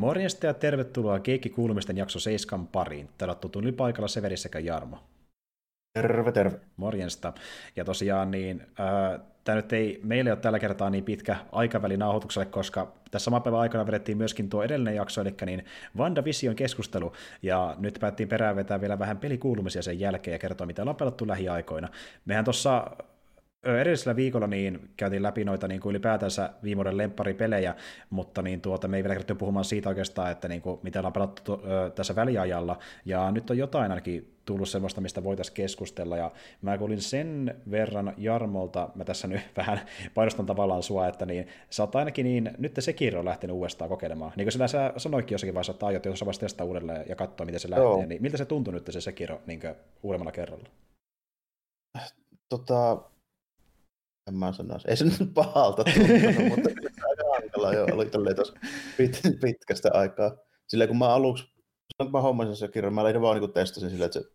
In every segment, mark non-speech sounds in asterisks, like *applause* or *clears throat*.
Morjesta ja tervetuloa Keikki Kuulumisten jakso 7 pariin. Täällä tuli paikalla Severi sekä Jarmo. Terve, terve. Morjesta. Ja tosiaan niin, äh, tämä nyt ei meille ole tällä kertaa niin pitkä aikaväli nauhoitukselle, koska tässä saman päivän aikana vedettiin myöskin tuo edellinen jakso, eli niin WandaVision keskustelu, ja nyt päättiin perään vetää vielä vähän pelikuulumisia sen jälkeen ja kertoa, mitä ollaan pelattu lähiaikoina. Mehän tuossa edellisellä viikolla niin käytiin läpi noita niin kuin ylipäätänsä viime vuoden lempparipelejä, mutta niin tuota, me ei vielä kerrottu puhumaan siitä oikeastaan, että niin kuin, mitä ollaan pelattu ö, tässä väliajalla, ja nyt on jotain ainakin tullut semmoista, mistä voitaisiin keskustella, ja mä kuulin sen verran Jarmolta, mä tässä nyt *laughs* vähän painostan tavallaan sua, että niin, sä oot ainakin niin, nyt sekin on lähtenyt uudestaan kokeilemaan, niin kuin sillä sä sanoikin jossakin vaiheessa, että aiot jossain vaiheessa testaa uudelleen ja katsoa, miten se lähtee, Joo. niin miltä se tuntui nyt se Sekiro niin uudemmalla kerralla? Tota, en mä sanoisi. Ei se nyt pahalta tuntunut, mutta aika hankala jo oli tälleen tuossa pit, pitkästä aikaa. Silleen kun mä aluksi, kun mä hommasin se kirjan, mä lähdin vaan niin testasin silleen, että se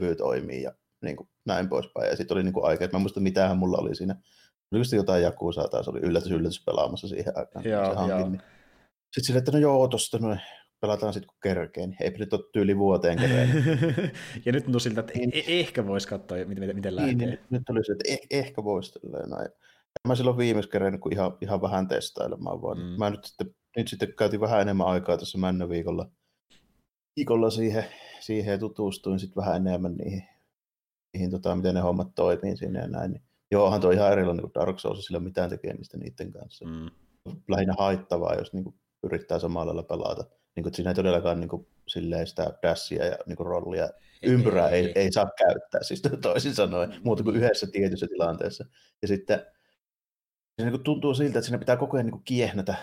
levy toimii ja niin kuin, näin poispäin. Ja sitten oli niin kuin aika, että mä muistan mitähän mulla oli siinä. Oli just jotain Jakusaa taas, oli yllätys yllätys pelaamassa siihen aikaan. Joo, se hankin, niin. Sitten silleen, että no joo, tosta noin pelataan sitten kun kerkee, niin eipä nyt ole tyyli vuoteen kereen. *laughs* ja nyt tuntuu siltä, että niin. e- ehkä voisi katsoa, miten, miten niin, lähtee. Niin, nyt tuli se, että eh- ehkä voisi näin. Mä silloin viimeis kerran kun ihan, ihan vähän testailemaan vaan. Mm. Mä nyt sitten, nyt sitten käytin vähän enemmän aikaa tässä männä viikolla, viikolla siihen, siihen ja tutustuin sitten vähän enemmän niihin, niihin tota, miten ne hommat toimii sinne ja näin. Niin, joo, onhan tuo ihan erilainen kuin Dark Souls, sillä on mitään tekemistä niiden kanssa. Mm. Lähinnä haittavaa, jos niin kuin, yrittää samalla lailla pelata niin kuin, siinä ei todellakaan niin kuin, silleen sitä dashia ja niin kuin, rollia, ympyrää ei, ei, ei, saa käyttää, siis toisin sanoen, mm. muuta kuin yhdessä tietyssä tilanteessa. Ja sitten se niin kuin, tuntuu siltä, että siinä pitää koko ajan niin kuin, kiehnätä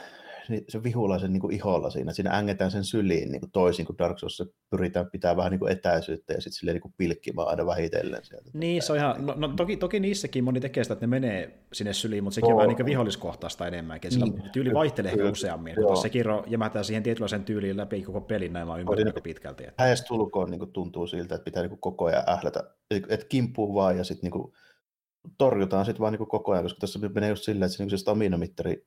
se vihulaisen niin kuin iholla siinä, siinä ängetään sen syliin niin kuin toisin kuin Dark Souls pyritään pitää vähän niin kuin etäisyyttä ja sitten silleen niin pilkkimään aina vähitellen sieltä. Niin, se on ihan, no, no toki, toki niissäkin moni tekee sitä, että ne menee sinne syliin, mutta sekin on vähän niin viholliskohtaista enemmänkin, sillä niin. tyyli vaihtelee ehkä useammin, kun sekin jämähtää siihen tietynlaisen tyyliin läpi koko pelin, näin mä ymmärrän aika pitkälti. Että... Häes tulkoon niin kuin tuntuu siltä, että pitää niin kuin koko ajan ählätä, että kimpuu vaan ja sitten niin kuin torjutaan sitten vaan niin kuin koko ajan, koska tässä menee just silleen, että se, niin se stamina-mittari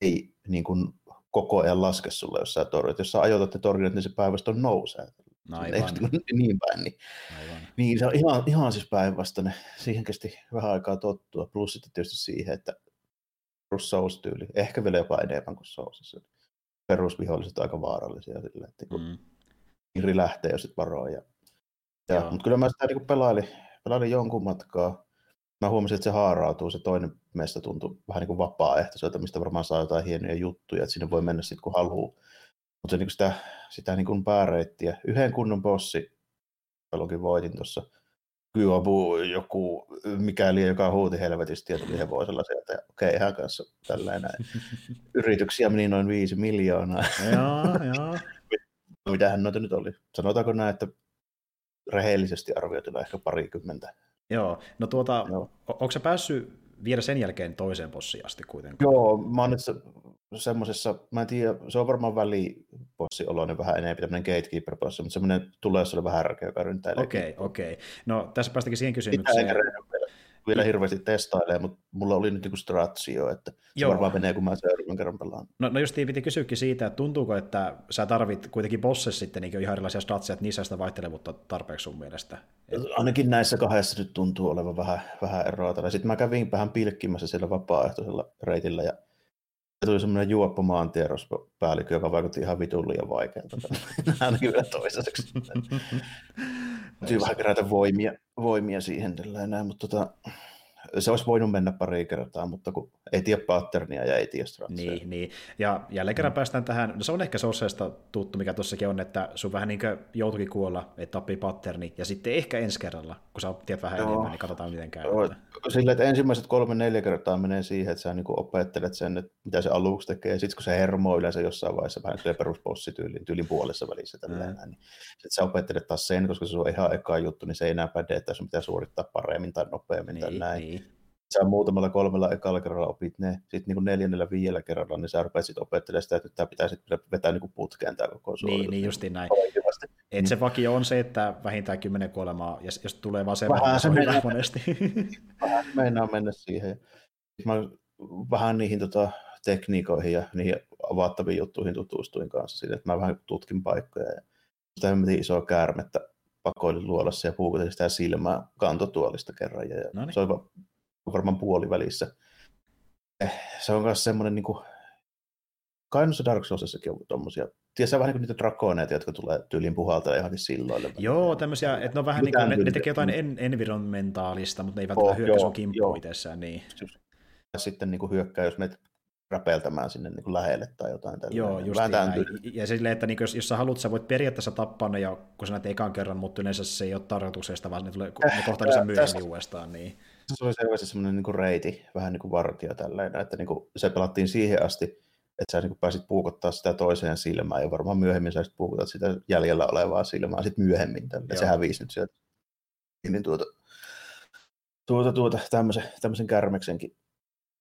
ei niin kuin, koko ajan laske sulle, jos sä torjut. Jos sä ajoitat ne torjunat, niin se päinvastoin nousee. No aivan. Niin, niin päin. Niin, aivan. niin se on ihan, ihan siis päinvastainen. Siihen kesti vähän aikaa tottua. Plus sitten tietysti siihen, että Souls-tyyli, ehkä vielä jopa enemmän kuin Soulsissa. Perusviholliset aika vaarallisia sillä, että niin mm. lähtee jo sitten varoa. Ja, ja, mutta kyllä mä sitä niin pelailin, pelailin jonkun matkaa mä huomasin, että se haarautuu, se toinen meistä tuntui vähän niin kuin vapaaehtoiselta, mistä varmaan saa jotain hienoja juttuja, että sinne voi mennä sitten kun haluaa. Mutta se, niin sitä, sitä niin kuin pääreittiä, yhden kunnon bossi, paljonkin voitin tuossa, Kyobu joku mikäli, joka huuti helvetisti ja tuli hevosella sieltä. Ja okei, okay, hän kanssa tällainen. *laughs* Yrityksiä meni noin viisi miljoonaa. Joo, joo. *laughs* Mitähän noita nyt oli? Sanotaanko näin, että rehellisesti arvioituna ehkä parikymmentä Joo, no tuota, Joo. onko se päässyt vielä sen jälkeen toiseen bossiin asti kuitenkaan? Joo, mä oon nyt se, semmoisessa, mä en tiedä, se on varmaan välibossi-oloinen vähän enemmän tämmöinen gatekeeper-bossi, mutta semmoinen tulee, jos oli vähän härkeä, joka ryntäilee. Okei, okay, okei. Okay. No tässä päästäkin siihen kysymykseen vielä hirveästi testailee, mutta mulla oli nyt niinku stratsio, että se Joo. varmaan menee, kun mä seuraavan kerran pelaan. No, no just piti kysyäkin siitä, että tuntuuko, että sä tarvit kuitenkin bossessa sitten niin ihan erilaisia stratsia, että niissä sitä vaihtelevuutta tarpeeksi sun mielestä? Et... Ainakin näissä kahdessa nyt tuntuu olevan vähän, vähän eroa. Sitten mä kävin vähän pilkkimässä siellä vapaaehtoisella reitillä ja tuli semmoinen juoppo maantierrospäällikkö, joka vaikutti ihan vitun liian vaikealta. *laughs* Ainakin vielä toisaiseksi. *laughs* Täytyy vähän kerätä voimia, voimia siihen näin, mutta tota, se olisi voinut mennä pari kertaa, mutta kun ei tiedä patternia ja ei tiedä stratseja. Niin, niin. Ja jälleen kerran mm. päästään tähän, no se on ehkä Sourceista tuttu, mikä tuossakin on, että sun vähän niin kuin joutuikin kuolla, että oppii patterni, ja sitten ehkä ensi kerralla, kun sä tiedät vähän Joo. enemmän, niin katsotaan miten käy. Sillä, että ensimmäiset kolme-neljä kertaa menee siihen, että sä niin opettelet sen, että mitä se aluksi tekee, ja sitten kun se hermo yleensä jossain vaiheessa vähän se perusbossityyliin, tyylin puolessa välissä, tällä mm. niin sitten sä opettelet taas sen, koska se on ihan eka juttu, niin se ei enää päde, että sun pitää suorittaa paremmin tai nopeammin niin, tai näin. Niin sä muutamalla kolmella ekalla kerralla opit ne, sitten niin neljännellä viidellä kerralla, niin sä rupeat sitten opettelemaan sitä, että tämä pitää sitten vetää niin putkeen tämä koko suoritus. Niin, niin justiin näin. Et se vakio on se, että vähintään kymmenen kuolemaa, ja jos tulee vasen, vähän se mennä, monesti. *laughs* vähän meinaa mennä siihen. Mä vähän niihin tota, tekniikoihin ja niihin avattaviin juttuihin tutustuin kanssa. Siinä, että mä vähän tutkin paikkoja ja sitä hemmetin isoa käärmettä pakoilin luolassa ja puukutin sitä silmää kantotuolista kerran. Ja Noniin. se oli varmaan puolivälissä. Eh, se on myös semmoinen niin kuin, kai noissa Dark Soulsissakin on tommosia, tiedätkö vähän niin kuin niitä drakoneita, jotka tulee tyyliin puhaltaa johonkin silloille. Joo, tämmöisiä, että ne on vähän niin kuin, ne, ne tekee jotain en, environmentaalista, mutta ne eivät oh, hyökkää sun kimppuun itsessään. Niin. Sitten niin kuin hyökkää, jos menet räpeltämään sinne niin kuin lähelle tai jotain tällainen. Joo, just näin. Ja silleen, että niin, jos, jos sä haluat, sä voit periaatteessa tappaa ne, ja kun sä näet ekan kerran, mutta yleensä se ei ole tarkoituksesta, vaan ne, tulee, ne kohtaa sen myöhemmin uudestaan. Niin. Se oli selvästi semmoinen niin kuin reiti, vähän niin kuin vartio tällainen, että niin kuin se pelattiin siihen asti, että sä niin pääsit puukottaa sitä toiseen silmään, ja varmaan myöhemmin sä puukottaa sitä jäljellä olevaa silmää sitten myöhemmin. Tälle. Se hävisi nyt sieltä. Niin tuota, tuota, tuota, tämmöisen, tämmöisen kärmeksenkin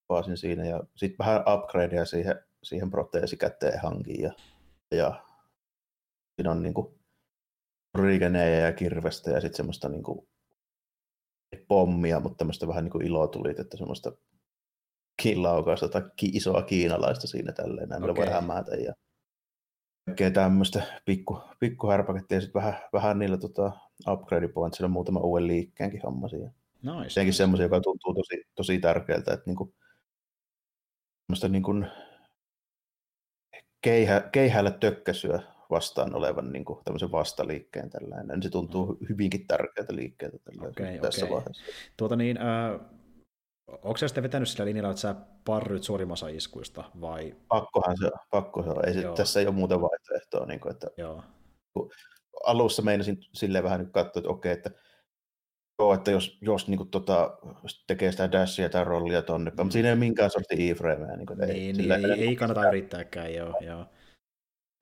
paasin siinä ja sitten vähän upgradea siihen, siihen proteesikäteen hankin ja, ja siinä on niinku rigenejä ja kirvestä ja sitten semmoista niinku pommia, mutta tämmöistä vähän niinku ilotulit, että semmoista killaukasta tai isoa kiinalaista siinä tälleen, näin okay. voi hämätä ja kaikkea tämmöistä pikku, pikku härpäkettä ja sitten vähän, vähän niillä tota, upgrade pointsilla muutama uuden liikkeenkin hommasin. Nice. Senkin semmoisia, joka tuntuu tosi, tosi tärkeältä, että niinku, niin kuin keihä, keihällä tökkäsyä vastaan olevan niin kuin tämmöisen vastaliikkeen tällainen. Se tuntuu mm. hyvinkin tärkeältä liikkeeltä okay, tässä okay. vaiheessa. Tuota niin, äh, onko sä sitten vetänyt sillä linjalla, että sä parryt suurimmassa iskuista vai? Pakkohan se on, pakko se on. Ei se, tässä ei ole muuta vaihtoehtoa. Niin kuin, että Joo. Alussa meinasin silleen vähän nyt katsoa, että okei, että Joo, että jos, jos niin kuin, tota, tekee sitä dashia tai rollia tonne, mm. mutta siinä ei ole minkään sortin e-frameja. Niin, ei, niin, sillä, ei, ei kannata yrittääkään, joo. joo.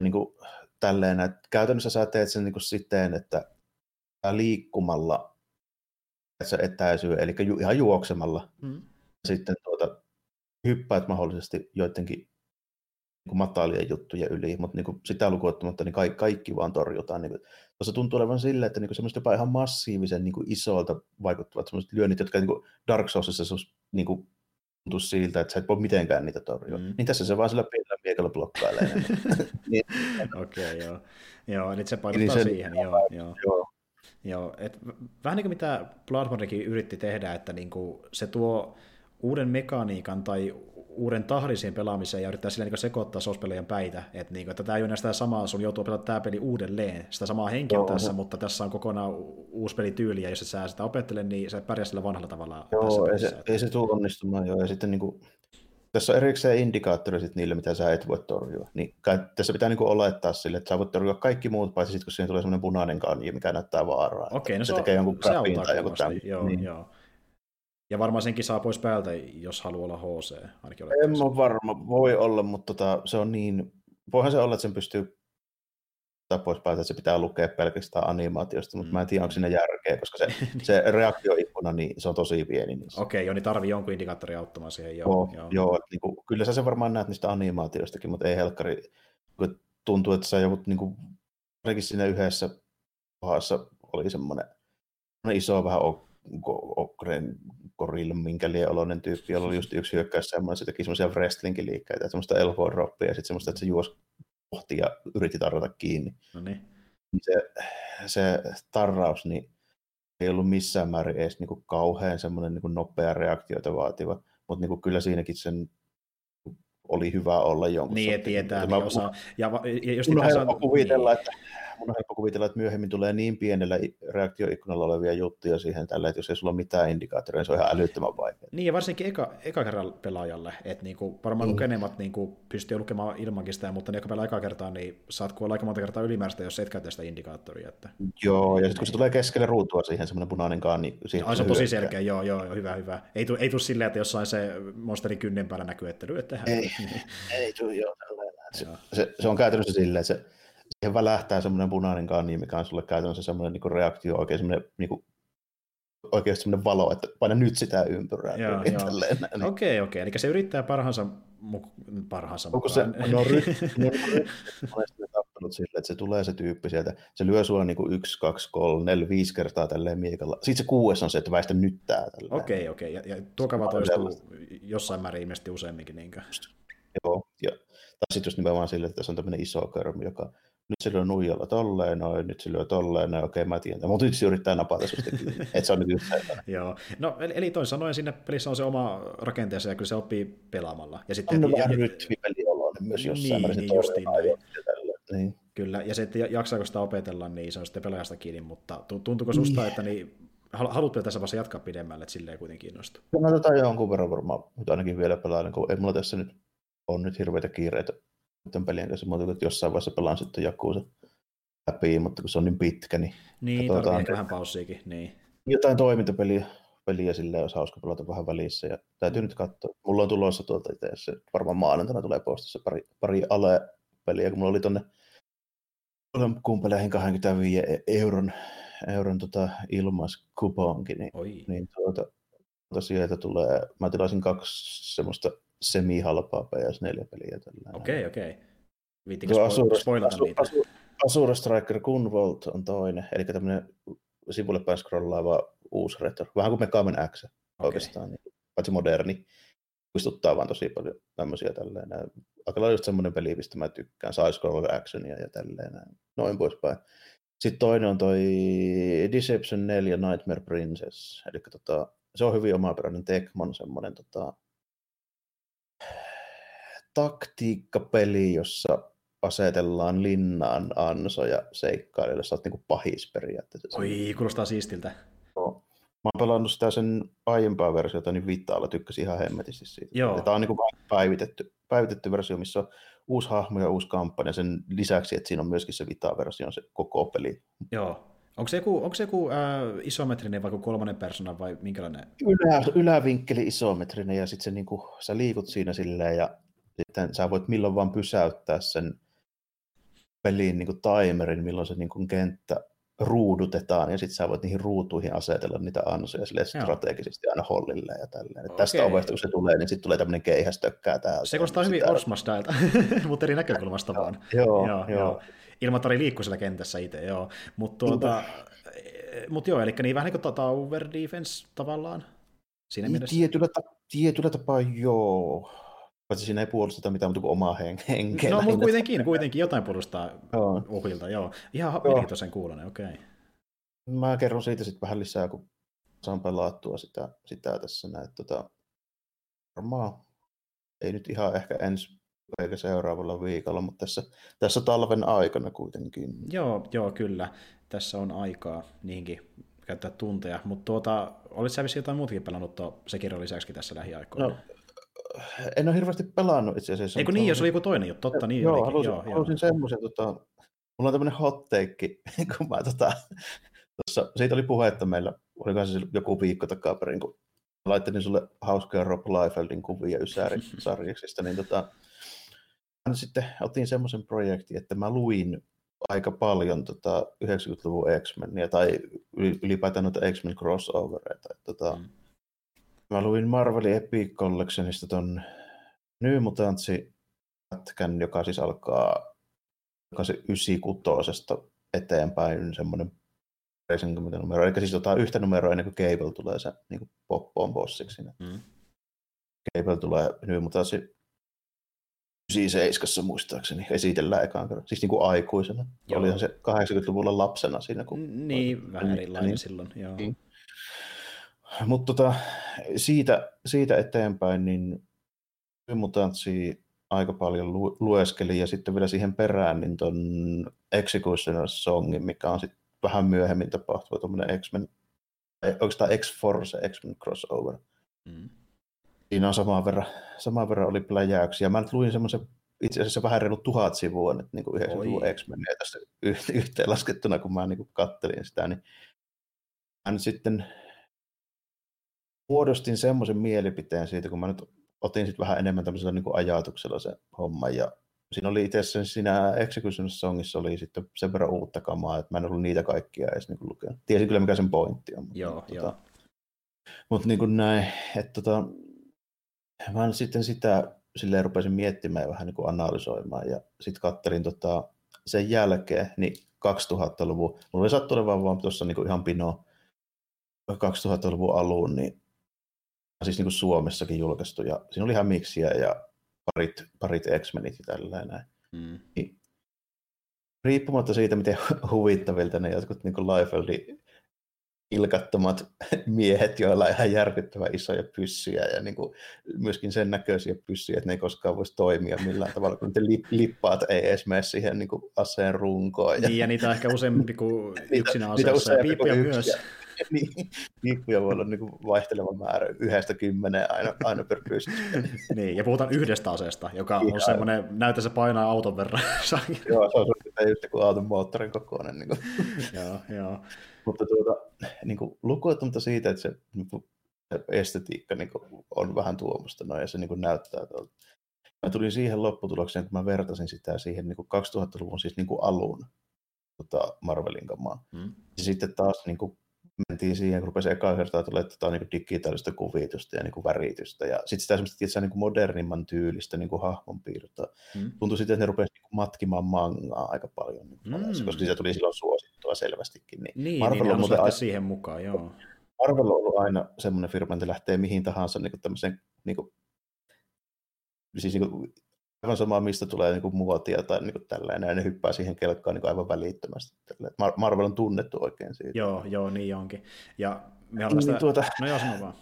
Niin kuin, tälleen, että käytännössä sä teet sen niin kuin siten, että liikkumalla se etäisyy, eli ju, ihan juoksemalla. Mm. Sitten tuota, hyppäät mahdollisesti joidenkin niin matalien juttujen yli, mutta niin kuin sitä lukuottamatta niin kaikki, kaikki vaan torjutaan. Niin kuin, tuossa tuntuu olevan silleen, että niin semmoista jopa ihan massiivisen niin kuin isolta vaikuttavat semmoiset lyönnit, jotka niin kuin Dark Soulsissa niin kuin, tuntuu siltä, että sä et voi mitenkään niitä torjua. Mm. Niin tässä se vaan sillä pienellä miekalla blokkailee. *laughs* niin. Okei, okay, joo. Joo, eli se painottaa niin siihen, joo. joo. joo. Joo, et vähän niin kuin mitä Bloodbornekin yritti tehdä, että niin kuin se tuo uuden mekaniikan tai uuden tahdin siihen pelaamiseen ja yrittää sillä niin sekoittaa sospelejän päitä, että, niin kuin, että tämä ei ole sitä samaa, sun joutuu pelata tämä peli uudelleen, sitä samaa henkeä on tässä, mutta tässä on kokonaan uusi pelityyli, ja jos et sä sitä opettele, niin se pärjää sillä vanhalla tavalla. Joo, ei se, ei se tule onnistumaan, joo, ja sitten niin kuin, tässä on erikseen indikaattori sit niille, mitä sä et voi torjua. Niin kai, tässä pitää niinku olettaa sille, että sä voit torjua kaikki muut, paitsi sitten kun siihen tulee semmoinen punainen kanji, mikä näyttää vaaraa. Okei, no se, se tekee jonkun se tai joku Joo, niin. joo. Ja varmaan senkin saa pois päältä, jos haluaa olla HC. Ainakin en mä varma, voi olla, mutta tota, se on niin, voihan se olla, että sen pystyy pois päältä, että se pitää lukea pelkästään animaatiosta, mutta mm. mä en tiedä, onko siinä järkeä, koska se, *laughs* se reaktioikkuna, niin se on tosi pieni. Niin Okei, okay, joo, niin tarvii jonkun indikaattori auttamaan siihen. Joo, joo, joo. joo että, niin kuin, kyllä sä sen varmaan näet niistä animaatioistakin, mutta ei helkkari, tuntuu, että sä joudut, niin kuin, siinä yhdessä kohdassa oli semmoinen iso vähän Okren korille, minkä oloinen tyyppi, jolla oli just yksi hyökkäys semmoinen, se teki semmoisia wrestlingin liikkeitä, semmoista elbow droppia ja sitten semmoista, että se juosi kohti ja yritti tarrata kiinni. No niin. Se, se tarraus niin ei ollut missään määrin edes niin kuin kauhean semmoinen niin kuin nopea reaktioita vaativa, mutta niin kuin kyllä siinäkin sen oli hyvä olla jonkun. Niin, tietää, niin osaa. Ja, ja just mun on kuvitella, niin. että mun on helppo kuvitella, että myöhemmin tulee niin pienellä reaktioikkunalla olevia juttuja siihen tällä, että jos ei sulla ole mitään indikaattoria, niin se on ihan älyttömän vaikea. Niin, ja varsinkin eka, eka kerran pelaajalle, että niinku, varmaan mm. lukenemat niinku, pystyy lukemaan ilmankin sitä, mutta ne, jotka pelaa eka kertaa, niin saat kuolla aika monta kertaa ylimääräistä, jos et käytä sitä indikaattoria. Että... Joo, ja sitten kun se tulee keskelle ruutua siihen semmoinen punainen kaani. Siihen no, se on tosi selkeä, joo, joo, joo, hyvä, hyvä. Ei tule ei silleen, että jossain se monsterin kynnen päällä näkyy, että lyöt tehdä. Ei, *laughs* ei tule, joo, se, se, se, on käytännössä silleen, että se, siihen välähtää semmoinen punainen kanni, mikä on sulle käytännössä semmoinen niin reaktio, oikein semmoinen niin kuin, oikeasti semmoinen valo, että paina nyt sitä ympyrää. Joo, joo. Niin. Okei, okei. Eli se yrittää parhaansa, parhaansa Onko se, no, ry, *laughs* no, tappanut sille, että se tulee se tyyppi sieltä, se lyö sulla niin kuin yksi, kaksi, kolme, neljä, viisi kertaa tälleen miekalla. Sitten se kuudes on se, että väistä nyt tää. Okei, okei. Ja, ja tuo kava toistuu jossain määrin ilmeisesti useamminkin. Niinkö? Joo, ja, tai sitten just nimenomaan sille, että se on tämmöinen iso körmi, joka nyt se lyö nuijalla tolleen noin, nyt se lyö tolleen noin, okei mä tiedän, mutta nyt se yrittää napata susta *laughs* että se on nyt Joo, no eli, eli toisin sanoen siinä pelissä on se oma rakenteensa ja kyllä se oppii pelaamalla. Ja sitten, on ja, vähän rytmipelioloinen myös jossain niin, niin, justiin näin. Niin. Kyllä, ja se, että jaksaako sitä opetella, niin se on sitten pelaajasta kiinni, mutta tuntuuko susta, niin. että niin, haluat tässä vaiheessa jatkaa pidemmälle, että silleen kuitenkin kiinnostuu? No tota jonkun verran varmaan, mutta ainakin vielä pelaan, kun ei mulla tässä nyt on nyt hirveitä kiireitä tämän pelien kanssa, mutta että jossain vaiheessa pelaan sitten Jakuusa läpi, mutta kun se on niin pitkä, niin... Niin, tarvitsee vähän paussiikin, niin. Jotain toimintapeliä peliä sille olisi hauska pelata vähän välissä. Ja täytyy mm. nyt katsoa. Mulla on tulossa tuolta itse asiassa, varmaan maanantaina tulee postissa pari, pari ale-peliä, kun mulla oli tonne kumpeleihin 25 e- euron, euron tota ilmaiskuponki, niin, Oi. niin tuota, tuota sieltä tulee, mä tilasin kaksi semmoista semi-halpaa PS4-peliä. Okei, okei. Okay, spo- spoilata niitä? Asura, Asura Striker Gunvolt on toinen, eli tämmöinen sivulle päin scrollaava uusi retro. Vähän kuin Megaman X okay. oikeastaan, niin, paitsi moderni. Muistuttaa vaan tosi paljon tämmöisiä tälleen. Aika lailla just semmoinen peli, mistä mä tykkään, side scroll actionia ja tälleen. Noin poispäin. Sitten toinen on toi Deception 4 Nightmare Princess. Eli tota, se on hyvin omaperäinen Tecmon semmoinen tota, taktiikkapeli, jossa asetellaan linnaan ansoja seikkailijoille. Sä oot niinku pahis periaatteessa. Oi, kuulostaa siistiltä. No. Mä oon pelannut sitä sen aiempaa versiota, niin Vitaalla tykkäsin ihan hemmetisti siitä. Joo. Tämä on niin päivitetty, päivitetty versio, missä on uusi hahmo ja uusi kampanja sen lisäksi, että siinä on myöskin se Vita-versio, se koko peli. Joo. Onko se joku, onko se joku äh, isometrinen vai kolmannen persoonan vai minkälainen? Ylä, ylävinkkeli isometrinen ja sitten niin sä liikut siinä silleen ja sitten sä voit milloin vaan pysäyttää sen pelin niin kuin timerin, milloin se niin kuin kenttä ruudutetaan, ja sitten sä voit niihin ruutuihin asetella niitä ansoja sille strategisesti aina hollille ja tälleen. Okay. Tästä ovesta, kun se tulee, niin sitten tulee tämmöinen keihästökkää täältä. Se kuulostaa hyvin Orsmastailta, *laughs* mutta eri näkökulmasta vaan. joo, joo, joo. Ilmatari liikkuu siellä kentässä itse, joo. Mutta tuota, mut joo, eli niin vähän niin kuin Tower Defense tavallaan. Siinä mielessä. Tietyllä, ta- tietyllä tapaa joo. Paitsi siinä ei puolusteta mitään muuta kuin omaa henkeä. No, mutta kuitenkin, kuitenkin jotain puolustaa joo. uhilta, joo. Ihan mielenkiintoisen kuulonen, okei. Okay. Mä kerron siitä sitten vähän lisää, kun saan pelattua sitä, sitä tässä näin. Tota, varmaan ei nyt ihan ehkä ensi eikä seuraavalla viikolla, mutta tässä, tässä talven aikana kuitenkin. Joo, joo, kyllä. Tässä on aikaa niinkin käyttää tunteja, mutta tuota, olit sä jotain muutakin pelannut tuo Sekiron lisäksi tässä lähiaikoina? No, en ole hirveästi pelannut itse asiassa. Eikö niin, jos oli joku toinen juttu, totta niin joo, halusin, joo, halusin joo. semmoisen, tota, mulla on tämmöinen hot take, *laughs* kun mä tota, tossa, siitä oli puhetta meillä, oliko se joku viikko takaperin, kun laittelin sulle hauskaa Rob Liefeldin kuvia Ysäri-sarjaksista, niin tota, mä sitten otin semmoisen projektin, että mä luin aika paljon tota 90-luvun X-Menia tai ylipäätään noita X-Men crossovereita. Tota, mm Mä luin Marvelin Epic Collectionista ton New Mutantsi pätkän, joka siis alkaa joka se 96 eteenpäin semmoinen 70 numero, eli siis jotain yhtä numeroa ennen kuin Cable tulee se niin poppoon bossiksi. Mm. Cable tulee New Mutantsi 97 muistaakseni esitellään ekaan kerran, siis niin kuin aikuisena. Joo. Olihan se 80-luvulla lapsena siinä. Kun niin, vähän erilainen niin, silloin, joo. Niin. Mutta tota, siitä, siitä eteenpäin niin Mutantsi aika paljon lu- lueskeli ja sitten vielä siihen perään niin ton Executioner Songin, mikä on sitten vähän myöhemmin tapahtuva tuommoinen X-Men, oikeastaan X-Force, X-Men crossover. Mm. Siinä on samaan verran, samaan verran oli pläjäyksiä. Mä nyt luin semmoisen itse asiassa vähän reilu tuhat sivua nyt niin kuin 90-luvun X-Meniä tässä *laughs* yhteen laskettuna, kun mä niin kuin kattelin sitä, niin mä nyt sitten muodostin semmoisen mielipiteen siitä, kun mä nyt otin sitten vähän enemmän tämmöisellä niin kuin ajatuksella se homma. Ja siinä oli itse asiassa siinä Execution Songissa oli sitten sen verran uutta kamaa, että mä en ollut niitä kaikkia edes niin lukenut. Tiesin kyllä, mikä sen pointti on. Mutta, joo, tota, joo. Mutta niin kuin näin, että tota, mä sitten sitä silleen rupesin miettimään ja vähän niin kuin analysoimaan. Ja sitten kattelin tota, sen jälkeen, niin 2000-luvun, mulla oli sattu olevan vaan tuossa niin kuin ihan pino 2000-luvun alun, niin siis niin kuin Suomessakin julkaistu, ja siinä oli ihan miksiä, ja parit, parit X-Menit ja tällainen. Mm. Niin, riippumatta siitä, miten *laughs* huvittavilta ne jotkut niin Liefeldin ilkattomat *laughs* miehet, joilla on ihan järkyttävän isoja pyssyjä ja niin kuin myöskin sen näköisiä pyssyjä, että ne ei koskaan voisi toimia millään tavalla, kun li- lippaat ei edes mene siihen niin kuin aseen runkoon. Ja... Niin, ja niitä on ehkä useampi kuin *laughs* yksinä aseessa, ja piippuja myös. *laughs* niin, piippuja voi olla niin kuin vaihteleva määrä yhdestä kymmeneen aina, aina per pyssy. niin, ja puhutaan yhdestä aseesta, joka Ihan. on semmoinen, näyttää se painaa auton verran. joo, se on just kuin auton moottorin kokoinen. Niin kuin. joo, joo. Mutta tuota, niin kuin, lukuottamatta siitä, että se, niin kuin, se estetiikka niin kuin, on vähän tuommoista noin, ja se niin kuin, näyttää tuolta. Mä tulin siihen lopputulokseen, kun mä vertasin sitä siihen niin kuin 2000-luvun siis niin kuin alun tota Marvelin kamaa. Mm. Ja sitten taas niin kuin, mentiin siihen, kun rupesi ekaa kertaa tulee tota, niin digitaalista kuvitusta ja niin kuin väritystä. Ja sitten sitä semmoista tietysti, niin kuin modernimman tyylistä niin kuin hahmonpiirtoa. Mm. Tuntui sitten, että ne rupesi niin kuin matkimaan mangaa aika paljon, niin mm. koska siitä tuli silloin suosittua selvästikin. Niin, niin, Marvel niin on muuten aina, siihen mukaan, joo. Marvel on ollut aina semmoinen firma, että lähtee mihin tahansa niin kuin tämmöiseen niin kuin, siis niin kuin, aivan sama, mistä tulee niin kuin muotia tai niin kuin tällainen, ja ne hyppää siihen kelkkaan niin kuin aivan välittömästi. Mar- Marvel on tunnettu oikein siitä. Joo, joo, niin onkin. Ja me niin, sitä... tuota, no joo, sano vaan.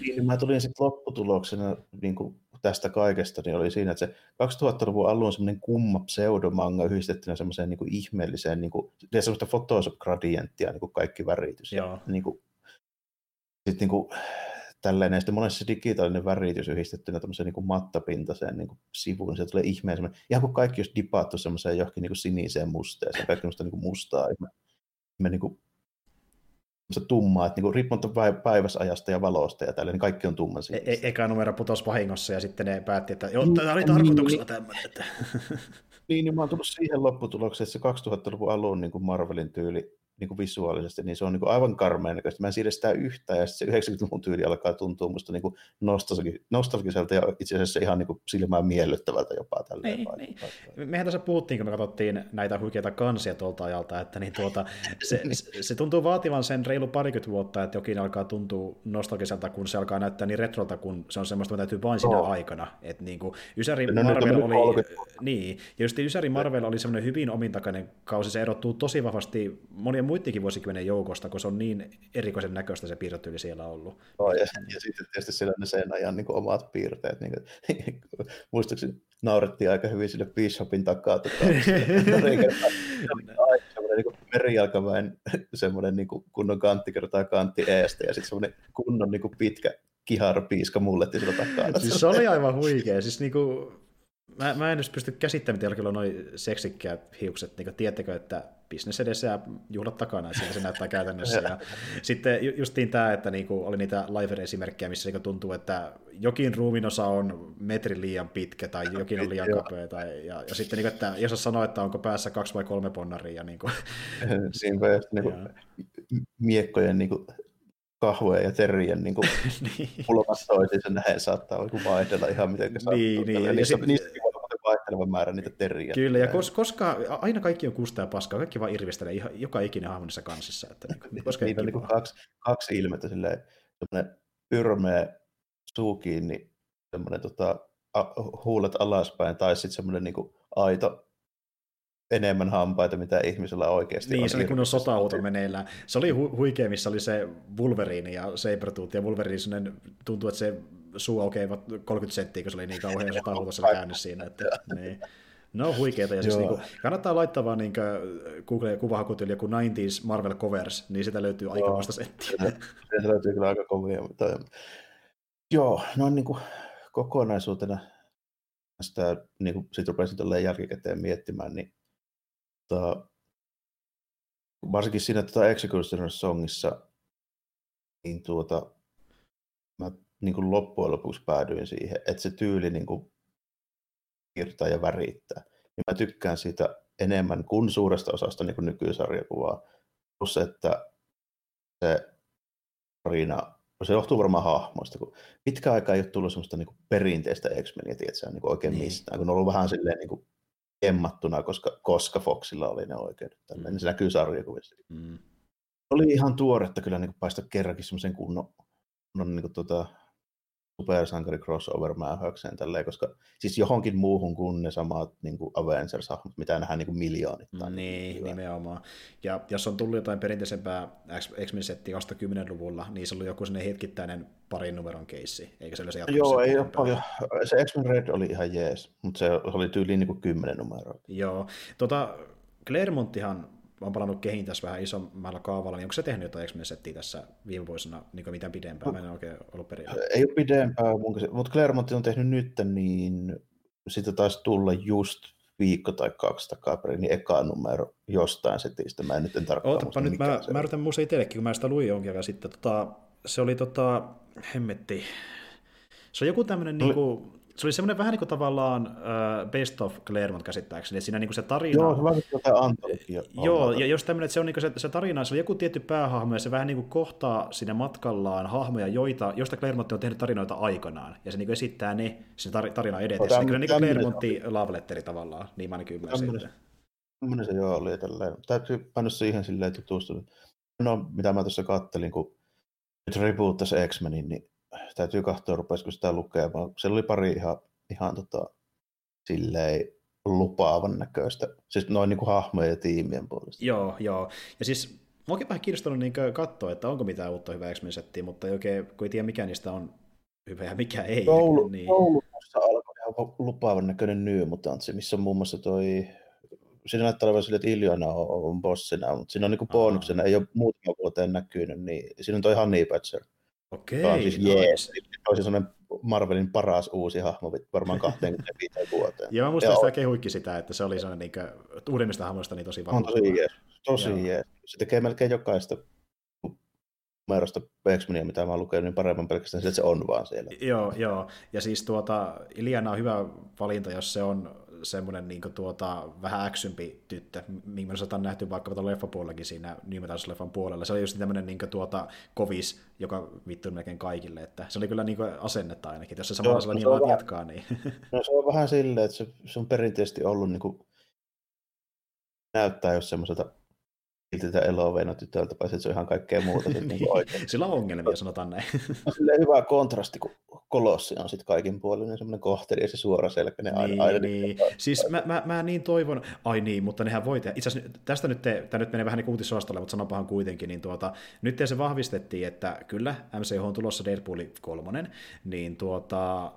Niin, mä tulin sitten lopputuloksena niin kuin tästä kaikesta, niin oli siinä, että se 2000-luvun alun semmoinen kumma pseudomanga yhdistettynä semmoiseen niin kuin ihmeelliseen, niin kuin, semmoista Photoshop-gradienttia, niin kuin kaikki väritys. Joo. Ja, niin kuin, sitten niin kuin, tällainen, ja sitten monessa digitaalinen väritys yhdistettynä tämmöiseen niin kuin mattapintaiseen niin kuin sivuun, se tulee ihmeen semmoinen, ihan kuin kaikki olisi dipattu semmoiseen johonkin niin kuin siniseen musteeseen, kaikki semmoista niin kuin mustaa, ihme, ihme niin kuin, tummaa, että niin riippumatta päiväsajasta ja valosta ja tällä, niin kaikki on tumman e-, e- eka numero putosi vahingossa ja sitten ne päätti, että joo, tämä oli tarkoituksella niin, tämmöinen. Että... niin, niin mä oon tullut siihen lopputulokseen, että se 2000-luvun alun niin kuin Marvelin tyyli niin kuin visuaalisesti, niin se on niin kuin aivan karmeen näköistä. Mä en siedä sitä yhtään, ja sitten se 90-luvun tyyli alkaa tuntua musta niin nostalgiselta ja itse asiassa ihan niin kuin silmään miellyttävältä jopa. Tälleen niin, niin. Mehän tässä puhuttiin, kun me katsottiin näitä huikeita kansia tuolta ajalta, että niin tuota, *laughs* se, niin. se, tuntuu vaativan sen reilu parikymmentä vuotta, että jokin alkaa tuntua nostalgiselta, kun se alkaa näyttää niin retrolta, kun se on semmoista, mitä täytyy vain siinä oh. aikana. Että niin kuin Ysäri no, Marvel oli, niin, ja just Ysäri Marvel oli semmoinen hyvin omintakainen kausi, se erottuu tosi vahvasti monien muidenkin vuosikymmenen joukosta, kun se on niin erikoisen näköistä se piirrotyyli siellä ollut. No, ja, ja sitten tietysti siellä ne sen ajan niin omat piirteet. Niin kuin, *laughs* muistaakseni naurettiin aika hyvin sille Bishopin takaa. Tota, *laughs* semmoinen niin merijalkaväen *laughs* semmoinen niin kuin kunnon kantti kertaa kantti eestä ja sitten semmoinen kunnon niin kuin pitkä kiharpiiska mulletti sillä takana. Siis se oli aivan huikea. Siis niin kuin, mä, mä en edes pysty käsittämään, että on noin seksikkäät hiukset. Niin tiedättekö, että bisnes edessä ja juhlat takana, että se näyttää *laughs* käytännössä. Ja sitten justiin tämä, että niinku oli niitä live-esimerkkejä, missä niinku tuntuu, että jokin ruuminosa on metrin liian pitkä tai jokin on liian kapea. Tai, ja, ja sitten, niinku, että jos sanoo, että onko päässä kaksi vai kolme ponnaria. Niinku. *laughs* Siinä niinku, miekkojen niinku, kahvojen ja terrien niin *laughs* niin. toisiinsa näin saattaa vaihdella ihan miten sattuu. Niin, niin. Ja, niissä, ja sit, vaihteleva määrä niitä terriä. Kyllä, ja kos, koska aina kaikki on kustaa ja paskaa, kaikki vaan irvistelee ihan, joka ikinen hahmo niissä kansissa. Että, *laughs* niin, koska niitä on niin kaksi, kaksi ilmettä, silleen, semmoinen yrmeä suu kiinni, semmoinen tota, huulet alaspäin, tai sitten semmoinen niin aito enemmän hampaita, mitä ihmisellä oikeasti niin, on. Niin, se oli kunnon sotahuuto meneillään. Se oli hu- huikea, missä oli se Wolverine ja Sabertooth, ja Wolverine tuntuu, että se suu aukeavat 30 senttiä, kun se oli niin kauhean sotahuuto siellä käynnissä siinä. Että, *laughs* niin. No huikeita, ja siis niin kuin, kannattaa laittaa vaan niin Google kuvahakutyyli joku 90s Marvel Covers, niin sitä löytyy aika vasta settiä. Se, se löytyy kyllä aika kovia, mutta joo, no niin kuin kokonaisuutena sitä, niin kuin sit rupesin jälkikäteen miettimään, niin tota, varsinkin siinä tuota Executioner Songissa, niin tuota, mä niin kuin loppujen lopuksi päädyin siihen, että se tyyli niin kuin piirtää ja värittää. Niin mä tykkään siitä enemmän kuin suuresta osasta niin kuin nykysarjakuvaa. Plus, että se tarina, se johtuu varmaan hahmoista, kun pitkä aika ei ole tullut semmoista niin kuin perinteistä X-Meniä, tiedätkö, niin kuin oikein niin. mistään, kun on ollut vähän silleen niin kuin emmattuna, koska, koska Foxilla oli ne oikeudet. Tällainen. Mm. Se näkyy sarjakuvissa. Mm. Oli ihan tuoretta kyllä niin paistaa kerrankin semmoisen kunnon, kunnon niin kuin, tota, supersankari crossover mähäkseen tälleen, koska siis johonkin muuhun kuin ne samat niin kuin avengers mitä nähdään niin kuin miljoonittain. Niin, niin nimenomaan. Ja jos on tullut jotain perinteisempää X-Men-settiä 2010-luvulla, niin se oli joku sellainen hetkittäinen parin numeron keissi, eikä se se Joo, ei ole paljon. Se X-Men Red oli ihan jees, mutta se oli tyyliin niin kuin 10 numeroa. Joo. Tota, Clermonttihan on palannut kehiin tässä vähän isommalla kaavalla, niin onko se tehnyt jotain X-Men-settiä tässä viime vuosina niin mitään pidempään? Mä en oikein ollut perillä. Ei ole pidempään, mutta Claremont on tehnyt nyt, niin sitä taisi tulla just viikko tai kaksi takaperin, niin eka numero jostain setistä. Mä en nyt en tarkkaan Ootapa nyt, mä, mä yritän muista itsellekin, kun mä sitä luin jonkin ajan sitten. Tota, se oli tota, hemmetti. Se on joku tämmöinen, no, niinku, se oli semmoinen vähän niin kuin tavallaan uh, Best of Claremont käsittääkseni, siinä niin kuin se tarina... Joo, se vähän jotain antologia. Joo, ja jos tämmöinen, että se on niin kuin se, se tarina, se on joku tietty päähahmo, ja se vähän niin kuin kohtaa siinä matkallaan hahmoja, joita, joista Claremont on tehnyt tarinoita aikanaan, ja se niin kuin esittää ne sen tar- tarina edetessä. No, kyllä niin kuin Claremontin love letteri tavallaan, niin mä ainakin ymmärsin. Tämmöinen se joo oli tälleen. Täytyy mennä siihen silleen tutustunut. No, mitä mä tuossa kattelin, kun nyt reboottasi X-Menin, niin täytyy katsoa, rupesiko sitä lukemaan. Siellä oli pari ihan, ihan tota, silleen lupaavan näköistä, siis noin niin kuin hahmojen ja tiimien puolesta. Joo, joo. Ja siis mä vähän kiinnostunut niin katsoa, että onko mitään uutta hyvää x mutta ei oikein, kun ei tiedä mikä niistä on hyvä ja mikä ei. Koulu, *laughs* niin... Koulussa alkoi ihan lupaavan näköinen New Mutantsi, missä on muun muassa toi siinä näyttää olevan sille, että Iljona on, on bossina, mutta siinä on niin bonuksena, ei ole muutama vuoteen näkynyt, niin siinä on toi Honey Badger. Okei, okay, siis nice. jees. Olisi sellainen Marvelin paras uusi hahmo varmaan 25 vuoteen. Joo, mä muistan sitä kehuikki sitä, että se oli sellainen niin uudemmista hahmoista niin tosi. On tosi jees. Tosi jees. Se tekee melkein jokaista numerosta x mitä mä oon lukenut, niin paremmin pelkästään että se on vaan siellä. Joo, joo. Ja siis tuota, Iliana on hyvä valinta, jos se on semmoinen niin tuota, vähän äksympi tyttö, minkä me on nähty vaikka tuolla leffapuolellakin siinä New leffan puolella. Se oli just tämmöinen niin tuota, kovis, joka vittu melkein kaikille. Että se oli kyllä niin asennetta ainakin, että jos se samalla niin vähän, jatkaa, niin... *laughs* No se on vähän silleen, että se, se on perinteisesti ollut niin kuin, näyttää jos semmoiselta siltä eloveena tytöltä, paitsi että se on ihan kaikkea muuta. niin, niin *laughs* Sillä on ongelmia, sanotaan näin. *laughs* on hyvä kontrasti, kun kolossi on sitten kaikin puolin semmoinen kohteli ja se suoraselkäinen niin, aina. aina niin. niin siis mä, mä, mä, niin toivon, ai niin, mutta nehän voi tehdä. Itse asiassa tästä nyt, te, tämä nyt menee vähän niin uutisoastolle, mutta sanopahan kuitenkin, niin tuota, nyt se vahvistettiin, että kyllä MCH on tulossa Deadpool kolmonen, niin tuota,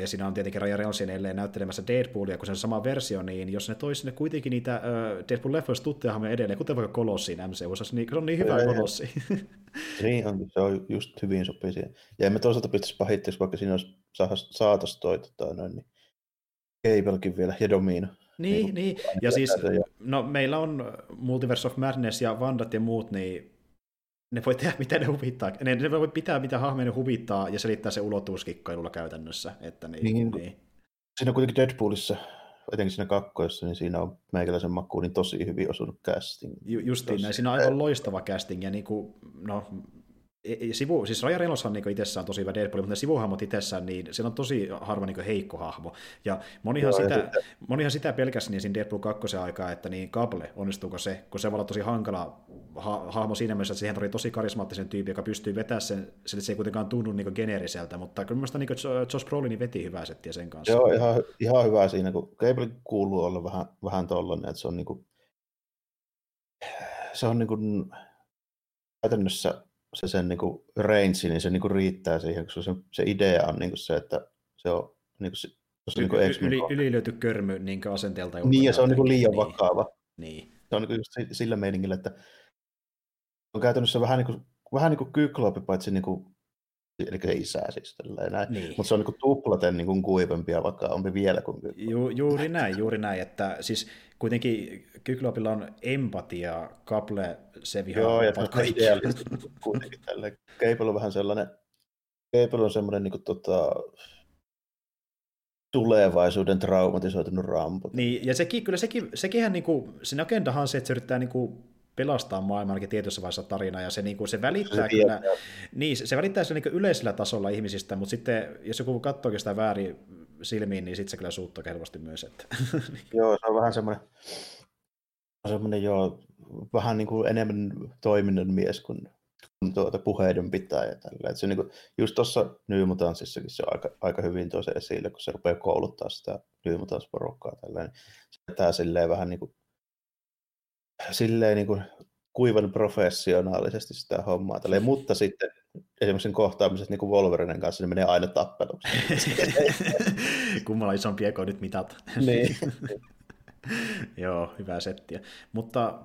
ja siinä on tietenkin Ryan Reynolds edelleen näyttelemässä Deadpoolia, kun se on sama versio, niin jos ne toisi sinne kuitenkin niitä uh, Deadpool-leffoista tuttuja edelleen, kuten vaikka Kolossiin MCU, niin se on niin hyvä Kolossi. *laughs* niin on, se on just hyvin sopii siihen. Ja emme toisaalta pitäisi pahitteeksi, vaikka siinä olisi, saataisiin toi, tota, noin, niin Cablekin vielä ja Domino. Niin, niin, niin. ja siis, no meillä on Multiverse of Madness ja Vandat ja muut, niin ne voi tehdä mitä ne huvittaa. Ne, ne voi pitää mitä hahmoja ne huvittaa ja selittää se ulottuvuuskikkailulla käytännössä. Että niin, niin, niin. Siinä on kuitenkin Deadpoolissa, etenkin siinä kakkoissa, niin siinä on meikäläisen makuun niin tosi hyvin osunut casting. Ju, justiin näin, siinä on aivan loistava casting ja niin kuin, no, sivu, siis Ryan Reynolds on niin itsessään tosi hyvä Deadpool, mutta ne sivuhahmot itsessään, niin se on tosi harva niin heikko hahmo. Ja monihan, Joo, sitä, ja sitten... monihan sitä pelkäsi niin siinä Deadpool 2 aikaa, että niin Kable, onnistuuko se, kun se voi olla tosi hankala ha- hahmo siinä mielessä, että siihen tuli tosi karismaattisen tyypin, joka pystyy vetämään sen, sillä se ei kuitenkaan tunnu niin geneeriseltä, mutta kyllä mielestäni niin Josh Brolin veti hyvää settiä sen kanssa. Joo, ihan, ihan hyvä siinä, kun Cable kuuluu olla vähän, vähän tollainen, että se on niin kuin, se on niin kuin, käytännössä se sen niin kuin range, niin se niin kuin riittää siihen, koska se, se idea on niin kuin se, että se on niin kuin, se, se niin kuin yli, ylilöyty körmy niin asenteelta. Niin, ja se on niin kuin liian niin. vakava. Niin. Se on niin kuin just sillä meiningillä, että on käytännössä vähän niin kuin, vähän niin kuin kykloopi, paitsi niin kuin, eli se isä siis näin. Niin. Mutta se on niin kuin tuplaten niin kuin kuivempi ja vakaampi vielä kuin Ju, juuri näin, juuri näin, että siis kuitenkin Kykloopilla on empatia, Kaple, se vihaa Joo, ja kuitenkin tälle. Cable on vähän sellainen, Cable on semmoinen niin kuin, tota, tulevaisuuden traumatisoitunut rampo. Niin, ja sekin, kyllä sekin, sekinhän, niin kuin, sen agendahan on se, että se yrittää niin kuin, pelastaa maailman ainakin tietyssä vaiheessa tarina, ja se, niin kuin, se välittää se kyllä, niin, se, se välittää se niin yleisellä tasolla ihmisistä, mutta sitten jos joku katsoo sitä väärin silmiin, niin sitten se kyllä suuttuu helposti myös. Että. *laughs* Joo, se on vähän semmoinen, semmoinen joo, vähän niin kuin enemmän toiminnan mies kuin tuota puheiden pitää ja tällä. Et se niinku, just tuossa Nyymutanssissakin se on aika, aika hyvin tuo se esille, kun se rupeaa kouluttaa sitä Nyymutanssiporukkaa tällä. Niin se vetää silleen vähän niin kuin, silleen niin kuin kuivan professionaalisesti sitä hommaa. Tälleen, *laughs* mutta sitten esimerkiksi sen kohtaamiset niin Wolverinen kanssa, niin menee aina tappeluksi. *laughs* Kummalla isompi eko nyt mitat. niin. *laughs* Joo, hyvää settiä. Mutta,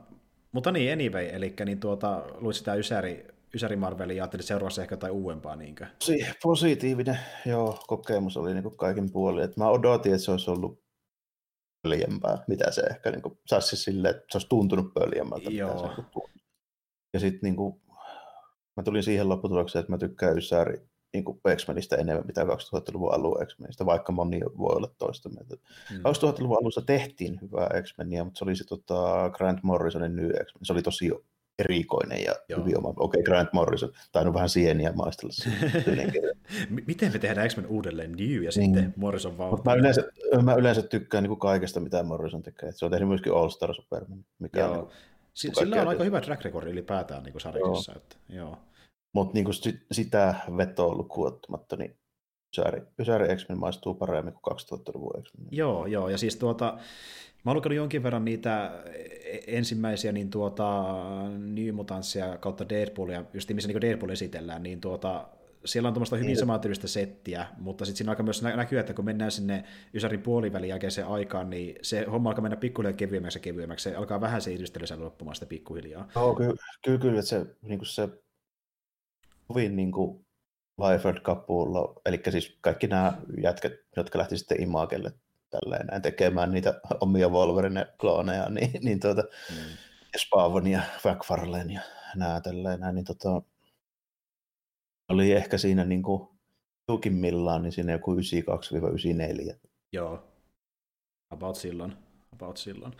mutta niin, anyway, eli niin tuota, luit sitä Ysäri, Ysäri Marvelia ja ajattelit seuraavassa ehkä jotain uudempaa. Niinkö? Positiivinen joo, kokemus oli niin kuin kaiken puolin. Et mä odotin, että se olisi ollut pöljempää, mitä se ehkä niin kuin, saisi silleen, että se olisi tuntunut pöljemmältä. Joo. Se, niin ja sitten niin kuin, mä tulin siihen lopputulokseen, että mä tykkään Ysäri niin kuin X-Menistä enemmän, mitä 2000-luvun alun X-Menistä, vaikka moni voi olla toista mieltä. Mm. 2000-luvun alussa tehtiin hyvää X-Meniä, mutta se oli se tota, Grant Morrisonin New X-Men. Se oli tosi erikoinen ja Joo. hyvin oma. Okei, okay, Grant Morrison, tainnut vähän sieniä maistella *laughs* Miten me tehdään X-Men uudelleen New ja sitten mm. Morrison vaan? Mä yleensä, mä yleensä tykkään niin kuin kaikesta, mitä Morrison tekee. Se on tehnyt myöskin All Star Superman. Mikä Joo. On, niin Sillä on aika hyvä track record ylipäätään niin sarjassa. Että, joo. Mutta niin sitä vetoa lukuottamatta, niin Ysäri, Ysäri X-Men maistuu paremmin kuin 2000-luvun X-Men. Joo, joo, ja siis tuota, Mä oon jonkin verran niitä ensimmäisiä niin tuota, New Mutantsia kautta Deadpoolia, just missä niin Deadpool esitellään, niin tuota, siellä on tuommoista hyvin niin. samantyylistä settiä, mutta sitten siinä alkaa myös näkyä, että kun mennään sinne Ysärin puolivälin jälkeiseen aikaan, niin se homma alkaa mennä pikkuhiljaa kevyemmäksi ja kevyemmäksi. Se alkaa vähän se idystely loppumaan sitä pikkuhiljaa. Joo, kyllä, kyllä, kyllä että se, niin kuin se kovin niin kuin Liefeld kapulla, eli siis kaikki nämä jätkät, jotka lähti sitten Imagelle tälleen näin tekemään niitä omia Wolverine-klooneja, *laughs* niin, niin tuota, mm. Spavon ja McFarlane ja nämä tälleen näin, niin tota, oli ehkä siinä niin kuin tiukimmillaan, niin siinä joku 92-94. Joo, about silloin. About silloin.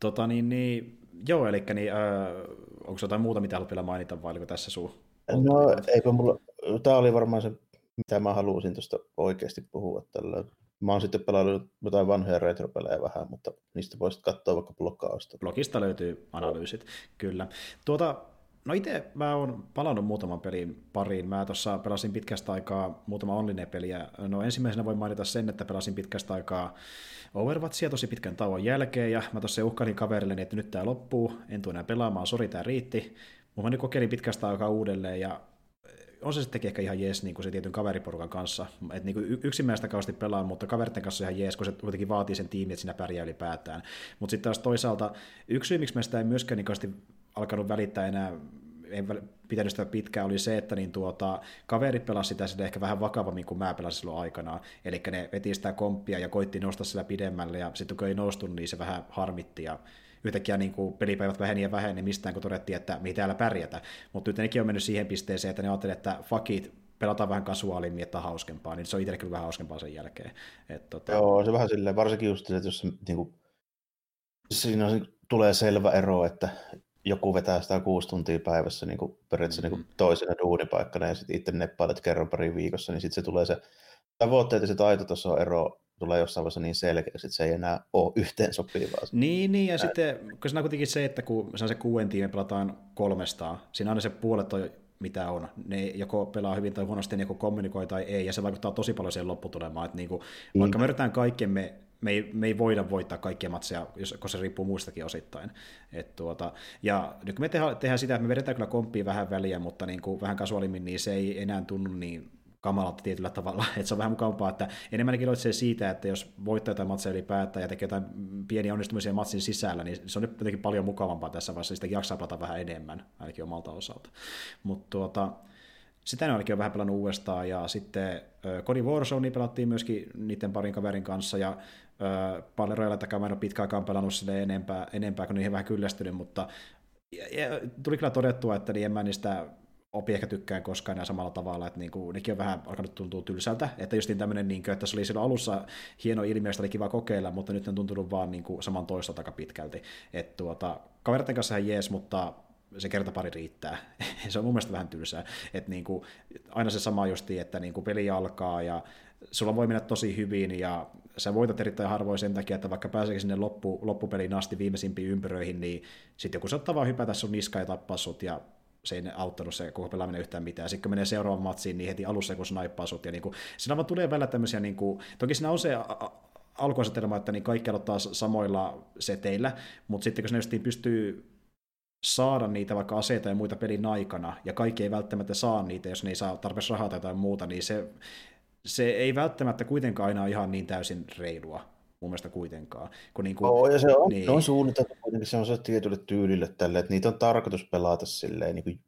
Tota, niin, niin, joo, eli niin, äh, onko jotain muuta, mitä haluat vielä mainita, vai oliko tässä suu? No, eipä mulla, tämä oli varmaan se, mitä mä halusin tuosta oikeasti puhua tällä. Mä oon sitten pelannut jotain vanhoja retropelejä vähän, mutta niistä voisit katsoa vaikka blokkausta. Blogista löytyy analyysit, kyllä. Tuota, no itse mä oon palannut muutaman pelin pariin. Mä tuossa pelasin pitkästä aikaa muutama online peliä. No ensimmäisenä voin mainita sen, että pelasin pitkästä aikaa Overwatchia tosi pitkän tauon jälkeen, ja mä tuossa uhkailin kaverille, että nyt tää loppuu, en tule enää pelaamaan, sori tää riitti. Mutta mä nyt kokeilin pitkästä aikaa uudelleen, ja on se sitten ehkä ihan jees niin kuin se tietyn kaveriporukan kanssa. Et niin kuin yksinmäistä kausti pelaa, mutta kaverten kanssa ihan jees, kun se kuitenkin vaatii sen tiimin, että sinä pärjää ylipäätään. Mutta sitten taas toisaalta yksi syy, miksi mä sitä en myöskään niin kausti alkanut välittää enää en pitänyt sitä pitkään, oli se, että niin tuota, kaverit pelasivat sitä ehkä vähän vakavammin kuin mä pelasin silloin aikanaan. Eli ne veti sitä komppia ja koitti nostaa sillä pidemmälle, ja sitten kun ei noustu, niin se vähän harmitti. Ja yhtäkkiä niin kuin pelipäivät väheni ja väheni mistään, kun todettiin, että mihin täällä pärjätä. Mutta nyt nekin on mennyt siihen pisteeseen, että ne ajattelevat, että fuck it, pelataan vähän kasuaalimmin, että hauskempaa, niin se on itselle vähän hauskempaa sen jälkeen. Et, tota... Joo, se vähän silleen, varsinkin just se, että jos niin kuin, siinä on, tulee selvä ero, että joku vetää sitä kuusi tuntia päivässä niin kuin periaatteessa mm-hmm. niin kuin toisena duunipaikkana ja sitten itse neppailet kerran pari viikossa, niin sitten se tulee se tavoitteet ja se taitotaso ero tulee jossain vaiheessa niin selkeäksi, että se ei enää ole yhteen sopivaa. Niin, niin ja Näin. sitten, kun siinä on kuitenkin se, että kun se on se kuuden tiimi pelataan kolmestaan, siinä aina se puolet on mitä on. Ne joko pelaa hyvin tai huonosti, ne joko kommunikoi tai ei, ja se vaikuttaa tosi paljon siihen lopputulemaan. Että niinku, mm. Vaikka me yritetään kaikkemme, me ei, me ei voida voittaa kaikkia matseja, jos, koska se riippuu muistakin osittain. Et tuota, ja nyt kun me tehdään, tehdään sitä, että me vedetään kyllä komppia vähän väliä, mutta niin kuin vähän kasuaalimmin, niin se ei enää tunnu niin kamalalta tietyllä tavalla. *laughs* että se on vähän mukavampaa, että enemmänkin iloitsee siitä, että jos voittaa jotain matseja ylipäätään ja tekee jotain pieniä onnistumisia matsin sisällä, niin se on nyt jotenkin paljon mukavampaa tässä vaiheessa, sitä jaksaa pelata vähän enemmän, ainakin omalta osalta. Mutta tuota, sitä ne ainakin on vähän pelannut uudestaan, ja sitten Cody Warzone pelattiin myöskin niiden parin kaverin kanssa, ja paljon Royale mä en ole pitkään aikaan pelannut sille enempää, enempää kun niihin vähän kyllästynyt, mutta ja, ja, tuli kyllä todettua, että niin en mä niistä opi ehkä tykkään koskaan enää samalla tavalla, että niinku, nekin on vähän alkanut tuntua tylsältä, että just niin tämmöinen, niinku, että se oli silloin alussa hieno ilmiö, sitä oli kiva kokeilla, mutta nyt on tuntunut vaan niinku, saman toista taka pitkälti, että tuota, kaveritten kanssa ihan jees, mutta se kerta pari riittää. *laughs* se on mun mielestä vähän tylsää, että niinku, aina se sama justi, että niinku, peli alkaa ja sulla voi mennä tosi hyvin ja sä voitat erittäin harvoin sen takia, että vaikka pääseekin sinne loppu, loppupeliin asti viimeisimpiin ympyröihin, niin sitten joku saattaa vaan hypätä sun niskaan ja tappaa sut ja se ei auttanut se koko pelaaminen yhtään mitään. Sitten kun menee seuraavaan matsiin, niin heti alussa kun snaippaa sut. Ja niin kuin, siinä vaan tulee välillä tämmöisiä, niin kuin, toki siinä on se alkuasetelma, että niin kaikki aloittaa samoilla seteillä, mutta sitten kun se pystyy saada niitä vaikka aseita ja muita pelin aikana, ja kaikki ei välttämättä saa niitä, jos ne ei saa tarpeeksi rahaa tai jotain muuta, niin se, se ei välttämättä kuitenkaan aina ihan niin täysin reilua mun mielestä kuitenkaan. Kun niin kuin, oh, ja se on, niin. on suunniteltu kuitenkin se on se tietylle tyylille tälle, että niitä on tarkoitus pelata silleen niin kuin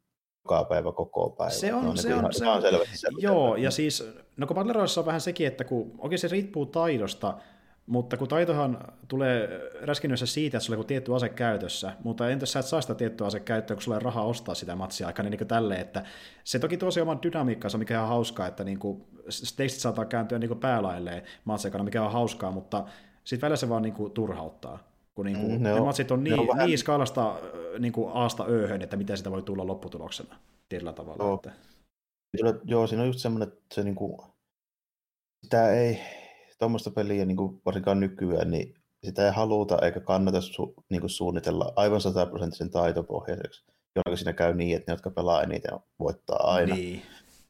joka päivä, koko päivä. Se on, no, se, on, se on, se on Joo, ja siis, no kun on vähän sekin, että kun oikein se riippuu taidosta, mutta kun taitohan tulee räskinnössä siitä, että sulla on tietty ase käytössä, mutta entäs sä et saa sitä tiettyä ase käyttöä, kun sulla on rahaa ostaa sitä matsia aikaa, niin, niin tälle, että se toki tosi oman dynamiikkansa, mikä on hauskaa, että niin kuin tekstit saattaa kääntyä niin päälailleen matsikana, mikä on hauskaa, mutta sitten välillä se vaan niin kuin turhauttaa. Kun niin kuin, mm, ne, ne on, matsit on niin, on vähän... niin skaalasta niin kuin aasta ööhön, että mitä sitä voi tulla lopputuloksena tietyllä tavalla. Joo, että... joo siinä on just semmoinen, että se niin kuin, sitä ei, tuommoista peliä niin kuin varsinkaan nykyään, niin sitä ei haluta eikä kannata su, niin kuin suunnitella aivan sataprosenttisen taitopohjaiseksi, jolloin siinä käy niin, että ne, jotka pelaa eniten, voittaa aina. Niin.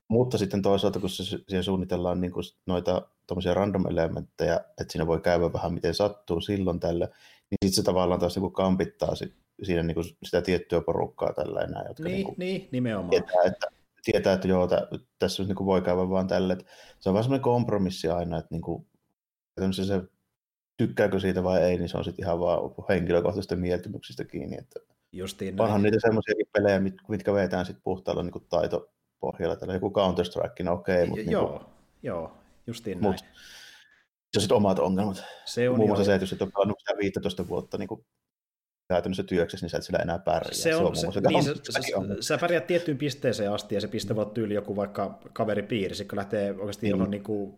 Mutta sitten toisaalta, kun se, siihen suunnitellaan niin kuin noita random elementtejä, että siinä voi käydä vähän miten sattuu silloin tällä, niin sitten se tavallaan taas niin kampittaa sit, siinä niin kuin sitä tiettyä porukkaa tällä enää, jotka niin, niin, kuin niin nimenomaan. Tietää, että, tietää, että joo, tä, tässä niin kuin voi käydä vaan tälle. Se on vaan semmoinen kompromissi aina, että niin kuin, se tykkääkö siitä vai ei, niin se on sitten ihan vaan henkilökohtaisista mieltymyksistä kiinni. Että Justiin näin. Onhan niitä semmoisiakin pelejä, mitkä vetään sitten puhtaalla niin taitopohjalla. Tällä joku Counter-Strike, no okei. Okay, mutta joo, niin kuin, joo, justiin näin. Mut, se on sitten omat ongelmat. Se on Muun muassa se, että jos et ole pelannut 15 vuotta niin kuin käytännössä työksessä, niin sä et sillä enää pärjää. Se on, se, on se, niin, se, se, sä pärjäät tiettyyn pisteeseen asti, ja se piste voi tyyli joku vaikka kaveripiiri, kun lähtee oikeasti niin. niin kuin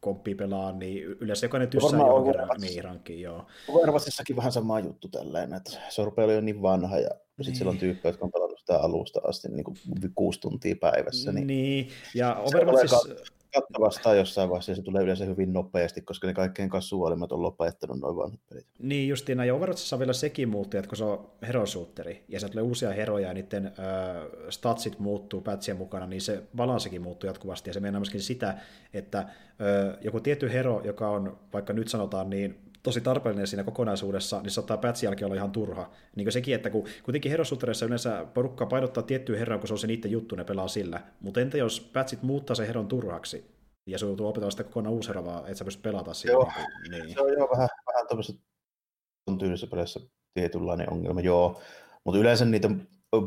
komppi pelaa, niin yleensä jokainen tyssää johonkin niin, rankkiin, joo. Overwatchissakin vähän sama juttu tällainen, että se rupeaa olemaan niin vanha, ja niin. sitten siellä on tyyppejä, jotka on pelannut sitä alusta asti niin kuin kuusi tuntia päivässä. Niin, niin. ja Overwatchissa katta vastaan jossain vaiheessa, ja se tulee yleensä hyvin nopeasti, koska ne kaikkein kasuaalimmat on lopettanut noin vanhat pelit. Niin justiin, ja Overwatchissa on vielä sekin muuttuu, että kun se on herosuutteri, ja se tulee uusia heroja, ja niiden äh, statsit muuttuu pätsien mukana, niin se balanssikin muuttuu jatkuvasti, ja se meinaa myöskin sitä, että äh, joku tietty hero, joka on, vaikka nyt sanotaan, niin tosi tarpeellinen siinä kokonaisuudessa, niin saattaa patchin jälkeen olla ihan turha. Niin kuin sekin, että kun kuitenkin herosuhtereissa yleensä porukka painottaa tiettyä herraa, kun se on se niiden juttu, ne pelaa sillä. Mutta entä jos patchit muuttaa sen heron turhaksi, ja se joutuu opettamaan sitä kokonaan uusi hero, vaan et sä pysty pelata sitä. Joo, niin. se on jo vähän, vähän tämmöisessä tyylisessä pelissä tietynlainen ongelma, joo. Mutta yleensä niitä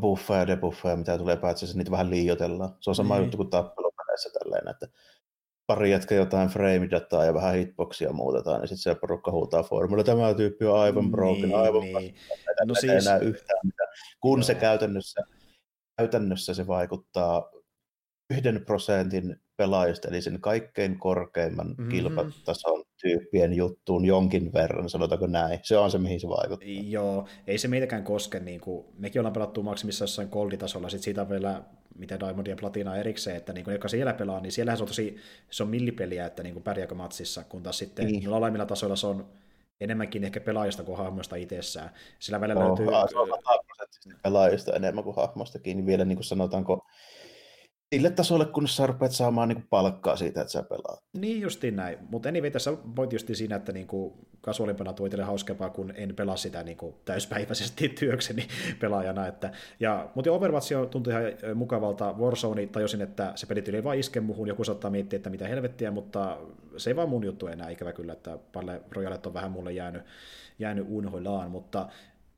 buffeja ja debuffeja, mitä tulee patchissa, niitä vähän liioitellaan. Se on sama niin. juttu kuin tappelupeleissä tälleen, että pari jätkä jotain frame-dataa ja vähän hitboxia muutetaan, niin sitten se porukka huutaa formula, tämä tyyppi on aivan broken, niin, aivan niin. no siis... enää yhtään mitään. Kun Joo. se käytännössä, käytännössä se vaikuttaa yhden prosentin pelaajista, eli sen kaikkein korkeimman mm-hmm. kilpatason tyyppien juttuun jonkin verran, sanotaanko näin. Se on se, mihin se vaikuttaa. Joo, ei se meitäkään koske. Niin kuin, mekin ollaan pelattu maksimissa jossain golditasolla, sitten siitä on vielä mitä Diamond ja Platina erikseen, että niin kuin, joka siellä pelaa, niin siellähän se on tosi, se on millipeliä, että niin kuin pärjääkö matsissa, kun taas sitten niin. alaimmilla tasoilla se on enemmänkin ehkä pelaajista kuin hahmoista itsessään. Sillä välillä oh, löytyy... Se on pelaajista enemmän kuin hahmostakin, niin vielä niin kuin sanotaanko sille tasolle, kun sä rupeat saamaan niin palkkaa siitä, että sä pelaat. Niin justiin näin, mutta anyway, tässä point just siinä, että niin kasuaalimpana tuo itselle hauskempaa, kun en pelaa sitä niin kuin täyspäiväisesti *laughs* työkseni pelaajana. Että, ja, mutta Overwatch tuntui ihan mukavalta. Warzone tajusin, että se peli tuli vain iske muhun, joku saattaa miettiä, että mitä helvettiä, mutta se ei vaan mun juttu enää, ikävä kyllä, että Palle Royalet on vähän mulle jäänyt, jäänyt unhoillaan, mutta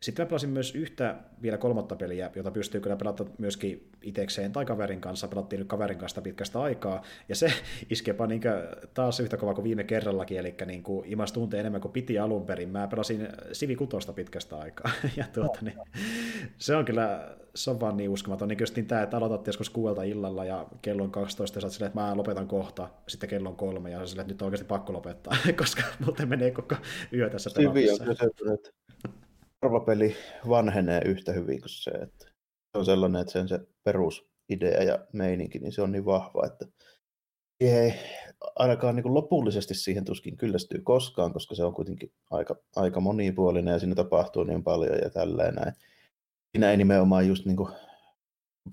sitten mä pelasin myös yhtä vielä kolmatta peliä, jota pystyy kyllä pelata myöskin itekseen tai kaverin kanssa. Pelattiin nyt kaverin kanssa pitkästä aikaa, ja se *laughs* iskepa niin taas yhtä kova kuin viime kerrallakin, eli niin kuin imas tuntee enemmän kuin piti alun perin. Mä pelasin Sivi Kutosta pitkästä aikaa, *laughs* ja tuota, niin, se on kyllä, se on vaan niin uskomaton. Niin kyllä tämä, että aloitat joskus kuuelta illalla ja kello on 12, ja sä silleen, että mä lopetan kohta, sitten kello on kolme, ja sä silleen, että nyt on oikeasti pakko lopettaa, *laughs* koska muuten menee koko yö tässä pelaamisessa arvapeli vanhenee yhtä hyvin kuin se, että se on sellainen, että sen se perusidea ja meininki, niin se on niin vahva, että ei ainakaan niin lopullisesti siihen tuskin kyllästyy koskaan, koska se on kuitenkin aika, aika monipuolinen ja siinä tapahtuu niin paljon ja tälleen näin. Siinä ei nimenomaan just niin kuin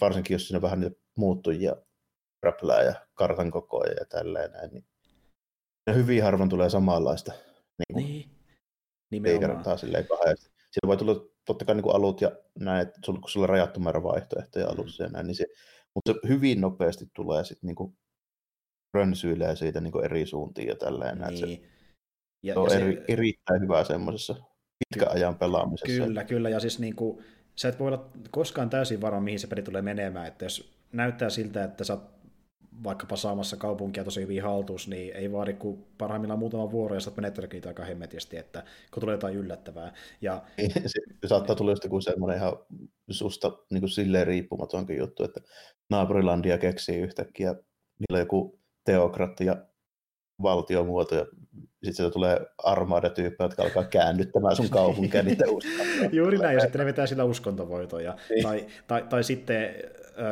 varsinkin jos siinä vähän niitä muuttujia räplää ja kartan kokoja ja tälleen näin, niin hyvin harvoin tulee samanlaista niin kuin niin. Nimenomaan. silleen kahdesti. Siinä voi tulla totta kai niin kuin alut ja näin, että kun sulla on rajattu määrä vaihtoehtoja alussa mm. ja näin, niin se, mutta se hyvin nopeasti tulee sitten niin kuin rönsyilee siitä niin kuin eri suuntiin ja tälleen. Niin. Se, ja, se on ja eri, se... erittäin hyvä semmoisessa pitkän ajan pelaamisessa. Kyllä, kyllä, ja siis niin kuin, sä et voi olla koskaan täysin varma, mihin se peli tulee menemään, että jos näyttää siltä, että sä oot vaikkapa saamassa kaupunkia tosi hyvin haltuus, niin ei vaadi kuin parhaimmillaan muutama vuoro, ja sä oot niitä aika hemmetisti, että kun tulee jotain yllättävää. Ja... *laughs* se saattaa tulla joku semmoinen ihan susta niin kuin silleen riippumatonkin juttu, että naapurilandia keksii yhtäkkiä, niillä on joku teokratti ja valtiomuoto, ja sitten sieltä tulee armada-tyyppejä, jotka alkaa käännyttämään sun kaupunkia *laughs* niiden Juuri näin, ja sitten ne vetää sillä uskontovoitoja. Niin. Tai, tai, tai sitten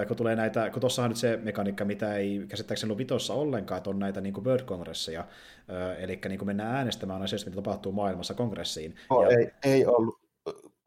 kun tulee näitä, kun tuossa on nyt se mekaniikka, mitä ei käsittääkseni ollut vitossa ollenkaan, että on näitä niin kuin World-kongresseja, eli niin kuin mennään äänestämään asioista, mitä tapahtuu maailmassa kongressiin. No, ja... ei, ei ollut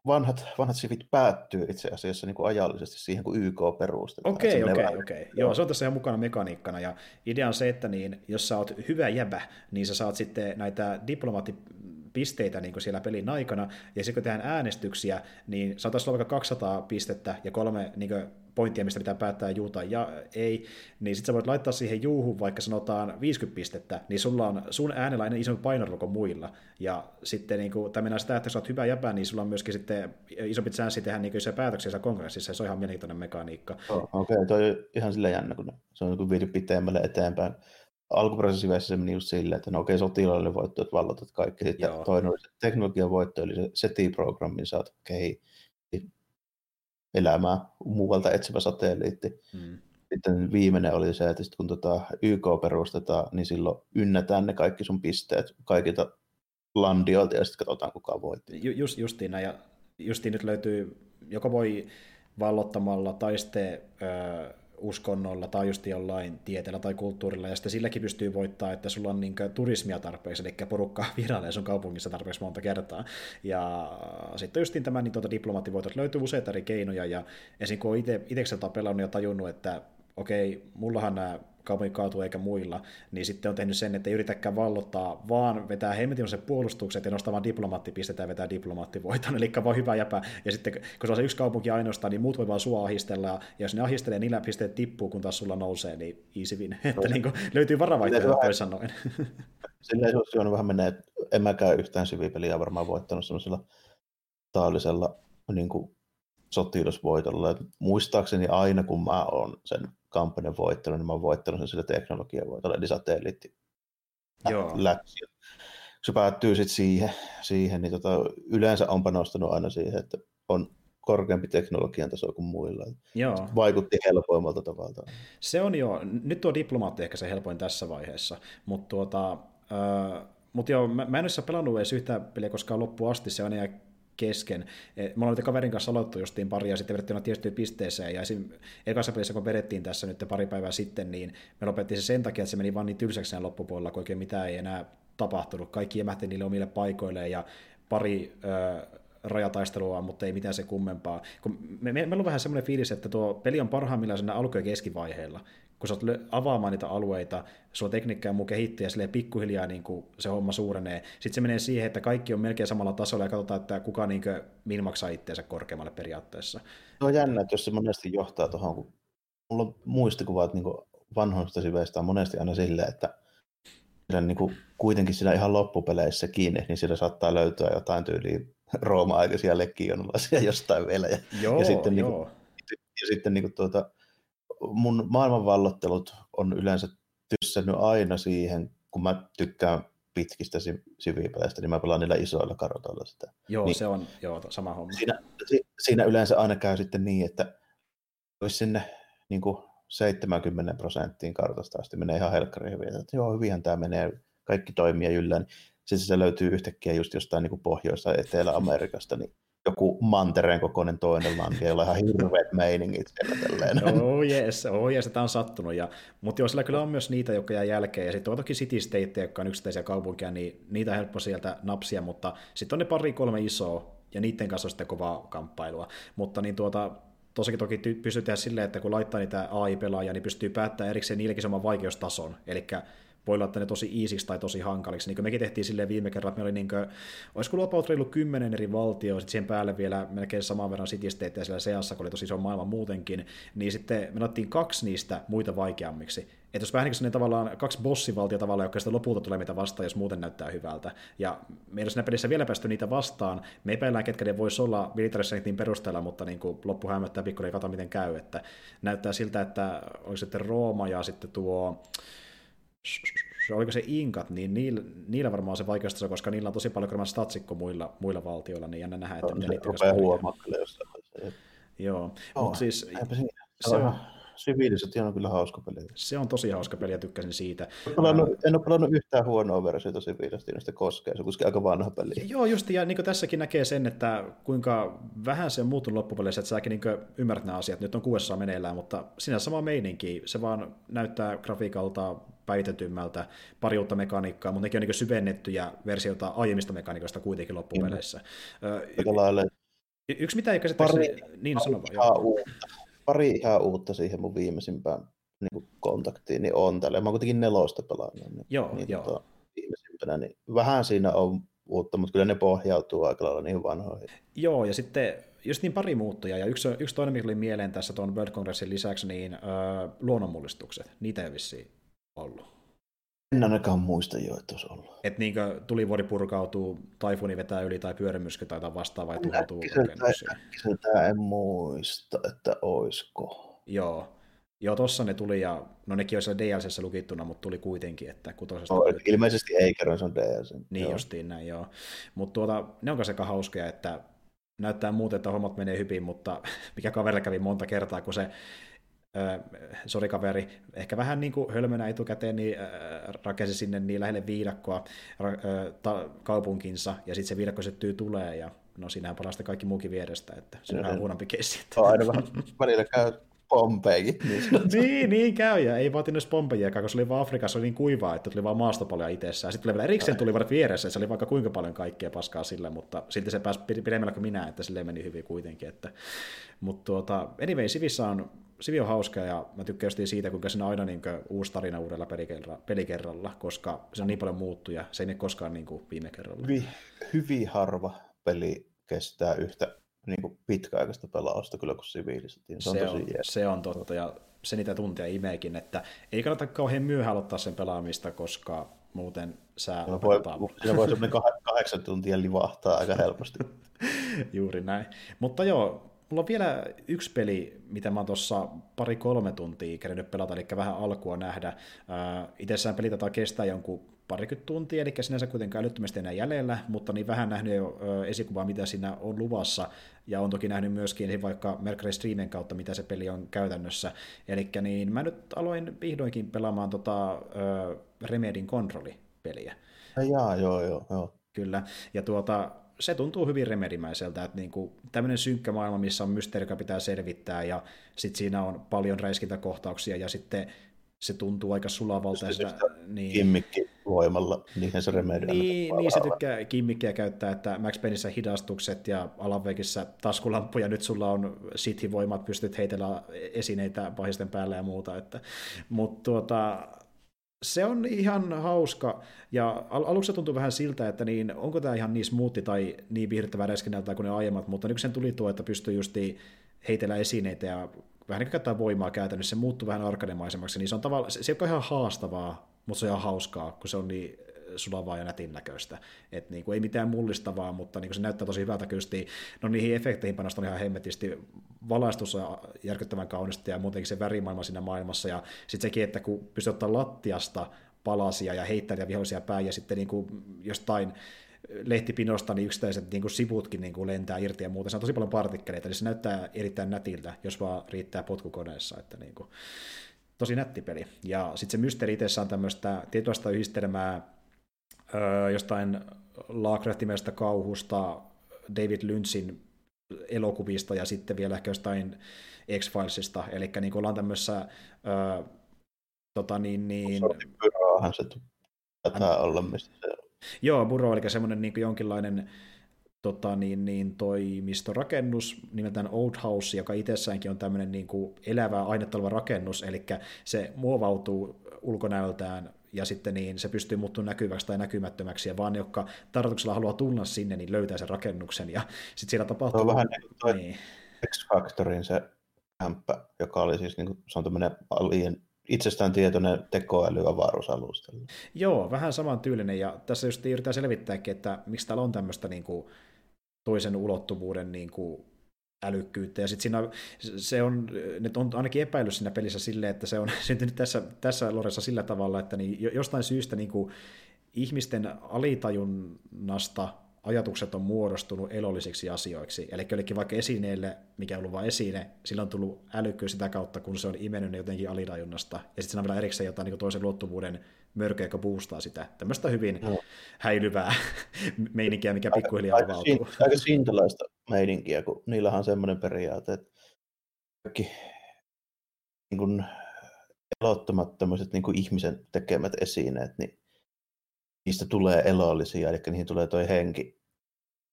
vanhat, vanhat sivit päättyy itse asiassa niin kuin ajallisesti siihen, kun YK perustetaan. Okei, okei, okei. Joo, se on tässä ihan mukana mekaniikkana, ja idea on se, että niin, jos sä oot hyvä jäbä, niin sä saat sitten näitä diplomaattipisteitä niin siellä pelin aikana, ja sitten kun tehdään äänestyksiä, niin saataisiin olla vaikka 200 pistettä ja kolme niin pointtia, mistä pitää päättää juu tai ja, ei, niin sitten sä voit laittaa siihen juuhun, vaikka sanotaan 50 pistettä, niin sulla on sun äänellä isompi painoarvo kuin muilla. Ja sitten niin kuin, tämä sitä, että sä oot hyvä jäpä, niin sulla on myöskin sitten isompi chanssi tehdä niin se päätöksiä kongressissa, ja se on ihan mielenkiintoinen mekaniikka. Oh, Okei, okay, toi on ihan sillä jännä, kun se on niin viety pitemmälle eteenpäin. Alkuperäisessä se meni just silleen, että no okei, okay, sotilaille voitto, että vallotat kaikki. Sitten Joo. toinen oli se teknologian voitto, eli se SETI-programmin saat kehi elämää muualta etsivä satelliitti. Mm. Sitten viimeinen oli se, että kun tota YK perustetaan, niin silloin ynnätään ne kaikki sun pisteet kaikilta landioilta ja sitten katsotaan kuka voitti. Ju, just, justiin näin, ja justiin nyt löytyy, joko voi vallottamalla tai sitten öö, uskonnolla tai just jollain tieteellä tai kulttuurilla, ja sitten silläkin pystyy voittaa, että sulla on niin turismia tarpeeksi, eli porukka virailee sun kaupungissa tarpeeksi monta kertaa. Ja sitten justiin tämä niin tuota diplomaattivoitot löytyy useita eri keinoja, ja esim. kun itse itse pelannut ja tajunnut, että okei, mullahan nämä kaupungin kaatuu eikä muilla, niin sitten on tehnyt sen, että ei yritäkään vallottaa, vaan vetää hemmetin se puolustukset ja nostaa vaan diplomaattipistettä ja vetää diplomaattivoiton, *laughs* eli vaan hyvä jäpä. Ja sitten kun se on se yksi kaupunki ainoastaan, niin muut voi vaan sua ahistella, ja jos ne ahistelee, niillä pisteet tippuu, kun taas sulla nousee, niin easy win. *laughs* Että niin kuin, löytyy varavaihtoehtoja toisin sanoen. Silleen *laughs* se on vähän menee, että en mäkään yhtään syvipeliä varmaan voittanut sellaisella taallisella niin kuin sotilasvoitolla. muistaakseni aina kun mä oon sen kampanjan voittanut, niin mä oon voittanut sen sillä teknologiavoitolla, eli satelliitti Joo. läksi. Se päättyy sitten siihen, siihen niin tota, yleensä on panostanut aina siihen, että on korkeampi teknologian taso kuin muilla. Joo. Vaikutti helpoimmalta tavalla. Se on jo, nyt tuo diplomaatti ehkä se helpoin tässä vaiheessa, mutta tuota, äh, mutta joo, mä, mä en ole pelannut edes yhtä peliä koskaan loppuun asti, se on kesken. Me ollaan kaverin kanssa aloittu justiin pari ja sitten vedettiin tiettyyn pisteeseen ja esim. ekassa pelissä kun vedettiin tässä nyt pari päivää sitten, niin me lopettiin se sen takia, että se meni vaan niin tylsäksi loppupuolella, kun oikein mitään ei enää tapahtunut. Kaikki emähti niille omille paikoilleen ja pari ö, rajataistelua, mutta ei mitään se kummempaa. Kun me, me, meillä on vähän semmoinen fiilis, että tuo peli on parhaimmillaan siinä alku- ja keskivaiheella, kun sä oot avaamaan niitä alueita, sulla tekniikka ja muu kehittyy ja silleen pikkuhiljaa niin kuin se homma suurenee. Sitten se menee siihen, että kaikki on melkein samalla tasolla ja katsotaan, että kuka niin kuin, maksaa itseensä korkeammalle periaatteessa. Se on jännä, että jos se monesti johtaa tuohon, kun mulla on muistikuvat niin vanhoista siveistä on monesti aina silleen, että siellä niin kuin, kuitenkin siinä ihan loppupeleissä kiinni, niin siellä saattaa löytyä jotain tyyliä rooma-aikaisia lekkionalaisia jostain vielä. Ja, joo, ja sitten, joo. Niin kuin, ja sitten niin kuin, tuota, mun maailmanvallottelut on yleensä tyssännyt aina siihen, kun mä tykkään pitkistä sivipeleistä, niin mä pelaan niillä isoilla kartoilla sitä. Joo, niin, se on joo, sama homma. Siinä, siinä yleensä aina käy sitten niin, että jos sinne niin kuin 70 prosenttiin kartasta asti menee ihan helkkari hyvin, että joo, hyvinhän tämä menee, kaikki toimii ja yllään. Sitten se löytyy yhtäkkiä just jostain niin kuin Pohjois- Etelä-Amerikasta, niin joku mantereen kokoinen toinen landi, jolla on ihan hirveät meiningit siellä tälleen. *laughs* Oh yes, oh yes, tämä on sattunut. Ja, mutta joo, sillä kyllä on myös niitä, jotka jää jälkeen. Ja sitten on toki city state, jotka on yksittäisiä kaupunkia, niin niitä on helppo sieltä napsia, mutta sitten on ne pari kolme isoa, ja niiden kanssa on sitten kovaa kamppailua. Mutta niin tuota, tosikin toki pystyy tehdä silleen, että kun laittaa niitä AI-pelaajia, niin pystyy päättämään erikseen niillekin saman vaikeustason. Eli voi laittaa ne tosi easiksi tai tosi hankaliksi. Niin kuin mekin tehtiin silleen viime kerralla, että me oli niin kuin, olisiko Lopoutra ollut kymmenen eri valtioa, sitten siihen päälle vielä melkein saman verran city siellä seassa, kun oli tosi iso maailma muutenkin, niin sitten me laitettiin kaksi niistä muita vaikeammiksi. Että jos vähän niin kuin tavallaan kaksi bossivaltia tavallaan, jotka sitten lopulta tulee mitä vastaan, jos muuten näyttää hyvältä. Ja meillä siinä pelissä vielä päästy niitä vastaan. Me epäillään, ketkä ne voisi olla military perusteella, mutta niin kuin loppu hämöttää pikkuinen katso, miten käy. Että näyttää siltä, että olisi sitten Rooma ja sitten tuo oliko se Inkat, niin niillä, niillä varmaan on se vaikeustaso, koska niillä on tosi paljon enemmän statsikko muilla, muilla valtioilla, niin jännä nähdä, että no, miten niitä rupeaa huomaa jossain Joo, oh, mutta siis... Se on, Civilization on kyllä hauska peli. Se on tosi hauska peli ja tykkäsin siitä. En, pelannut, en ole pelannut yhtään huonoa versiota Civilizationista koskee, se on kuitenkin aika vanha peli. Joo, just, ja niin tässäkin näkee sen, että kuinka vähän se on muuttunut loppupeleissä, että säkin niin ymmärrät nämä asiat. Nyt on kuussa meneillään, mutta sinä sama meininki. Se vaan näyttää grafiikalta päitetymmältä, pari uutta mekaniikkaa, mutta nekin on niin syvennettyjä versioita aiemmista mekaniikoista kuitenkin loppupeleissä. Mm. Y- yksi mitä ei käsittääkseni... Niin, sano vaan pari ihan uutta siihen mun viimeisimpään niin kuin kontaktiin, niin on tällä. Mä oon kuitenkin nelosta pelannut. Niin, joo, niin, joo. Tota, viimeisimpänä, niin vähän siinä on uutta, mutta kyllä ne pohjautuu aika lailla niihin vanhoihin. Joo, ja sitten just niin pari muuttuja, ja yksi, yksi toinen, mikä oli mieleen tässä tuon World Congressin lisäksi, niin öö, luonnonmullistukset, niitä ei vissiin ollut. En ainakaan muista jo, että olisi ollut. Että niin tulivuori purkautuu, taifuni vetää yli tai pyörimyrsky tai jotain vastaavaa ja tuhoutuu Äkkiseltä en muista, että oisko. Joo. Joo, tossa ne tuli ja no nekin olisi DLCssä lukittuna, mutta tuli kuitenkin, että kutosesta... No, ilmeisesti ei kerran, se on DLC. Niin joo. justiin näin, joo. Mutta tuota, ne on aika hauskoja, että näyttää muuten, että hommat menee hyvin, mutta *laughs* mikä kaverille kävi monta kertaa, kun se sori kaveri, ehkä vähän niin kuin hölmönä etukäteen, niin rakensi sinne niin lähelle viidakkoa ta, kaupunkinsa, ja sitten se viidakko syttyy tulee, ja no siinähän palastaa kaikki muukin vierestä, että se on vähän huonompi kessi. Että... Aina vähän välillä käy pompeikin. Niin, niin, niin käy, ja ei vaatinut edes pompejiakaan, koska se oli vaan Afrikassa oli niin kuivaa, että tuli vaan maastopalja itsessään. Sitten vielä erikseen tuli varat vieressä, se oli vaikka kuinka paljon kaikkea paskaa sille, mutta silti se pääsi pidemmällä kuin minä, että sille meni hyvin kuitenkin. Että... Mutta tuota, anyway, Sivissä on Sivi on hauska ja mä tykkään siitä, kuinka siinä on aina niin uusi tarina uudella pelikerralla, pelikerralla, koska se on niin paljon muuttuja, se ei koskaan niin kuin viime kerralla. Hyvin, hyvin harva peli kestää yhtä niin kuin pitkäaikaista pelausta kyllä kuin siviiliset. Se on, se on, se on totta ja se niitä tuntia imeekin, että ei kannata kauhean myöhään aloittaa sen pelaamista, koska muuten sä no voi, Siinä voi semmoinen kahdeksan tuntia livahtaa aika helposti. *laughs* Juuri näin. Mutta joo, Mulla on vielä yksi peli, mitä mä oon tuossa pari-kolme tuntia kerännyt pelata, eli vähän alkua nähdä. itsessään peli taitaa kestää jonkun parikymmentä tuntia, eli sinänsä kuitenkaan älyttömästi enää jäljellä, mutta niin vähän nähnyt jo esikuvaa, mitä siinä on luvassa, ja on toki nähnyt myöskin vaikka Mercury Streamen kautta, mitä se peli on käytännössä. Eli niin mä nyt aloin vihdoinkin pelaamaan tota, Remedin kontrollipeliä. Jaa, joo, joo, joo. Kyllä, ja tuota, se tuntuu hyvin remedimäiseltä, että niin kuin tämmöinen synkkä maailma, missä on mysteeri, joka pitää selvittää, ja sitten siinä on paljon räiskintäkohtauksia, ja sitten se tuntuu aika sulavalta. Sitä, niin, kimmikki voimalla, niinhän se remedi Niin, niin se tykkää kimmikkiä käyttää, että Max Penissä hidastukset ja Alaveikissä taskulamppuja, nyt sulla on sithi-voimat, pystyt heitellä esineitä pahisten päälle ja muuta, että, mutta tuota, se on ihan hauska, ja al- aluksi se tuntui vähän siltä, että niin, onko tämä ihan niin smoothi tai niin viihdyttävä räiskinältä kuin ne aiemmat, mutta nyt sen tuli tuo, että pystyy justi heitellä esineitä ja vähän niin käyttää voimaa käytännössä, se muuttuu vähän arkademaisemmaksi, niin se on tavallaan, se, se on ihan haastavaa, mutta se on ihan hauskaa, kun se on niin sulavaa ja nätin näköistä. Et niin kuin ei mitään mullistavaa, mutta niin kuin se näyttää tosi hyvältä kysti. No niihin efekteihin panostaa ihan hemmetisti. Valaistus on järkyttävän kaunista ja muutenkin se värimaailma siinä maailmassa. Ja sitten sekin, että kun pystyy ottaa lattiasta palasia ja heittää ja vihollisia päin ja sitten niin kuin jostain lehtipinosta niin yksittäiset niin kuin sivutkin niin kuin lentää irti ja muuta. Se on tosi paljon partikkeleita, eli se näyttää erittäin nätiltä, jos vaan riittää potkukoneessa. Että niin kuin, tosi nätti peli. Ja sitten se mysteeri itsessä on tämmöistä tietynlaista yhdistelmää jostain Lovecraftimäistä kauhusta, David Lynchin elokuvista ja sitten vielä ehkä jostain X-Filesista, eli niin ollaan tämmöisessä öö, tota niin, niin... se taitaa olla, mistä se on. Joo, Buro, eli semmoinen niin jonkinlainen tota, niin, niin, toimistorakennus nimeltään Old House, joka itsessäänkin on tämmöinen niin kuin elävä ainettava rakennus, eli se muovautuu ulkonäöltään ja sitten niin se pystyy muuttumaan näkyväksi tai näkymättömäksi, ja vaan ne, jotka tarkoituksella haluaa tulla sinne, niin löytää sen rakennuksen, ja sitten siellä tapahtuu... Se on vähän niin kuin niin. X-Factorin se kämppä, joka oli siis, niin kuin, se on tämmöinen alien itsestään tietoinen tekoäly avaruusalustalla. Joo, vähän saman tyylinen, ja tässä just yritetään selvittääkin, että miksi täällä on tämmöistä niin kuin, toisen ulottuvuuden niin kuin, älykkyyttä, ja sitten siinä se on, nyt on ainakin epäilys siinä pelissä silleen, että se on *laughs* syntynyt tässä, tässä loressa sillä tavalla, että niin jostain syystä niin kuin, ihmisten alitajunnasta ajatukset on muodostunut elollisiksi asioiksi. Eli olikin vaikka esineelle, mikä on ollut vain esine, sillä on tullut älykkyys sitä kautta, kun se on imennyt jotenkin alitajunnasta. Ja sitten siinä on vielä erikseen jotain niin toisen luottuvuuden mörköä, joka boostaa sitä. Tämmöistä hyvin no. häilyvää *laughs* meininkiä, mikä pikkuhiljaa avautuu. Aika, aika sintalaista meininkiä, kun niillähän on semmoinen periaate, että kaikki niin kuin, elottomat tämmöiset niin kuin ihmisen tekemät esineet, niin niistä tulee elollisia, eli niihin tulee toi henki,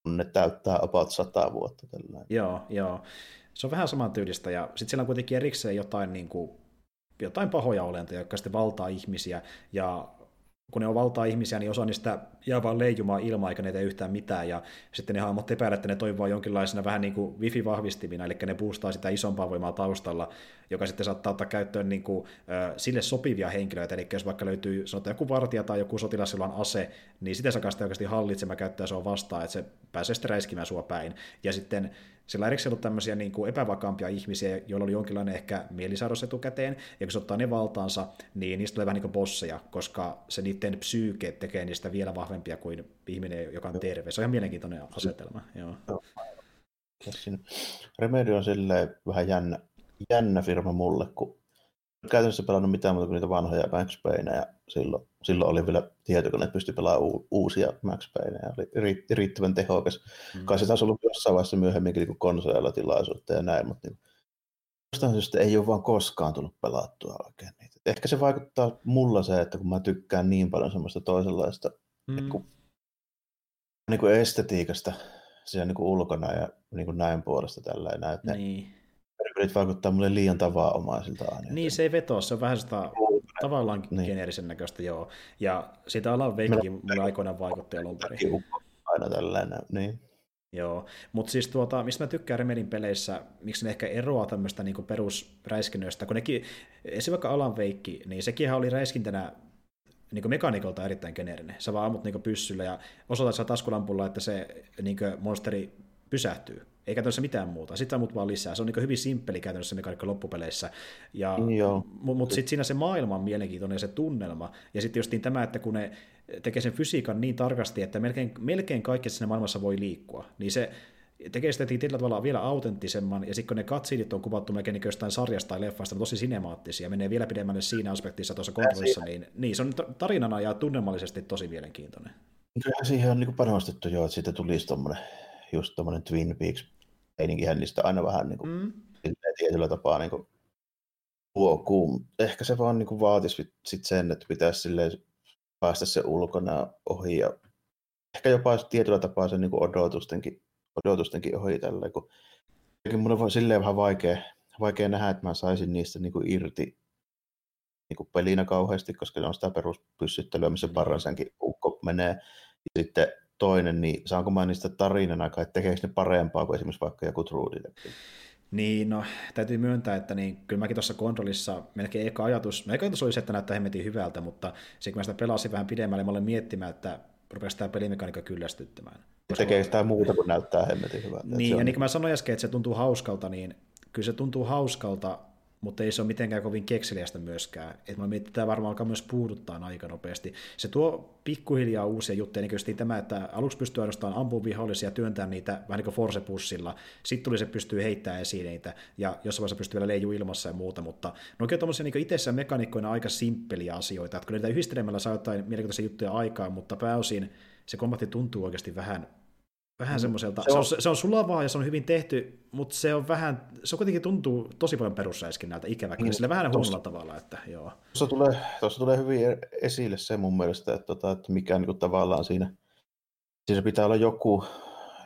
kun ne täyttää about sata vuotta. Tällainen. Joo, joo. Se on vähän samantyylistä, ja sitten siellä on kuitenkin erikseen jotain, niin kuin, jotain pahoja olentoja, jotka sitten valtaa ihmisiä, ja kun ne on valtaa ihmisiä, niin osa niistä jää vaan leijumaan ilman, eikä ne tee yhtään mitään, ja sitten ne hahmot epäilevät, että ne toivoo jonkinlaisena vähän niin kuin wifi-vahvistimina, eli ne boostaa sitä isompaa voimaa taustalla, joka sitten saattaa ottaa käyttöön niin kuin, äh, sille sopivia henkilöitä, eli jos vaikka löytyy sanotaan joku vartija tai joku sotilas, jolla on ase, niin sitä saa oikeasti hallitsemaan käyttää se on vastaan, että se pääsee sitten räiskimään sua päin. Ja sitten sillä on erikseen ollut tämmöisiä niin kuin epävakaampia ihmisiä, joilla oli jonkinlainen ehkä mielisairaus etukäteen, ja kun se ottaa ne valtaansa, niin niistä tulee vähän niin kuin bosseja, koska se niiden psyyke tekee niistä vielä vahvempia kuin ihminen, joka on terve. Se on ihan mielenkiintoinen asetelma. Joo. Remedy on silleen vähän jännä, jännä firma mulle, kun käytännössä pelannut mitään muuta kuin niitä vanhoja Max Payneja. Silloin, silloin oli vielä tietokone, että pystyi pelaamaan uusia Max Payneja. Oli riittävän tehokas. Mm. Kai se taas ollut jossain vaiheessa myöhemminkin niin konsoleilla tilaisuutta ja näin, mutta niin, jostain syystä ei ole vaan koskaan tullut pelattua oikein niitä. Ehkä se vaikuttaa mulla se, että kun mä tykkään niin paljon semmoista toisenlaista mm. niin kuin, niin kuin estetiikasta siellä niin kuin ulkona ja niin kuin näin puolesta tällä näin. Niin Hybrid vaikuttaa mulle liian tavanomaisilta aina. Niin, se ei vetoa, se on vähän sitä tavallaan niin. geneerisen näköistä, joo. Ja siitä Alan Wakekin mulle aikoinaan vaikutti alun perin. Aina tällainen, niin. Joo, mutta siis tuota, mistä mä tykkään Remedin peleissä, miksi ne ehkä eroaa tämmöistä niinku perusräiskinnöistä, kun nekin, esimerkiksi vaikka Alan Veikki, niin sekin oli räiskintänä niin mekanikolta erittäin geneerinen. Sä vaan ammut niin pyssyllä ja osoitat taskulampulla, että se niin monsteri pysähtyy ei käytännössä mitään muuta. Sitten mut vaan lisää. Se on niin hyvin simppeli käytännössä mekaniikka loppupeleissä. Ja, Mutta mut sitten siinä se maailma on mielenkiintoinen ja se tunnelma. Ja sitten justiin tämä, että kun ne tekee sen fysiikan niin tarkasti, että melkein, melkein kaikki siinä maailmassa voi liikkua, niin se tekee sitä tietyllä tavalla vielä autenttisemman, ja sitten kun ne katsidit on kuvattu melkein niin jostain sarjasta tai leffasta, tosi sinemaattisia, menee vielä pidemmälle siinä aspektissa tuossa kontrollissa, niin, niin se on tarinana ja tunnelmallisesti tosi mielenkiintoinen. Kyllä siihen on niin panostettu jo, että siitä tulisi tuommoinen just tuommoinen Twin Peaks meininkihän niistä aina vähän niin kuin, mm. tietyllä tapaa niin kuin, huokuu. Ehkä se vaan niin kuin vaatisi sit sen, että pitäisi silleen päästä se ulkona ohi ja ehkä jopa tietyllä tapaa sen niin kuin odotustenkin, odotustenkin ohi tällä, kun mun on silleen vähän vaikea, vaikea nähdä, että mä saisin niistä niin kuin irti niin kuin pelinä kauheasti, koska se on sitä peruspyssyttelyä, missä Barransenkin ukko menee. Ja sitten toinen, niin saanko mä niistä tarinana, että tekeekö ne parempaa kuin esimerkiksi vaikka joku True Detective? Niin, no täytyy myöntää, että niin, kyllä mäkin tuossa kontrollissa melkein eka ajatus, melkein ajatus oli se, että näyttää hemmetin hyvältä, mutta se kun mä sitä pelasin vähän pidemmälle, mä olin miettimään, että rupesi tämä pelimekaniikka kyllästyttämään. Tekee sitä muuta kuin näyttää hemmetin hyvältä. Niin, ja niin kuin mä sanoin äsken, että se tuntuu hauskalta, niin kyllä se tuntuu hauskalta, mutta ei se ole mitenkään kovin kekseliästä myöskään. Et mä mietin, että tämä varmaan alkaa myös puuduttaa aika nopeasti. Se tuo pikkuhiljaa uusia juttuja, niin kuin tämä, että aluksi pystyy ainoastaan ampumaan vihollisia ja työntää niitä vähän niin kuin force-pussilla. Sitten tuli se pystyy heittämään esineitä, ja jossain vaiheessa pystyy vielä leijuu ilmassa ja muuta, mutta ne on tuommoisia niin itsessään mekanikkoina aika simppeliä asioita, että kun niitä yhdistelemällä saa jotain mielenkiintoisia juttuja aikaan, mutta pääosin se kombatti tuntuu oikeasti vähän Vähän mm. semmoiselta, se on, se, on, se on sulavaa ja se on hyvin tehty, mutta se on vähän, se kuitenkin tuntuu tosi paljon perussäiskinnältä ikävä kyllä, mm. sillä vähän huonolla tavalla, että joo. Tuossa tulee, tuossa tulee hyvin e- esille se mun mielestä, että, tota, että mikä niin kuin, tavallaan siinä, siinä pitää olla joku,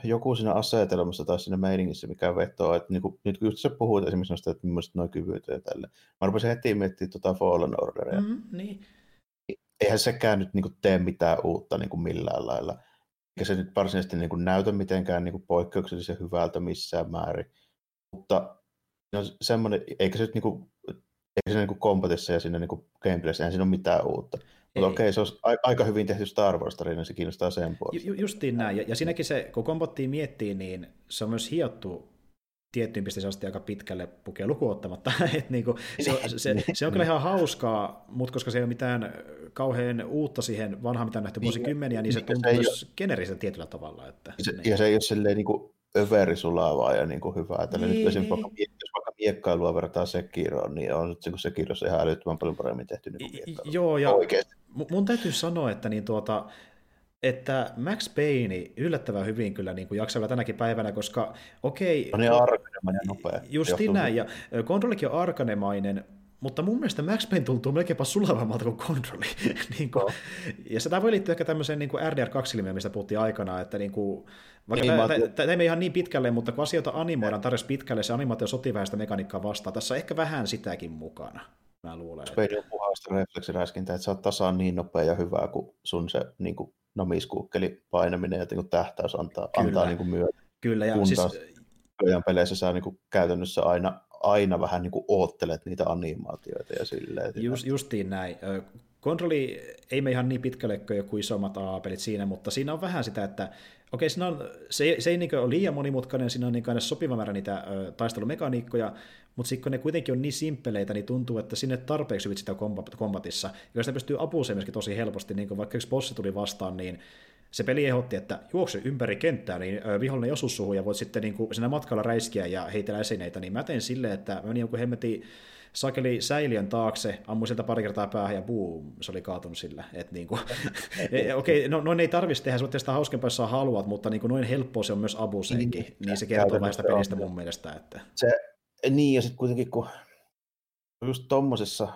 joku siinä asetelmassa tai siinä meiningissä, mikä vetoo, että niin kuin, nyt kun sä puhut esimerkiksi noista, että millaiset nuo kyvyt ja tälle. Mä rupesin heti miettimään tuota Fallen Orderia. Mm, niin. Eihän sekään nyt niin kuin, tee mitään uutta niin kuin millään lailla. Eikä se nyt varsinaisesti niin kuin, näytä mitenkään niin kuin, poikkeuksellisen hyvältä missään määrin. Mutta no, semmoinen, eikä se nyt niin kuin, eikä se niin kuin kombatissa ja siinä niin kuin gameplayssä, eihän siinä ole mitään uutta. Mutta okei, se on aika hyvin tehty Star Wars tarina, se kiinnostaa sen puolesta. Ju, justiin näin, ja, ja siinäkin se, kun kombottiin miettii, niin se on myös hiottu tiettyyn pisteeseen asti aika pitkälle pukea lukuottamatta. *laughs* Et niinku, se, on, se, *laughs* se, on kyllä ihan hauskaa, mutta koska se ei ole mitään kauhean uutta siihen vanhaan, mitä on nähty niin, vuosikymmeniä, niin se niin, tuntuu se myös generisen tietyllä tavalla. Että, se, niin. Ja se ei ole silleen niin kuin överisulavaa ja niin kuin hyvää. Että niin. nyt esimerkiksi vaikka, jos vaikka miekkailua vertaa Sekiroon, niin on nyt se Sekirossa ihan älyttömän paljon paremmin tehty niin kuin Joo, ja Oikeasti. mun täytyy sanoa, että niin tuota, että Max Payne yllättävän hyvin kyllä niin kuin jaksaa tänäkin päivänä, koska okei... On niin arkanemainen nopea. Justiin näin, ja kontrollikin on arkanemainen, mutta mun mielestä Max Payne tuntuu melkeinpä sulavammalta kuin Control. *laughs* niin kuin, ja se voi liittyä ehkä tämmöiseen niin RDR2-ilmiöön, mistä puhuttiin aikanaan, että niin kuin, vaikka tämä ei ihan niin pitkälle, mutta kun asioita animoidaan tarjosi pitkälle, se animaatio sotii vähän sitä mekaniikkaa vastaan. Tässä on ehkä vähän sitäkin mukana, mä luulen. Spade on puhasta refleksiräiskintä, että sä oot tasaan niin nopea ja hyvää kuin sun se niin kuin nomiskuukkeli painaminen ja niin kuin tähtäys antaa, Kyllä. antaa niin kuin myötä. Kyllä, ja kun siis... peleissä sä niin kuin käytännössä aina, aina vähän niin kuin oottelet niitä animaatioita ja silleen. Just, justiin näin. Kontrolli ei me ihan niin pitkälle kuin joku isommat A-pelit siinä, mutta siinä on vähän sitä, että okei, siinä on, se, se ei niin ole liian monimutkainen, siinä on niin aina sopiva määrä niitä taistelumekaniikkoja, mutta sitten kun ne kuitenkin on niin simppeleitä, niin tuntuu, että sinne tarpeeksi hyvin sitä kombatissa, ja sitä pystyy apuuseen myöskin tosi helposti, niin kuin vaikka yksi bossi tuli vastaan, niin se peli ehdotti, että juokse ympäri kenttää, niin vihollinen osu suhun ja voit sitten niin kuin siinä matkalla räiskiä ja heitellä esineitä, niin mä tein silleen, että mä menin jonkun hemmetin sakeli säiliön taakse, ammuin sieltä pari kertaa päähän ja boom, se oli kaatunut sillä. Että niin kuin, *laughs* okei, okay, no, noin ei tarvitsisi tehdä, se on sitä hauskempaa, jos haluat, mutta niin kuin noin helppoa se on myös abuseenkin, niin, niin se kertoo vähän sitä pelistä mun mielestä. Että... Se, niin, ja sitten kuitenkin kun just tommosessa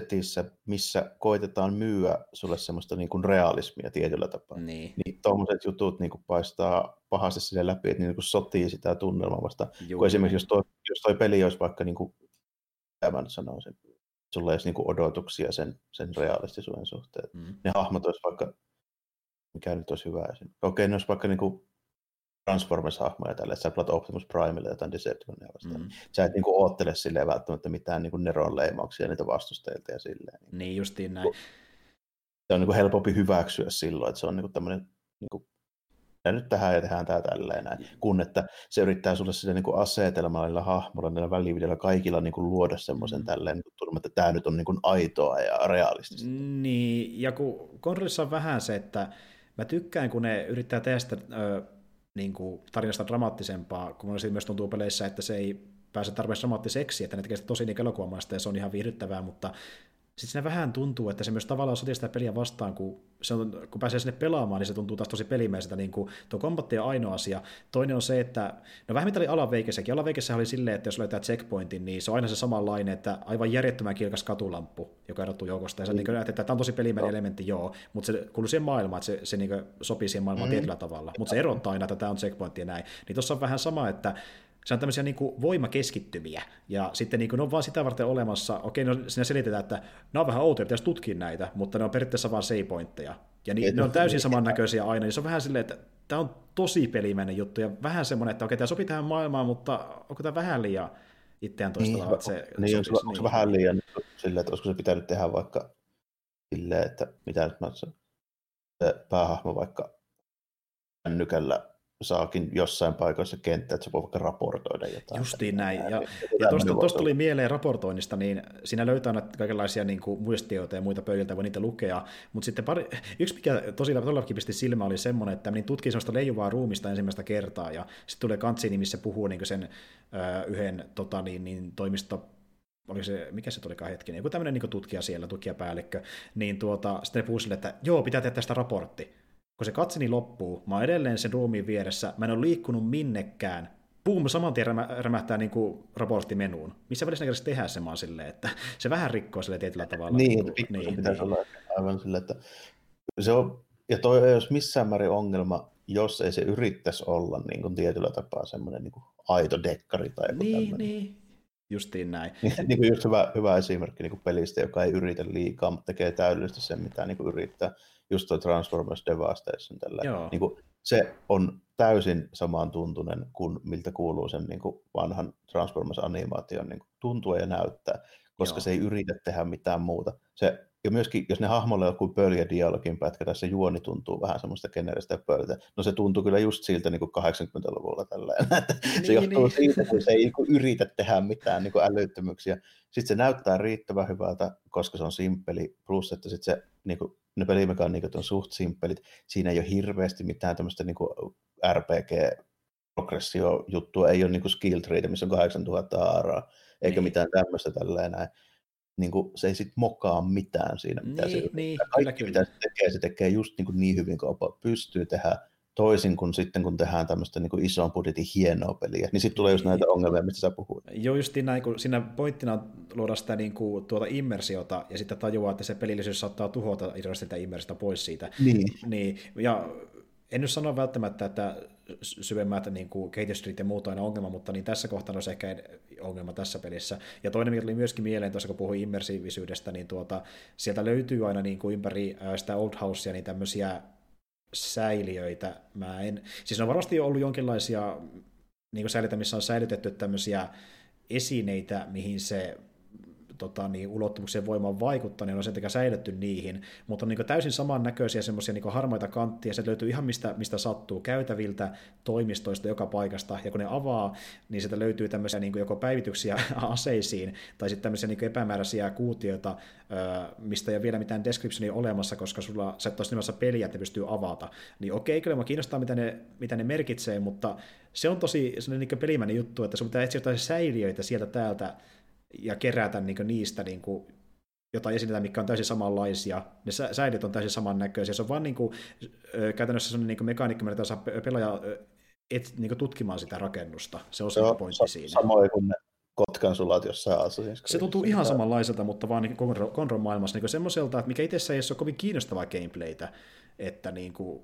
setissä, missä koitetaan myyä sulle semmoista niin kuin realismia tietyllä tapaa. Niin. niin tuommoiset jutut niin kuin paistaa pahasti sille läpi, että niin kuin sotii sitä tunnelmaa vasta. Kun esimerkiksi jos toi, jos toi peli olisi vaikka, niin kuin, mä nyt sanoisin, sulla olisi niin kuin odotuksia sen, sen realistisuuden suhteen. Mm. Ne hahmot olisi vaikka, mikä nyt olisi hyvä Okei, ne olisi vaikka niin kuin Transformers-hahmoja tälle, sä pelat Optimus Primelle jotain Decepticonia vastaan. Mm. Sä et niinku oottele silleen välttämättä mitään niinku Neron leimauksia niitä vastustajilta ja silleen. Niin, niin justiin näin. Se on niinku helpompi hyväksyä silloin, että se on niinku tämmöinen niinku, nyt tähän ja tehdään tämä tälleen näin, kun että se yrittää sulle sillä niin asetelmalla, hahmolla, näillä välivideoilla kaikilla niin kuin luoda semmoisen mm. tälleen, niin että tämä nyt on niin kuin aitoa ja realistista. Niin, ja kun Controlissa on vähän se, että mä tykkään, kun ne yrittää tehdä sitä niin kuin, tarinasta dramaattisempaa, kun monesti myös tuntuu peleissä, että se ei pääse tarpeeksi dramaattiseksi, että ne tekee sitä tosi niin elokuvamaista ja se on ihan viihdyttävää, mutta sitten siinä vähän tuntuu, että se myös tavallaan sotii sitä peliä vastaan, kun, se on, kun pääsee sinne pelaamaan, niin se tuntuu taas tosi pelimeiseltä. Niin kuin, tuo kombatti on ainoa asia. Toinen on se, että no vähän mitä oli alaveikessäkin. Alaveikessä oli silleen, että jos löytää checkpointin, niin se on aina se samanlainen, että aivan järjettömän kirkas katulamppu, joka erottuu joukosta. Ja sä mm. niin että tämä on tosi pelimäinen no. elementti, joo, mutta se kuuluu siihen maailmaan, että se, se niin sopii siihen maailmaan mm. tietyllä tavalla. Mutta se erottaa aina, että tämä on checkpointti ja näin. Niin tuossa on vähän sama, että se on tämmöisiä niin kuin voimakeskittymiä, ja sitten niin kuin ne on vaan sitä varten olemassa, okei, no siinä selitetään, että ne on vähän outoja, pitäisi tutkia näitä, mutta ne on periaatteessa vain save-pointteja, ja niin, ne on täysin samannäköisiä aina, niin se on vähän silleen, että tämä on tosi pelimäinen juttu, ja vähän semmoinen, että okei, tämä sopii tähän maailmaan, mutta onko tämä vähän liian itseään toistavaa, niin, että se niin, sopisi, onko, onko se vähän liian silleen, että olisiko se pitänyt tehdä vaikka silleen, että mitä nyt mä sanon, se päähahmo vaikka kännykällä saakin jossain paikoissa kenttä, että se voi vaikka raportoida jotain. Justiin näin. Ja, ja tuosta, tuosta tuli mieleen raportoinnista, niin siinä löytää näitä kaikenlaisia niin kuin, muistioita ja muita pöydiltä, voi niitä lukea. Mutta sitten pari, yksi, mikä tosi todellakin pisti silmä, oli semmoinen, että niin tutkii sellaista leijuvaa ruumista ensimmäistä kertaa, ja sitten tulee kantsini, missä puhuu niin sen ö, yhden tota, niin, niin, toimisto oli se, mikä se tulikaan hetkinen, joku tämmöinen niin tutkija siellä, tutkijapäällikkö, niin tuota, sitten ne puhuu sille, että joo, pitää tehdä tästä raportti kun se katseni loppuu, mä oon edelleen sen ruumiin vieressä, mä en ole liikkunut minnekään, Puum, saman tien rämähtää niin kuin raporttimenuun. Missä välissä ne tehdä se vaan silleen, että *laughs* se vähän rikkoo sille tietyllä tavalla. Niin, niin, niin pitäisi niin. olla aivan silleen, että se on, ja toi ei olisi missään määrin ongelma jos ei se yrittäisi olla niin kuin tietyllä tapaa semmoinen niin kuin aito dekkari tai joku Niin, tämmöinen. niin. Justiin näin. niin *laughs* kuin just hyvä, hyvä esimerkki niin kuin pelistä, joka ei yritä liikaa, mutta tekee täydellisesti sen, mitä niin kuin yrittää. Just tuo Transformers Devastation. Tällä. Joo. Niin kuin, se on täysin samantuntunen kuin miltä kuuluu sen niin kuin vanhan Transformers-animaation niin kuin tuntua ja näyttää, koska Joo. se ei yritä tehdä mitään muuta. Se, ja myöskin, jos ne hahmolle on joku pöljä dialogin pätkä, se juoni tuntuu vähän semmoista generistä ja pöltä, no se tuntuu kyllä just siltä niin kuin 80-luvulla tällä se Niin, johtuu niin. siitä, kun se ei niin kuin yritä tehdä mitään niin kuin älyttömyyksiä. Sitten se näyttää riittävän hyvältä, koska se on simppeli, plus että sit se, niin kuin, ne pelimekaniikat on suht simppelit. Siinä ei ole hirveästi mitään tämmöistä niin RPG progressio-juttua, ei ole niin kuin skill tree, missä on 8000 aaraa, eikä Niin. mitään tämmöistä tälleen näin. Niin kuin, se ei sit mokaa mitään siinä, mitä se Niin, yrittää. niin, Kaikki, kyllä, mitä se tekee, se tekee just niin, kuin niin hyvin kuin pystyy tehdä, toisin kuin sitten, kun tehdään tämmöistä niin ison budjetin hienoa peliä, niin sitten tulee just näitä ongelmia, mistä sä puhuit. Joo, justiin näin, kun siinä pointtina luoda sitä niin kuin, tuota immersiota, ja sitten tajuaa, että se pelillisyys saattaa tuhota irrasti sitä immersiota pois siitä. Niin. Niin, ja en nyt sano välttämättä, että syvemmät niin kuin kehitysstreet ja muut on aina ongelma, mutta niin tässä kohtaa olisi ehkä ongelma tässä pelissä. Ja toinen, mikä tuli myöskin mieleen tuossa, kun puhuin immersiivisyydestä, niin tuota, sieltä löytyy aina niin kuin ympäri sitä Old Housea niin tämmöisiä säiliöitä. Mä en, siis on varmasti ollut jonkinlaisia niin kuin säiliöitä, missä on säilytetty tämmöisiä esineitä, mihin se tota, niin, ulottuvuuksien voima on vaikuttanut, ja on sen takia säilytty niihin, mutta on niin täysin samannäköisiä semmoisia niin harmaita kanttia, se löytyy ihan mistä, mistä sattuu, käytäviltä, toimistoista, joka paikasta, ja kun ne avaa, niin sieltä löytyy tämmöisiä niin joko päivityksiä *laughs* aseisiin, tai sitten tämmöisiä niin epämääräisiä kuutioita, mistä ei ole vielä mitään descriptionia olemassa, koska sulla sä et ole nimessä peliä, että pystyy avata. Niin okei, kyllä mä kiinnostaa, mitä ne, mitä ne merkitsee, mutta se on tosi sellainen niin pelimäinen juttu, että sun pitää etsiä jotain säiliöitä sieltä täältä, ja kerätä niin niistä niin kuin, jotain esineitä, mikä on täysin samanlaisia. Ne sä- säilyt on täysin samannäköisiä. Se on vaan niin kuin, käytännössä sellainen niin mekaanikko, millä saa pe- pelaaja et, niin kuin tutkimaan sitä rakennusta. Se on se, pointti sa- siinä. samoin kuin ne kotkan sulat jossain Assassin's Se tuntuu ihan samanlaiselta, mutta vaan niin Conro maailmassa niin semmoiselta, että mikä itsessään ei ole kovin kiinnostavaa gameplaytä, että niin kuin,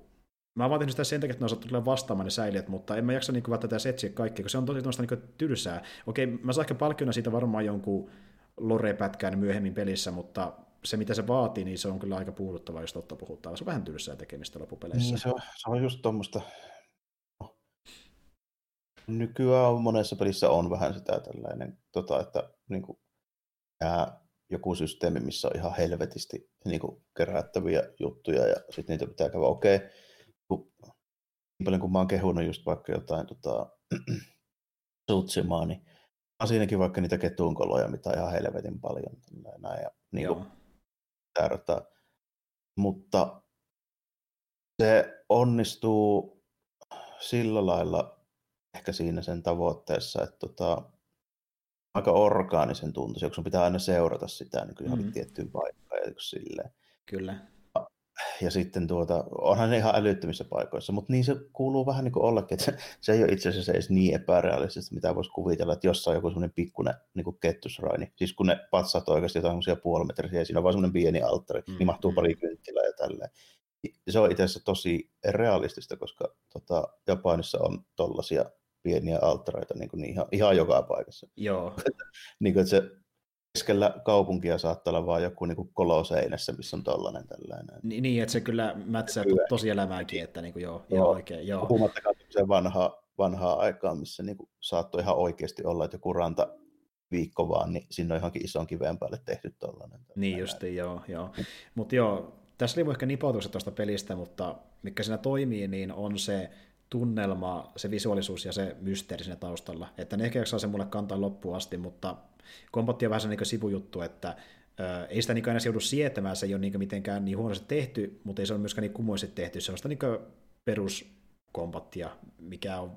Mä vaan tehnyt sitä sen takia, että ne osattu tulla vastaamaan ne säilijät, mutta en mä jaksa niin välttämättä edes etsiä kaikkea, kun se on tosi niin tylsää. Okei, mä saan ehkä palkkiona siitä varmaan jonkun lore-pätkän myöhemmin pelissä, mutta se mitä se vaatii, niin se on kyllä aika puuduttavaa, jos totta puhutaan. Se on vähän tylsää tekemistä loppupeleissä. Niin, se on, se on just tuommoista. Nykyään on monessa pelissä on vähän sitä tällainen, tota, että niin kuin, jää joku systeemi, missä on ihan helvetisti niin kuin, kerättäviä juttuja ja sitten niitä pitää käydä. Okei, kun, niin paljon kuin mä oon kehunut just vaikka jotain tota, *clears throat* Sutsimaa, niin on siinäkin vaikka niitä ketunkoloja, mitä ihan helvetin paljon. Näin, ja, niin kuin, tärkeää. Mutta se onnistuu sillä lailla ehkä siinä sen tavoitteessa, että tota, aika orgaanisen tuntuisi, kun sun pitää aina seurata sitä niin kuin Mm. tiettyyn paikkaan ja silleen. Kyllä. Ja sitten tuota, onhan ne ihan älyttömissä paikoissa, mutta niin se kuuluu vähän niin kuin ollakin, että se, *laughs* se ei ole itse asiassa edes niin epärealistista, mitä voisi kuvitella, että jossain on joku semmoinen pikkuinen niin kuin kettusraini, siis kun ne patsat oikeasti jotain semmoisia puolimetrisiä, ja siinä on vaan semmoinen pieni alttari, Mm, niin mahtuu mm. pari kynttilää ja tälleen. Se on itse asiassa tosi realistista, koska tota, Japanissa on tollaisia pieniä alttareita niin kuin niin ihan, ihan joka paikassa. Joo. *laughs* Niin kuin, että se keskellä kaupunkia saattaa olla vaan joku niin kuin koloseinässä, missä on tollainen tällainen. Ni- Niin, että se kyllä mätsää tosi elämääkin, että niin kuin joo, joo, Joo. oikein, joo. Puhumattakaan se vanhaa, vanhaa aikaa, missä niin kuin saattoi ihan oikeasti olla, että joku ranta viikko vaan, niin sinne on johonkin ison kiveen päälle tehty tollainen. Niin justi, joo. joo. Mutta joo, tässä oli ehkä nipautukset tuosta pelistä, mutta mikä siinä toimii, niin on se tunnelma, se visuaalisuus ja se mysteeri siinä taustalla. Että ne ehkä jaksaa se mulle kantaa loppuun asti, mutta kompatti on vähän se niin sivujuttu, että ö, ei sitä niin aina joudu sietämään, se ei ole niin mitenkään niin huonosti tehty, mutta ei se ole myöskään niin kumoisesti tehty. Se on sitä niin peruskombattia, mikä on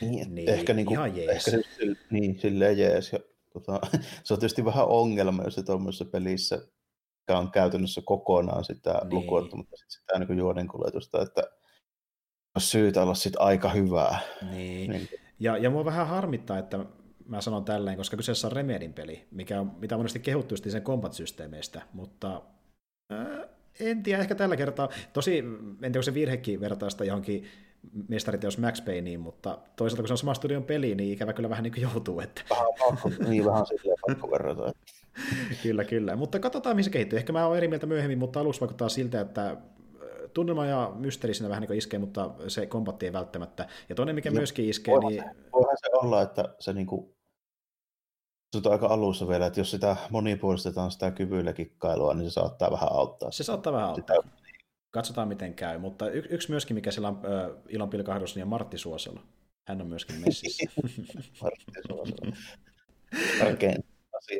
Niin, Niin, ehkä, niin kuin, ihan jees. ehkä se, sille- niin, silleen jees. Ja, tota, *laughs* se on tietysti vähän ongelma, jos se tuommoisessa pelissä mikä on käytännössä kokonaan sitä Niin. niin. lukuottamatta sit sitä niin juonenkuljetusta, että on syytä olla sit aika hyvää. niin, Niin, Ja, ja mua vähän harmittaa, että mä sanon tälleen, koska kyseessä on Remedin peli, mikä on, mitä on monesti kehuttu sen combat-systeemeistä, mutta ää, en tiedä, ehkä tällä kertaa, tosi, en tiedä, onko se virhekin vertaista johonkin mestariteos Max Payneen, mutta toisaalta kun se on sama studion peli, niin ikävä kyllä vähän niin kuin joutuu. Että... Vähän, niin vähän silleen pakko verrata. *laughs* kyllä, kyllä. Mutta katsotaan, missä se kehittyy. Ehkä mä olen eri mieltä myöhemmin, mutta alussa vaikuttaa siltä, että tunnelma ja mysteeri siinä vähän niin iskee, mutta se kombatti ei välttämättä. Ja toinen, mikä ja myöskin iskee, voihan niin... Se, voihan se olla, että se niin kuin, on aika alussa vielä, että jos sitä monipuolistetaan sitä kyvyillä kikkailua, niin se saattaa vähän auttaa. Se saattaa vähän auttaa. Sitä... Katsotaan, miten käy. Mutta y- yksi myöskin, mikä siellä on äh, ilonpilkahdus, niin on Martti Suosalo. Hän on myöskin messissä. *laughs* Martti Suosalo. Oikein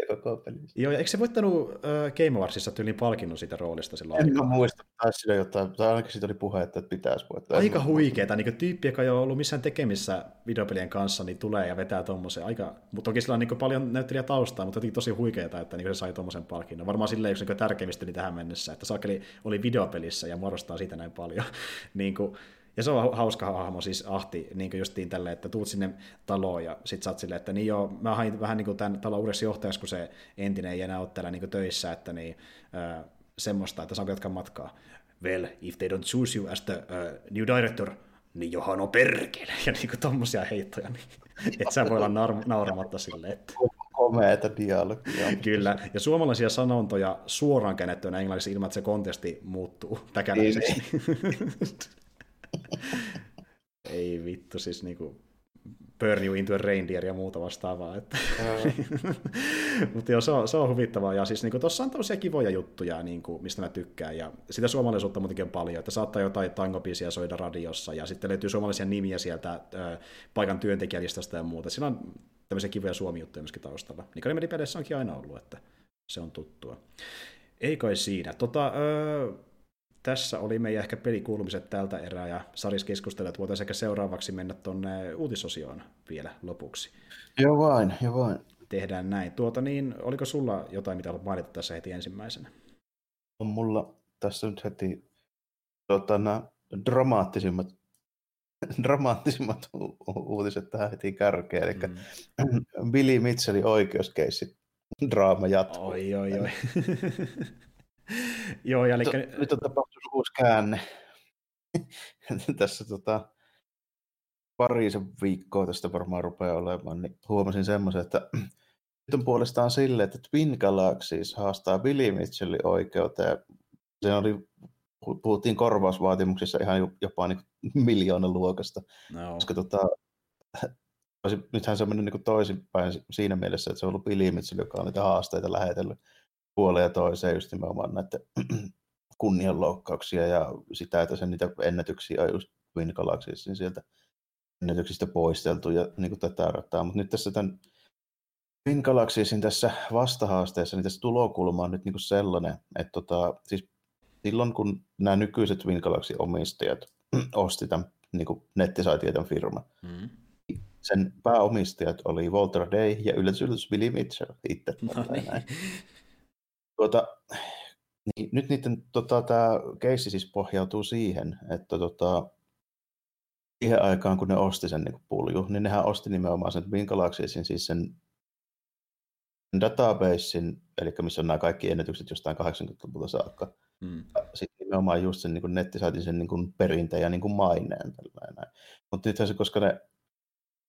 koko pelissä. Joo, ja eikö se voittanut äh, Game Awardsissa tyyliin palkinnon siitä roolista silloin? En mä muista, tai sillä jotain, tai ainakin siitä oli puhe, että pitäisi voittaa. Aika huikeeta, niin tyyppi, joka ei ole ollut missään tekemissä videopelien kanssa, niin tulee ja vetää tuommoisen aika, mutta toki sillä on niin paljon näyttelijä taustaa, mutta jotenkin tosi huikeeta, että niin se sai tuommoisen palkinnon. Varmaan silleen yksi niin tärkeimmistä niin tähän mennessä, että Sakeli oli videopelissä ja muodostaa siitä näin paljon. *laughs* niin kuin, ja se on hauska hahmo, siis Ahti, niin kuin justiin tälleen, että tuut sinne taloon ja sit sä oot silleen, että niin joo, mä hain vähän niin kuin tämän talon uudessa johtajaksi, kun se entinen ei enää ole täällä niin kuin töissä, että niin, äh, semmoista, että saanko jatkaa matkaa. Well, if they don't choose you as the uh, new director, niin johan on perkele, ja niin kuin tommosia heittoja, niin *laughs* et sä voi olla nar- nauramatta silleen, että... Komeeta dialogia. Kyllä, ja suomalaisia sanontoja suoraan käännettyä englanniksi ilman, että se kontesti muuttuu täkäläisesti. *laughs* Ei vittu, siis niinku burn you into a reindeer ja muuta vastaavaa. Että. *laughs* Mutta joo, se on, se on huvittavaa. Ja siis niinku, tuossa on tällaisia kivoja juttuja, niinku, mistä mä tykkään. Ja sitä suomalaisuutta muutenkin on paljon, että saattaa jotain tangopisiä soida radiossa. Ja sitten löytyy suomalaisia nimiä sieltä ö, paikan työntekijälistasta ja muuta. Siinä on tämmöisiä kivoja suomi-juttuja myöskin taustalla. Niin kuin onkin aina ollut, että se on tuttua. Ei kai siinä. Tota, ö, tässä oli meidän ehkä pelikuulumiset tältä erää ja Saris keskustelee, että voitaisiin ehkä seuraavaksi mennä tuonne uutisosioon vielä lopuksi. Joo vain, joo vain. Tehdään näin. Tuota niin, oliko sulla jotain, mitä haluat mainita tässä heti ensimmäisenä? On mulla tässä nyt heti tuota, nämä dramaattisimmat *laughs* dramaattisimmat u- uutiset tähän heti kärkeen. Eli mm. Billy Mitchellin oikeuskeissi draama jatkuu. Oi, oi, oi. *laughs* Joo, ja eli... Nyt on tapahtunut uusi käänne. *laughs* Tässä tota, parisen viikkoa tästä varmaan rupeaa olemaan, niin huomasin semmoisen, että *clears throat* nyt on puolestaan silleen, että Twin Galaxies haastaa Billy Mitchellin oikeuteen. Se oli, puhuttiin korvausvaatimuksissa ihan jopa *laughs* niin miljoonan luokasta, no. koska tota, *clears throat* nythän se on mennyt niin toisinpäin siinä mielessä, että se on ollut Billy Mitchell, joka on niitä haasteita lähetellyt puoleen ja toiseen just nimenomaan näitä *clears throat* kunnianloukkauksia ja sitä, että sen niitä ennätyksiä on just Galaxies, niin sieltä ennätyksistä poisteltu ja niin kuin tätä rataa. Mutta nyt tässä tämän Twin Galaxiesin tässä vastahaasteessa, niin tässä tulokulma on nyt niin kuin sellainen, että tota, siis silloin kun nämä nykyiset Twin Galaxy omistajat *clears throat* osti tämän niin kuin nettisaitien firma, mm. sen pääomistajat oli Walter Day ja yllätys yllätys Billy Mitchell itse. No niin. Tuota, niin, nyt niiden tota, tämä keissi siis pohjautuu siihen, että tota, siihen aikaan, kun ne osti sen niin pulju, niin nehän osti nimenomaan sen Twin Galaxiesin, siis sen databasein, eli missä on nämä kaikki ennätykset jostain 80-luvulta saakka. Mm. Sitten nimenomaan just sen niin nettisaitin sen niin perinteen ja niin maineen. Mutta nythän se, koska ne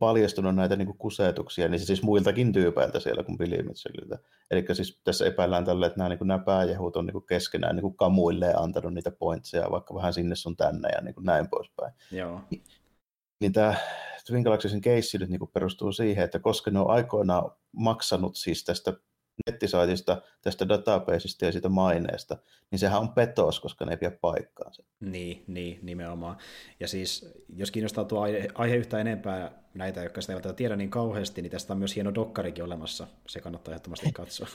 paljastunut näitä niin kuin kusetuksia, niin se siis muiltakin tyypeiltä siellä kuin Billy Mitchelliltä. Eli siis tässä epäillään tälle, että nämä, niin kuin, nämä pääjehut on niin kuin keskenään niin kuin kamuilleen antanut niitä pointseja vaikka vähän sinne sun tänne ja niin kuin näin poispäin. Joo. Niin tämä Twin Galaxiesin keissi nyt niin kuin perustuu siihen, että koska ne on aikoinaan maksanut siis tästä nettisaitista, tästä databaseista ja siitä maineesta, niin sehän on petos, koska ne ei pidä paikkaansa. Niin, niin, nimenomaan. Ja siis, jos kiinnostaa tuo aihe, aihe yhtä enempää näitä, jotka sitä eivät tiedä niin kauheasti, niin tästä on myös hieno dokkarikin olemassa. Se kannattaa ehdottomasti *laughs* katsoa.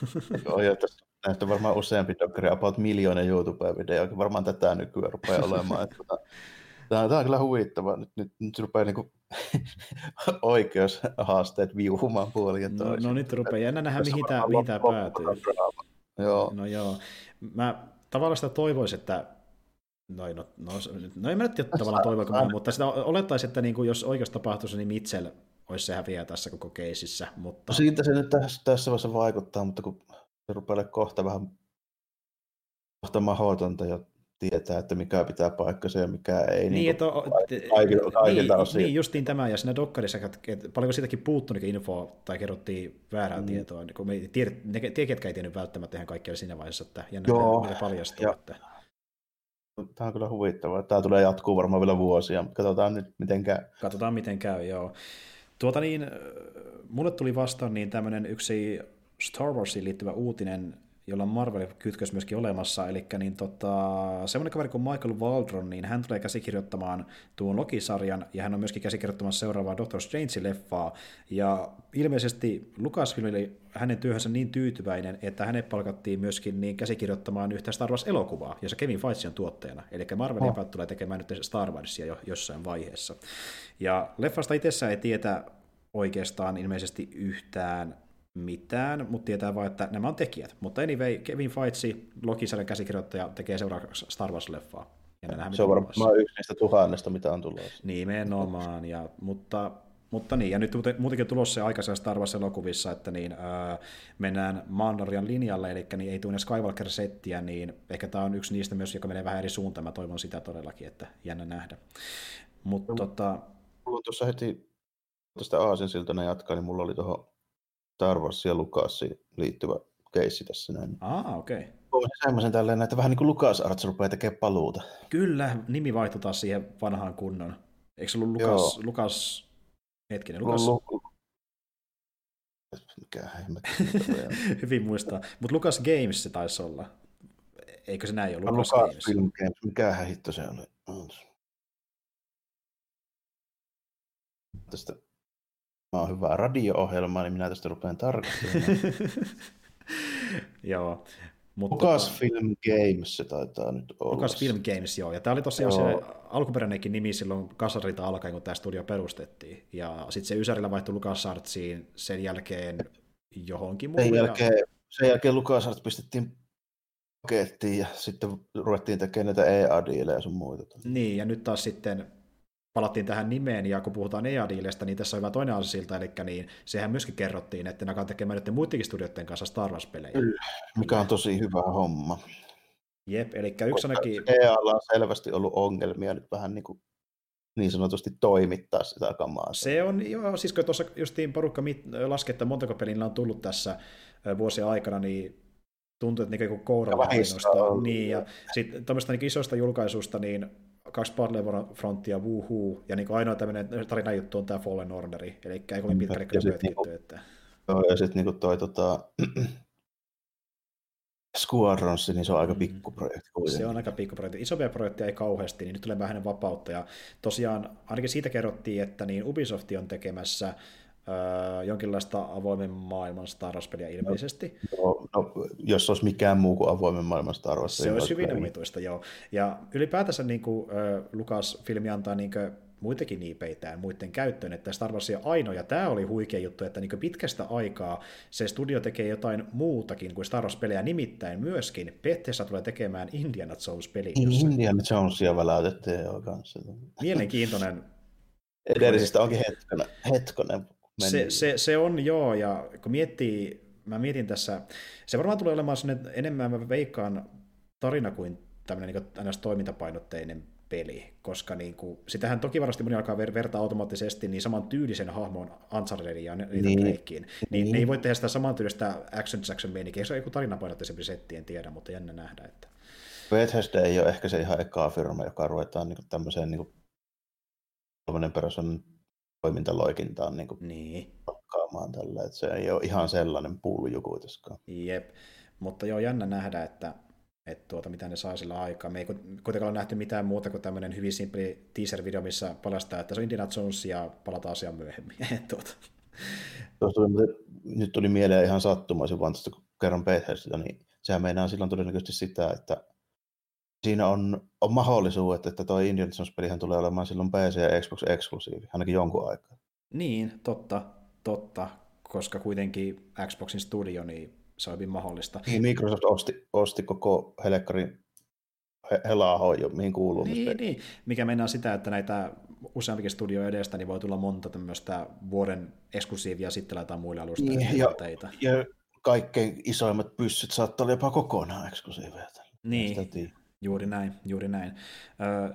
Joo, ja tästä, näistä on varmaan useampi dokkari, about miljoona YouTube-videoa, varmaan tätä nykyään rupeaa olemaan. Että, tota, *laughs* Tämä on, tämä on kyllä huvittava. Nyt, nyt, nyt rupeaa *laughs* niin oikeushaasteet viuhumaan puolin ja no, no, nyt rupeaa jännä nähdä, mihin tämä, mihin tämä päätyy. Joo. No joo. Mä tavallaan sitä toivoisin, että No, no, no, no en mä nyt tavallaan toivoa, mutta sitä olettaisiin, että niin kuin jos oikeus tapahtuisi, niin Mitchell olisi se häviää tässä koko keisissä. Mutta... No siitä se nyt tässä, tässä vaiheessa vaikuttaa, mutta kun se rupeaa kohta vähän kohta mahdotonta ja tietää, että mikä pitää paikkansa ja mikä ei. Niin, niin että on, kaikilta, kaikilta niin, niin, justiin tämä, ja siinä dokkarissa, että paljonko siitäkin puuttunut infoa tai kerrottiin väärää mm. tietoa, niin kun me ne, ne, ketkä ei tiennyt välttämättä ihan kaikkea siinä vaiheessa, että jännä, Joo, mitä paljastuu. ja- Että. Tämä on kyllä huvittavaa. Tämä tulee jatkuu varmaan vielä vuosia, mutta katsotaan nyt miten käy. Katsotaan, miten käy, joo. Tuota niin, äh, mulle tuli vastaan niin tämmöinen yksi Star Warsiin liittyvä uutinen, jolla on Marvel-kytkös myöskin olemassa, eli niin tota, semmoinen kaveri kuin Michael Waldron, niin hän tulee käsikirjoittamaan tuon Loki-sarjan, ja hän on myöskin käsikirjoittamassa seuraavaa Doctor Strange-leffaa, ja ilmeisesti Lucasfilm oli hänen työhönsä niin tyytyväinen, että hänet palkattiin myöskin niin käsikirjoittamaan yhtä Star Wars-elokuvaa, jossa Kevin Feige on tuottajana, eli Marvel Oh. oh. tulee tekemään nyt Star Warsia jo jossain vaiheessa. Ja leffasta itsessään ei tietä oikeastaan ilmeisesti yhtään mitään, mutta tietää vaan, että nämä on tekijät. Mutta anyway, Kevin Feige, Lokisarjan käsikirjoittaja, tekee seuraavaksi Star Wars-leffaa. Ja nähdään, Se on varmaan yksi niistä tuhannesta, mitä on tulossa. Nimenomaan, ja, mutta, mutta niin, ja nyt muuten- muutenkin tulossa se aikaisella Star Wars-elokuvissa, että niin, ää, mennään Mandalorian linjalle, eli niin ei tule Skywalker-settiä, niin ehkä tämä on yksi niistä myös, joka menee vähän eri suuntaan, mä toivon sitä todellakin, että jännä nähdä. Mutta tota, Mulla on tuossa heti tästä Aasinsiltana jatkaa, niin mulla oli tuohon Star Wars ja Lucasiin liittyvä keissi tässä näin. aa, okei. Okay. Voisin semmoisen tälleen, että vähän niin kuin Lucas Arts rupeaa tekemään paluuta. Kyllä, nimi vaihtui taas siihen vanhaan kunnon. Eikö se ollut Joo. Lukas, Lukas hetkinen, Lukas, Lu- Lu- Mikä *laughs* hyvin muistaa, mutta Lukas Games se taisi olla. Eikö se näin ole? Lukas, Lucas Games. Film Games, mikähän hitto se oli. Tästä mä oon hyvää radio-ohjelmaa, niin minä tästä rupean tarkastelemaan. *laughs* Joo. Mutta Lucas tota, Film Games se taitaa nyt olla. Lucas Film Games, joo. Ja tämä oli tosiaan Joo. se alkuperäinenkin nimi silloin Kasarilta alkaen, kun tämä studio perustettiin. Ja sitten se Ysärillä vaihtui Lucas Artsiin sen jälkeen johonkin muuhun. Sen jälkeen, sen jälkeen LucasArts pistettiin pakettiin ja sitten ruvettiin tekemään näitä EA-diilejä ja sun muita. Niin, ja nyt taas sitten palattiin tähän nimeen, ja kun puhutaan EA-diilestä, niin tässä on hyvä toinen asia siltä, eli niin sehän myöskin kerrottiin, että ne alkaa tekemään näiden muidenkin studioiden kanssa Star Wars-pelejä. Mikä on tosi hyvä homma. Jep, eli yksi ainakin, EAlla on selvästi ollut ongelmia nyt vähän niin, kuin, niin sanotusti toimittaa sitä kamaa. se on, joo, siis kun tuossa justiin porukka mit, laski, että montako pelillä on tullut tässä ö, vuosien aikana, niin tuntuu, että niin kuin kouralla Ja. Niin, ja sitten tämmöistä niin isoista julkaisuista, niin kaksi Battlefrontia, Woohoo, ja niin ainoa tämmöinen tarinajuttu on tämä Fallen Orderi, eli ei kovin pitkälle Ja kyllä pötkitty, niinku- että... Joo, ja sitten niin toi tota, *clears throat* Squadrons, niin se on aika Mm. pikku projekti kuitenkin. Se on aika pikkuprojekti. Isompia projekteja ei kauheasti, niin nyt tulee vähän vapautta. Ja tosiaan ainakin siitä kerrottiin, että niin Ubisoft on tekemässä öö, jonkinlaista avoimen maailman Star Wars-peliä ilmeisesti. No, no, jos olisi mikään muu kuin avoimen maailman Star Wars. Se olisi hyvin omituista, joo. Ja ylipäätänsä niin kuin, ö, Lukas-filmi antaa niin kuin, muitakin niipeitään muiden käyttöön, että Star Wars on ainoa, ja tämä oli huikea juttu, että niin pitkästä aikaa se studio tekee jotain muutakin kuin Star Wars-pelejä, nimittäin myöskin Bethesda tulee tekemään Indiana Jones-peli, Niin, jossa Indiana Jonesia väläytettiin jo kanssa. mielenkiintoinen Edellisistä onkin hetkonen, hetkonen Se, mennyt. se, se on joo, ja kun miettii, mä mietin tässä, se varmaan tulee olemaan sinne enemmän, mä veikkaan, tarina kuin tämmöinen niin ns. toimintapainotteinen peli, koska niin kuin, sitähän toki varmasti moni alkaa ver- vertaa automaattisesti niin saman tyylisen hahmon Unchartedin ja Niin. Drakeen, niin, Niin. ne ei voi tehdä sitä saman tyylistä action jackson meininkiä, se on joku tarinapainotteisempi setti, en tiedä, mutta jännä nähdä, että Bethesda ei ole ehkä se ihan ekaa firma, joka ruvetaan niin tämmöiseen niin kolmannen persoonan toimintaloikintaan niin niin. pakkaamaan tällä. Että se ei ole ihan sellainen pulju kuitenkaan. Jep, mutta joo, jännä nähdä, että, että tuota, mitä ne saa sillä aikaa. Me ei ku- kuitenkaan ole nähty mitään muuta kuin tämmöinen hyvin simpli teaser-video, missä paljastaa, että se on Indiana Jones ja palataan asiaan myöhemmin. *laughs* tuota. Muuten- nyt tuli mieleen ihan sattumaisin vaan tästä, kun kerran Bethesda, niin sehän meinaa silloin todennäköisesti sitä, että siinä on, on mahdollisuus, että, että tuo Indiana Jones-pelihän tulee olemaan silloin PC ja Xbox eksklusiivi, ainakin jonkun aikaa. Niin, totta, totta, koska kuitenkin Xboxin studio, niin se on hyvin mahdollista. Niin, Microsoft osti, osti koko helekkarin he, helaa jo, mihin kuuluu. Niin, niin, mikä mennään sitä, että näitä useampikin studio edestä, niin voi tulla monta tämmöistä vuoden eksklusiivia sitten laitetaan muille alustoille Niin, ja-. Ja kaikkein isoimmat pyssyt saattaa olla jopa kokonaan eksklusiiveja. Niin. Juuri näin, juuri näin. Ö,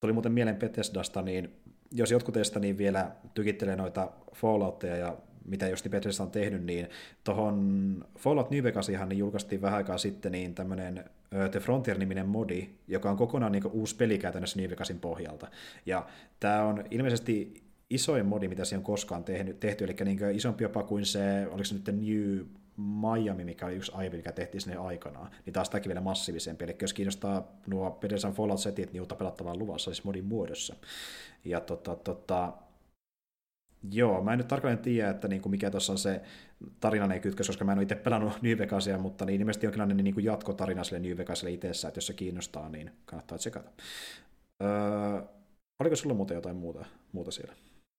tuli muuten mieleen Bethesdasta, niin jos jotkut teistä niin vielä tykittelee noita Falloutteja ja mitä just Bethesda on tehnyt, niin tuohon Fallout New Vegasihan niin julkaistiin vähän aikaa sitten niin tämmöinen The Frontier-niminen modi, joka on kokonaan niin uusi peli käytännössä New Vegasin pohjalta. Ja tämä on ilmeisesti isoin modi, mitä se on koskaan tehnyt, tehty, eli niin isompi jopa kuin se, oliko se nyt New Miami, mikä oli yksi aiemmin, mikä tehtiin sinne aikanaan, niin taas tämäkin vielä massiivisempi. Eli jos kiinnostaa nuo Bethesdan Fallout-setit, niin uutta pelattavaa luvassa siis modin muodossa. Ja tota, tota, Joo, mä en nyt tarkalleen tiedä, että niin kuin mikä tuossa on se tarinainen kytkös, koska mä en ole itse pelannut *laughs* New Vegasia, mutta niin ilmeisesti jonkinlainen niin kuin jatkotarina sille New Vegasille itsessä, että jos se kiinnostaa, niin kannattaa tsekata. Öö, oliko sulla muuten jotain muuta, muuta siellä?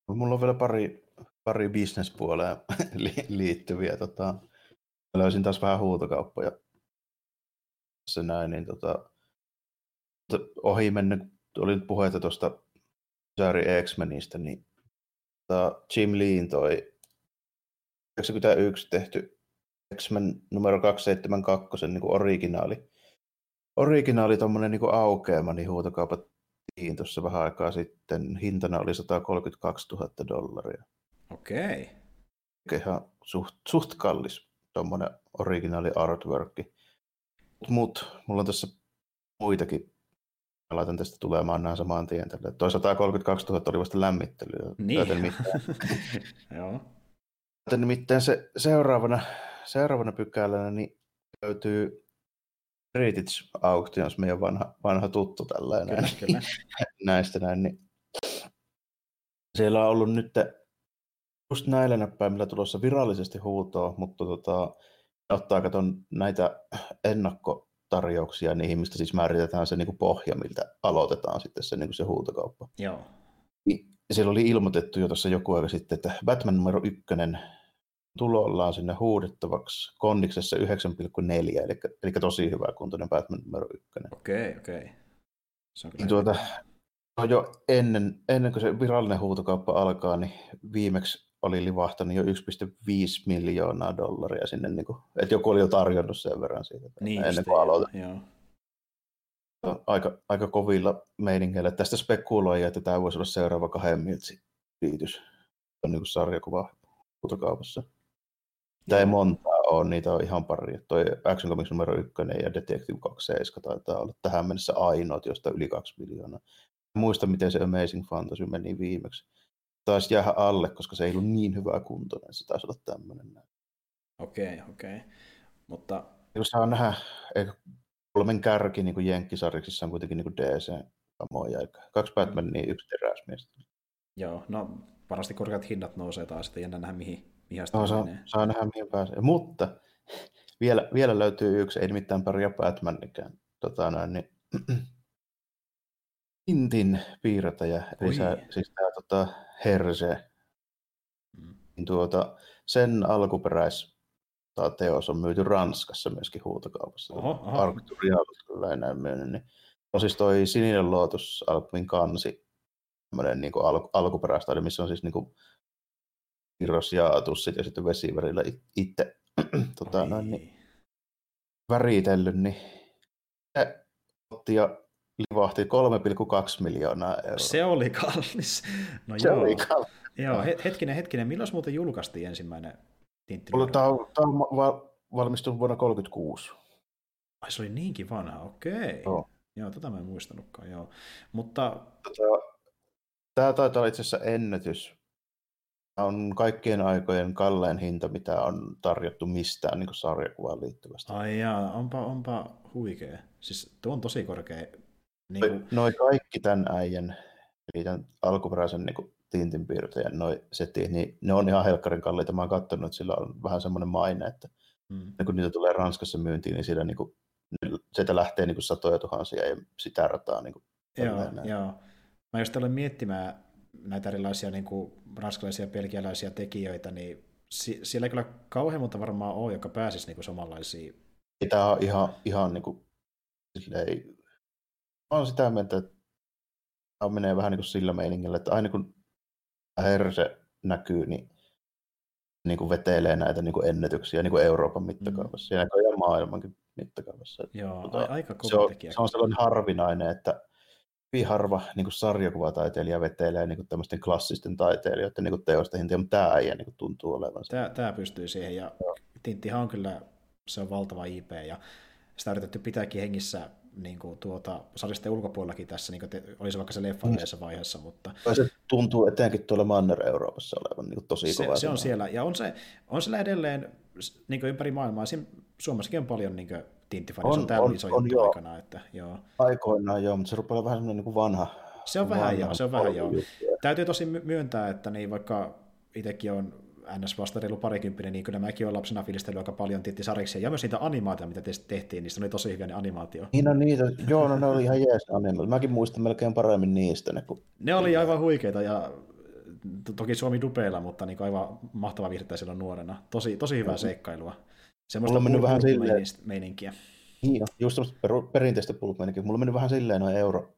Mulla on vielä pari, pari bisnespuoleen *laughs* liittyviä. Tota, löysin taas vähän huutokauppoja se näin, niin tota, ohi mennä, oli nyt puhetta tuosta Sari X-Menistä, niin tota, Jim Leen toi 91 tehty X-Men numero 272 niin kuin originaali. Originaali tommonen niin aukeama, niin huutokaupatiin tuossa vähän aikaa sitten. Hintana oli 132 000 dollaria. Okei. Okay. Ihan suht, suht kallis tuommoinen originaali artwork. Mut mulla on tässä muitakin. Mä laitan tästä tulemaan nämä samaan tien tälle. Toi 132 000 oli vasta lämmittelyä. Niin. *laughs* Joo. Joten nimittäin se seuraavana, seuraavana pykälänä niin löytyy Heritage Auctions, meidän vanha, vanha tuttu tällainen. Kyllä, kyllä. *laughs* Näistä näin, niin siellä on ollut nyt just näillä näppäimillä tulossa virallisesti huutoa, mutta tota, ottaa katon näitä ennakkotarjouksia niihin, mistä siis määritetään se niin kuin pohja, miltä aloitetaan sitten se, niin kuin se huutokauppa. Joo. Niin, siellä oli ilmoitettu jo tuossa joku aika sitten, että Batman numero ykkönen tulollaan sinne huudettavaksi kondiksessa 9,4, eli, eli tosi hyvä kuntoinen Batman numero ykkönen. Okei, okay, okei. Okay. Se on kyllä tuota, jo ennen, ennen kuin se virallinen huutokauppa alkaa, niin viimeksi oli livahtanut jo 1,5 miljoonaa dollaria sinne, niin kuin, että joku oli jo tarjonnut sen verran siitä niin ennen kuin aloitin. Joo. Aika, aika kovilla meiningeillä. Tästä spekuloija, että tämä voisi olla seuraava kahden miltsi liitys on niin sarjakuva huutokaupassa. Tämä ei montaa ole, niitä on ihan pari. Toi Action Comics numero 1 ja Detective 27 taitaa olla tähän mennessä ainoat, josta yli 2 miljoonaa. Muista, miten se Amazing Fantasy meni viimeksi taisi jäädä alle, koska se ei ollut niin hyvää kuntoinen. Se taisi olla tämmöinen. Okei, okay, okei. Okay. Mutta... Kun saa nähdä, eikö kolmen kärki niin kuin Jenkkisarjiksissa on kuitenkin niin DC-kamoja. Kaksi Batman, niin yksi teräsmies. Joo, no varmasti korkeat hinnat nousee taas, että jännä nähdä mihin, mihin no, saa, saa nähdä mihin pääsee. Mutta vielä, vielä löytyy yksi, ei nimittäin paria Batmanikään. Tota, noin, niin, Intin piirtäjä, eli sä, siis tämä tota, Herse, mm. niin tuota, sen alkuperäis teos on myyty Ranskassa myöskin huutokaupassa. Arcturialut kyllä enää myynyt. Niin. On siis toi Sininen Lotus albumin kansi, tämmöinen niin al- alkuperäistä, missä on siis niin kuin kirros ja tussit ja sitten vesivärillä itse *clears throat* tota, noin, niin, väritellyt, niin se otti ja livahti 3,2 miljoonaa euroa. Se oli kallis. No se joo. oli kallis. Joo, hetkinen, hetkinen. Milloin muuten julkaistiin ensimmäinen Tintin? Tämä on, tämä on valmistunut vuonna 1936. Ai se oli niinkin vanha, okei. Joo. Joo, tätä mä en muistanutkaan, joo. Mutta... Tota, tämä taitaa olla itse asiassa ennätys. Tämä on kaikkien aikojen kallein hinta, mitä on tarjottu mistään niin sarjakuvaan liittyvästä. Ai jaa, onpa, onpa huikea. Siis tuo on tosi korkea niin kuin... Noi kaikki tämän äijän, eli tämän alkuperäisen niin Tintin piirtäjän noi setit, niin ne on ihan helkkarin kalliita. Mä oon katsonut, että sillä on vähän semmoinen maine, että mm. kun niitä tulee Ranskassa myyntiin, niin siellä niin kuin, sieltä lähtee niin kuin satoja tuhansia ja sitä rataa. Niin kuin, joo, joo. Mä just olen miettimään näitä erilaisia niin kuin ranskalaisia ja belgialaisia tekijöitä, niin si- siellä ei kyllä kauhean monta varmaan ole, joka pääsisi niin kuin samanlaisiin. Tämä on ihan, ihan niin kuin, silleen, on sitä mieltä, että tämä menee vähän niin kuin sillä meiningillä, että aina kun herse näkyy, niin niin kuin vetelee näitä niin kuin ennätyksiä niin kuin Euroopan mittakaavassa mm. ja näköjään maailmankin mittakaavassa. Joo, tota, aika se on, se on sellainen harvinainen, että hyvin harva niin kuin sarjakuvataiteilija vetelee niin kuin tämmöisten klassisten taiteilijoiden niin kuin teosta hintia, mutta tämä äijä niin kuin tuntuu olevan. Tämä, tämä pystyy siihen, ja Tinttihan on kyllä, se on valtava IP, ja sitä on yritetty pitääkin hengissä niin kuin tuota, sarjisten ulkopuolellakin tässä, niin kuin te, oli se vaikka se leffa mm. vaiheessa, mutta... Se tuntuu etenkin tuolla Manner-Euroopassa olevan niin kuin tosi se, kova. Se on siellä, ja on se, on siellä edelleen niin kuin ympäri maailmaa. Siinä Suomessakin on paljon niin tinttifaneja, se on täällä on, iso on, juttu aikana. Että, joo. Aikoinaan joo, mutta se rupeaa vähän semmoinen niin kuin vanha. Se on vähän joo, se on vähän joo. Täytyy tosi myöntää, että niin vaikka itsekin on ns. vasta reilu parikymppinen, niin kyllä mäkin olen lapsena filistellyt aika paljon sariksia, ja myös niitä animaatioita, mitä tehtiin, niistä oli tosi hyviä ne animaatio. Niin on niitä, joo, no ne oli ihan jees animaatio. Mäkin muistan melkein paremmin niistä. Ne, kun... ne oli aivan huikeita, ja toki Suomi dupeilla, mutta niin aivan mahtava viihdettä silloin nuorena. Tosi, tosi hyvää seikkailua. Semmoista Mulla on vähän silleen... meininkiä. Niin, just perinteistä pulpmeininkiä. Mulla on mennyt vähän silleen noin euro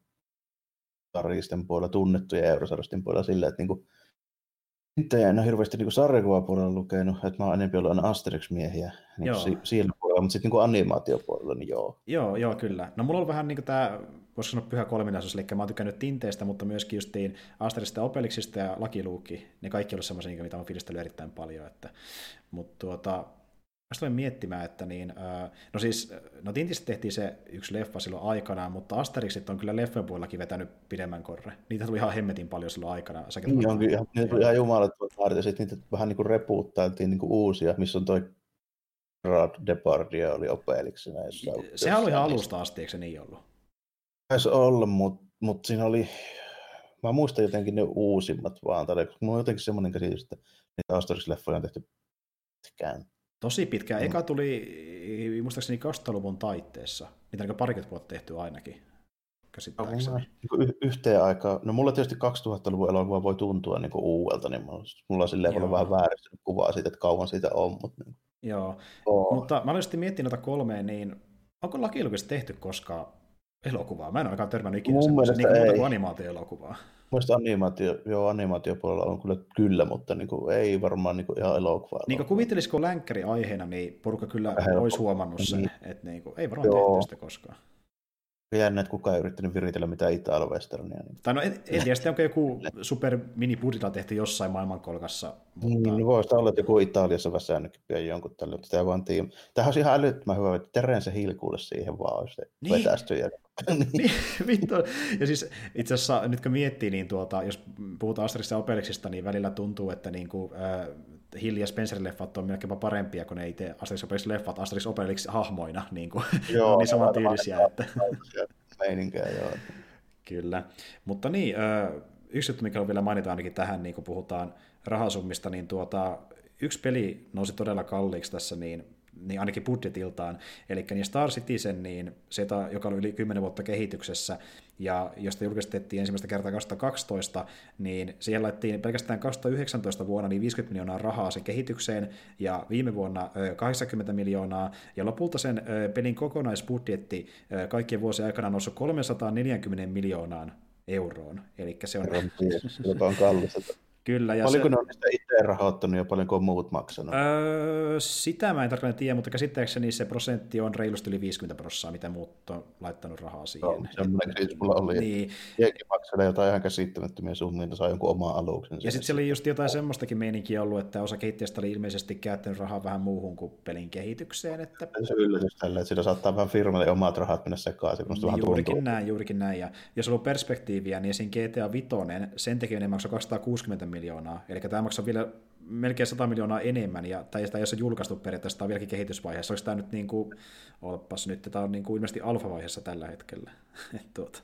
puolella, tunnettuja eurosarjisten puolella silleen, että niinku, itse en ole hirveästi niin sarjakuvapuolella lukenut, että mä oon enemmän ollut aina Asterix-miehiä niin si- siellä puolella, mutta sitten niin animaatiopuolella, niin joo. Joo, joo, kyllä. No mulla on vähän niin tämä, voisi sanoa pyhä kolminaisuus, eli mä oon tykännyt Tinteestä, mutta myöskin justiin Asterista, Opeliksista ja Lakiluukki. Ne kaikki on semmoisia, mitä mä oon erittäin paljon. Että, mutta tuota, Mä miettimään, että niin, no siis, no Tintistä tehtiin se yksi leffa silloin aikanaan, mutta Asterixit on kyllä leffan puolellakin vetänyt pidemmän korre. Niitä tuli ihan hemmetin paljon silloin aikana. niin onkin, ihan, ihan jumalattomat ja sitten niitä vähän niin kuin repuuttailtiin niin kuin uusia, missä on toi Gerard Depardieu oli opeliksena. Sehän oli ihan alusta asti, eikö se niin ollut? Taisi olla, mutta mut siinä oli, mä muistan jotenkin ne uusimmat vaan, tai mulla on jotenkin semmoinen käsitys, että niitä Asterix-leffoja on tehty pitkään Tosi pitkä. Eka tuli muistaakseni 2000-luvun taitteessa. Niitä on parikymmentä vuotta tehty ainakin. Käsittääkseni. No, y- yhteen aikaan. No mulla tietysti 2000-luvun elokuva voi tuntua niin uudelta, niin mulla on silleen Joo. vähän vääristynyt kuvaa siitä, että kauan siitä on. Mutta... Niin. Joo, oh. mutta mä olisin miettinyt noita kolmea, niin onko Lakilukista tehty koskaan elokuvaa? Mä en ainakaan törmännyt ikinä semmoisen niin muuta kuin animaatioelokuvaa. Mielestäni animaatio, joo, animaatiopuolella on kyllä, kyllä mutta niin kuin, ei varmaan niin kuin ihan elokuvaa. Niin kuin kuvittelisiko länkkäri aiheena, niin porukka kyllä Helppo. olisi huomannut sen, niin. että niin kuin, ei varmaan tehty sitä koskaan. Jännä, että kukaan ei yrittänyt viritellä mitään Italo-westernia. Niin. Tai no en, en tiedä, sitten onko joku super mini tehty jossain maailmankolkassa. Mutta... Niin, voisi olla, että joku Italiassa väsännytkin pian jonkun tälle, mutta tämä vaan tiim. Tämähän olisi ihan älyttömän hyvä, että Terence Hill kuule siihen vaan olisi niin. vetästy. Ja... *laughs* niin, vittu. Ja siis itse asiassa nyt kun miettii, niin tuota, jos puhutaan Asterix ja Obelixista, niin välillä tuntuu, että niin kuin, äh, Hill ja Spencer-leffat on melkeinpä parempia kuin ne itse Asterix Obelix-leffat Asterix Obelix-hahmoina, niin, kuin, *laughs* joo, on niin samantyylisiä. Että... Joo. Kyllä, mutta niin, yksi juttu, mikä on vielä mainita ainakin tähän, niin kun puhutaan rahasummista, niin tuota, yksi peli nousi todella kalliiksi tässä, niin niin ainakin budjetiltaan. Eli niin Star Citizen, niin se, joka oli yli 10 vuotta kehityksessä, ja josta julkistettiin ensimmäistä kertaa 2012, niin siihen laitettiin pelkästään 2019 vuonna niin 50 miljoonaa rahaa sen kehitykseen, ja viime vuonna 80 miljoonaa, ja lopulta sen pelin kokonaisbudjetti kaikkien vuosien aikana noussut 340 miljoonaan euroon. Eli se on... Joka on kallista. Kyllä. Ja Paljonko se... ne on sitä itse rahoittanut ja paljonko on muut maksanut? Öö, sitä mä en tarkalleen tiedä, mutta käsittääkseni se prosentti on reilusti yli 50 prosenttia, mitä muut on laittanut rahaa siihen. Joo, semmoinen kriisi mulla oli. Niin. Jenkin maksaa jotain ihan käsittämättömiä summia, että saa jonkun oman aluksen. Ja sitten siellä oli just jotain semmoistakin meininkiä ollut, että osa kehittäjistä oli ilmeisesti käyttänyt rahaa vähän muuhun kuin pelin kehitykseen. Että... Se yllätys tällä, että sillä saattaa vähän firmalle omat rahat mennä sekaisin. Niin, vähän juurikin tuntuu. näin, juurikin näin. Ja jos on ollut perspektiiviä, niin siinä GTA 5, sen tekeminen maksoi 260 miljoonaa. Eli tämä maksaa vielä melkein 100 miljoonaa enemmän, ja tai sitä ei ole julkaistu periaatteessa, tämä on vieläkin kehitysvaiheessa. Onko tämä nyt niin kuin, olpas nyt, tämä on niin kuin ilmeisesti alfavaiheessa tällä hetkellä. *laughs* tuota.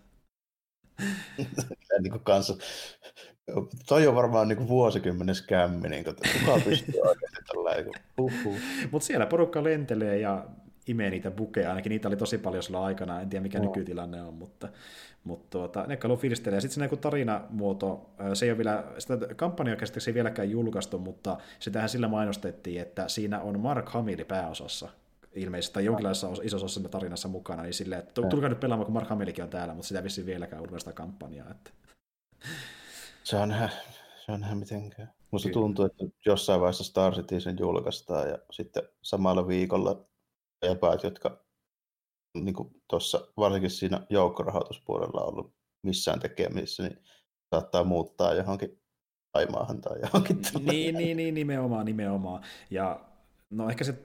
niin kuin kanssa, toi on varmaan niin kuin vuosikymmenen skämmi, niin kuin, kuka pystyy oikeasti tällä Mutta siellä porukka lentelee ja imee niitä bukeja, ainakin niitä oli tosi paljon sillä aikana, en tiedä mikä no. nykytilanne on, mutta, mutta tuota, ne haluaa fiilistelee. Sitten se niin tarinamuoto, se ei ole vielä, sitä kampanjaa käsittääkseni ei vieläkään julkaistu, mutta sitähän sillä mainostettiin, että siinä on Mark Hamill pääosassa, ilmeisesti, tai jonkinlaisessa isossa osassa tarinassa mukana, niin silleen, että tulkaa nyt pelaamaan, kun Mark Hamillkin on täällä, mutta sitä ei vieläkään ulkoista kampanjaa. Että... Se on se on mitenkään. Musta Kyllä. tuntuu, että jossain vaiheessa Star Citizen julkaistaan ja sitten samalla viikolla epäät, jotka niin tuossa varsinkin siinä joukkorahoituspuolella ollut missään tekemisissä, niin saattaa muuttaa johonkin Aimaahan tai johonkin. Niin, niin, niin, nimenomaan, nimenomaan. Ja no ehkä se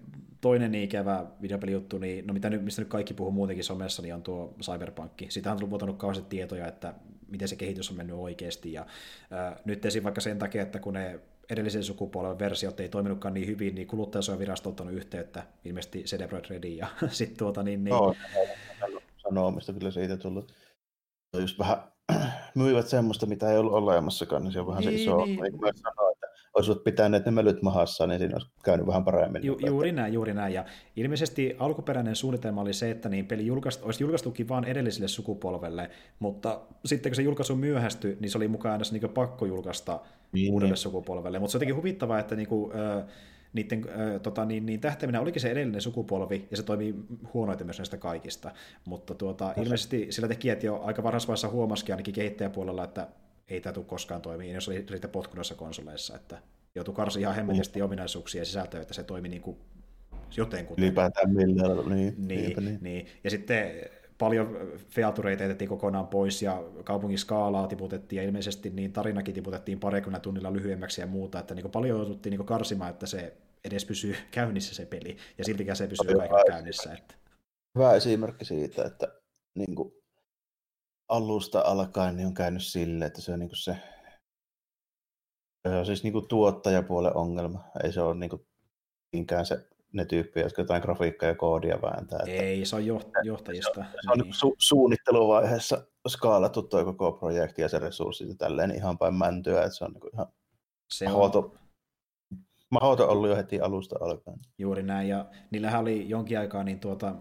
toinen niin ikävä videopelijuttu, niin, no mitä nyt, mistä nyt kaikki puhuu muutenkin somessa, niin on tuo Cyberpunk. Siitä on tullut kauheasti tietoja, että miten se kehitys on mennyt oikeasti. Ja ää, nyt esim. vaikka sen takia, että kun ne edellisen sukupolven versiot ei toiminutkaan niin hyvin, niin kuluttajasuojavirasto on ottanut yhteyttä, ilmeisesti CD Projekt Red, ja *laughs* sitten tuota niin... niin... No, sanomista kyllä siitä tullut. Just vähän *clears throat* myivät semmoista, mitä ei ollut olemassakaan, niin se on vähän niin, se iso, niin. niin kuin sanoa, että olisivat pitäneet ne mölyt mahassa, niin siinä olisi käynyt vähän paremmin. Ju, juuri näin, juuri näin. Ja ilmeisesti alkuperäinen suunnitelma oli se, että niin peli julkaist, olisi julkaistukin vain edelliselle sukupolvelle, mutta sitten kun se julkaisu myöhästyi, niin se oli mukaan aina niin pakko julkaista niin, uudelle niin. sukupolvelle. Mutta se on jotenkin huvittavaa, että niin kuin, äh, niiden äh, tota, niin, niin tähtäiminä olikin se edellinen sukupolvi, ja se toimii huonoiten myös näistä kaikista. Mutta tuota, ilmeisesti sillä tekijät jo aika varhaisvaiheessa huomasikin ainakin kehittäjäpuolella, että ei tämä tule koskaan toimii, jos oli riitä potkunoissa konsoleissa, että joutuu karsi ihan hemmetisti mm. ominaisuuksia ja sisältöä, että se toimi niin kuin jotenkin. Ylipäätään millään, niin, niin, niin. niin. Ja sitten paljon featureita jätettiin kokonaan pois ja kaupungin skaalaa tiputettiin ja ilmeisesti niin tarinakin tiputettiin parikymmentä tunnilla lyhyemmäksi ja muuta, että niin paljon joututtiin niin karsimaan, että se edes pysyy *laughs* käynnissä se peli ja siltikään se pysyy kaiken käynnissä. Että... Hyvä esimerkki siitä, että niin kuin alusta alkaen niin on käynyt sille, että se on niin kuin se, se on siis niin kuin tuottajapuolen ongelma. Ei se ole niin kuin se ne tyyppejä, jotka jotain grafiikkaa ja koodia vääntää. Että Ei, se on johtajista. Se on, se on niin. su- suunnitteluvaiheessa skaalattu tuo koko projekti ja se resurssit ja tälleen ihan päin mäntyä, että se on niin ihan se mahoto, on... mahoto ollut jo heti alusta alkaen. Juuri näin, ja niillähän oli jonkin aikaa niin tuota,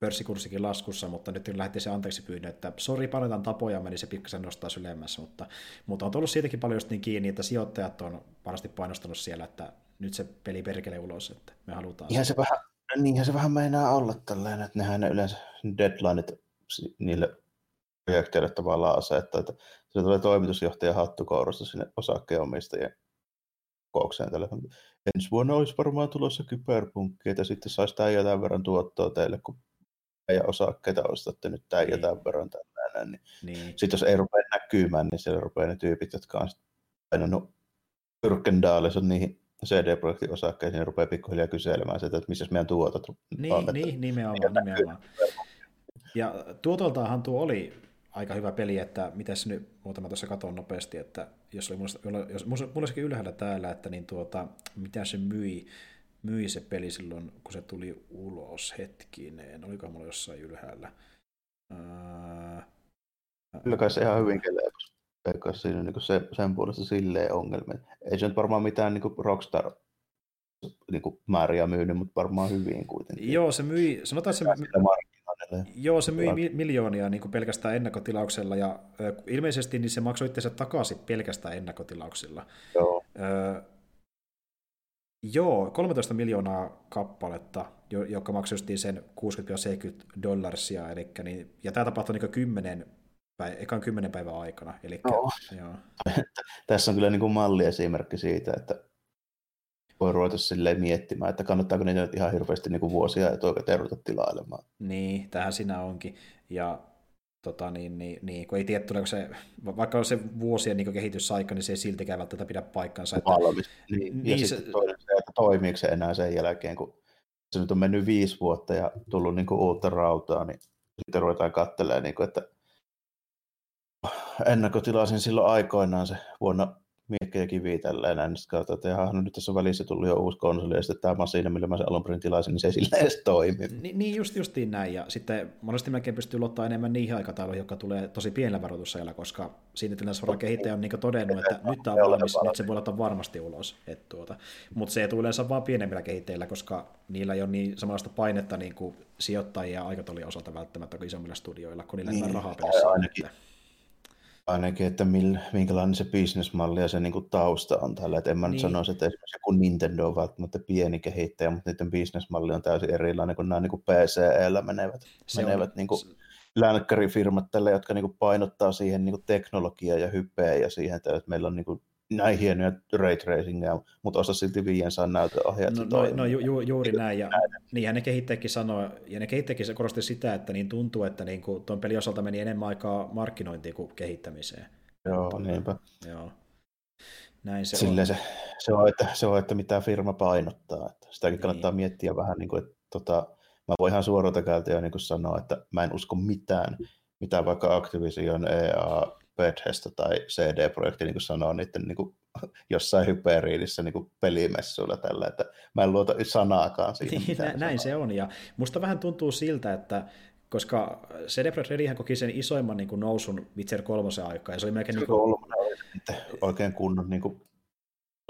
pörssikurssikin laskussa, mutta nyt lähetti se anteeksi pyynnö, että sori, parantan tapoja, niin se pikkasen nostaa sylemmässä, mutta, mutta on tullut siitäkin paljon niin kiinni, että sijoittajat on varmasti painostanut siellä, että nyt se peli perkele ulos, että me halutaan. Ihan se, vähän, niinhän se vähän meinaa olla tällainen, että nehän ne yleensä deadlineit niille projekteille tavallaan asettaa, että se tulee toimitusjohtaja hattukourasta sinne osakkeenomistajien kokoukseen. Tällä. Ensi vuonna olisi varmaan tulossa kyberpunkki, että sitten saisi tämän jotain verran tuottoa teille, kun ja osakkeita ostatte nyt tämän niin. jotain verran tällainen. Niin. niin. Sitten jos ei rupea näkymään, niin siellä rupeaa ne tyypit, jotka on painanut Yrkendaalissa niihin CD-projektin osakkeisiin ja rupeaa pikkuhiljaa kyselemään sitä, että missä meidän tuotot niin, on. Niin, nimenomaan, nimenomaan. Ja tuotoltaanhan tuo oli aika hyvä peli, että mitäs nyt, muutama tuossa katon nopeasti, että jos oli mulla, jos, mulla olisikin ylhäällä täällä, että niin tuota, mitä se myi, myi se peli silloin, kun se tuli ulos hetkinen, oliko mulla jossain ylhäällä? Kyllä kai se ihan hyvin kelee veikkaa siinä niin se, sen puolesta silleen ongelmia. Ei se nyt varmaan mitään niin Rockstar niin kuin määriä myynyt, mutta varmaan hyvin kuitenkin. Joo, se myi, sanotaan, se, joo, se myi miljoonia niin kuin pelkästään ennakkotilauksella, ja ö, ilmeisesti niin se maksoi itse takaisin pelkästään ennakkotilauksilla. Joo. Ö, joo, 13 miljoonaa kappaletta, joka maksoi sen 60-70 dollarsia, eli niin, ja tämä tapahtui niin 10 päivä, ekan kymmenen päivän aikana. Eli, no. joo. *laughs* Tässä on kyllä niin kuin malliesimerkki siitä, että voi ruveta silleen miettimään, että kannattaako niitä nyt ihan hirveästi niin kuin vuosia etukäteen ruveta tilailemaan. Niin, tähän siinä onkin. Ja tota, niin, niin, niin, kun ei tiedä, tuleeko se, vaikka on se vuosien niin kehitysaika, niin se ei siltikään välttämättä pidä paikkansa. Että, Valmis. Niin, niin, ja se, sitten toinen se, että toimiiko se enää sen jälkeen, kun se nyt on mennyt viisi vuotta ja tullut niin kuin uutta rautaa, niin sitten ruvetaan katselemaan, niin kuin, että ennakkotilasin silloin aikoinaan se vuonna Miekkä ja Kivi tälleen näin, sitten katsoin, että jaha, no nyt tässä välissä tullut jo uusi konsoli, ja sitten tämä masiina, millä mä sen alun perin tilasin, niin se ei sillä edes toimi. Ni, niin, just justiin näin, ja sitten monesti melkein pystyy luottaa enemmän niihin aikatauluihin, jotka tulee tosi pienellä varoitusajalla, koska siinä tilanteessa varmaan kehittäjä on niin todennut, että nyt tämä on valmis, nyt se voi ottaa varmasti ulos. Tuota. Mutta se ei tule yleensä vaan pienemmillä kehittäjillä, koska niillä ei ole niin samanlaista painetta niin kuin sijoittajia aikataulujen osalta välttämättä kuin isommilla studioilla, kun niillä niin, rahaa pelissä. Ainakin, ainakin, että mil, minkälainen se bisnesmalli ja se niin kuin tausta on tällä. Et en mä niin. nyt sanoisi, että esimerkiksi kun Nintendo on välttämättä pieni kehittäjä, mutta niiden bisnesmalli on täysin erilainen kuin nämä niin kuin PCL menevät, se menevät on, niin kuin länkkärifirmat tälle, jotka niin kuin painottaa siihen niin kuin teknologiaa ja hypeä ja siihen, että meillä on niin kuin näin hienoja ray tracingia, mutta osa silti 500 näytöohjeet. No, no, no ju, ju, juuri näin, ja niinhän ne kehittäjäkin sanoi, ja ne kehittäjäkin korosti sitä, että niin tuntuu, että niin kuin tuon pelin osalta meni enemmän aikaa markkinointiin kuin kehittämiseen. Joo, mutta, niinpä. Joo. Näin se Silleen on. Se, se, on, että, se on, että mitä firma painottaa. Että sitäkin niin. kannattaa miettiä vähän, niin kuin, että tota, mä voin ihan suoralta käältä jo niin sanoa, että mä en usko mitään, mitä vaikka Activision, EA, Bethesda tai CD-projekti niin kuin sanoo niiden niin kuin, *laughs* jossain hyperiidissä niin pelimessuilla tällä, että mä en luota sanaakaan siihen. Niin, nä, näin se on, ja musta vähän tuntuu siltä, että koska CD Projekt Redihän koki sen isoimman niin kuin nousun Witcher 3 aikaa, ja se oli melkein... Se niin kuin... oikein kunnon niin kuin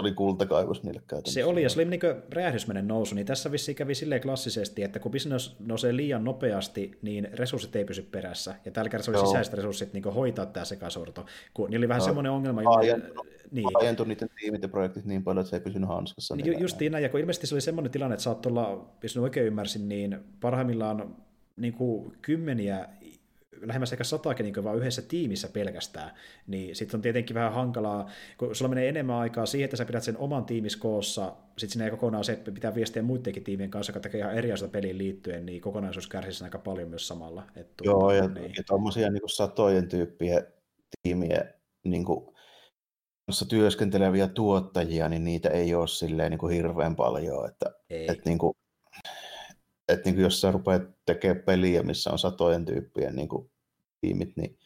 oli kultakaivos niille käytännössä. Se oli, ja se oli niin räjähdysmäinen nousu, niin tässä vissiin kävi silleen klassisesti, että kun business nousee liian nopeasti, niin resurssit ei pysy perässä, ja tällä kertaa se oli Joo. sisäiset resurssit niin hoitaa tämä sekasorto, kun niillä oli vähän no, semmoinen ongelma. Aajentui, niin. aajentui niiden tiimit ja projektit niin paljon, että se ei pysynyt hanskassa. Niin, ju, just näin, ja kun ilmeisesti se oli semmoinen tilanne, että saattoi olla, jos oikein ymmärsin, niin parhaimmillaan niin kuin kymmeniä lähemmäs ehkä satakin niin vaan yhdessä tiimissä pelkästään, niin sitten on tietenkin vähän hankalaa, kun sulla menee enemmän aikaa siihen, että sä pidät sen oman tiimis koossa, sitten sinne ei kokonaan se, että pitää viestiä muidenkin tiimien kanssa, joka tekee ihan eri asioita peliin liittyen, niin kokonaisuus kärsii aika paljon myös samalla. Että Joo, ja, niin. ja tuommoisia niin satojen tyyppiä tiimiä niin kuin, työskenteleviä tuottajia, niin niitä ei ole silleen niin kuin hirveän paljon, että, ei. että niin kuin, että niin kuin jos sä rupeat tekemään peliä, missä on satojen tyyppien niin kuin tiimit, niin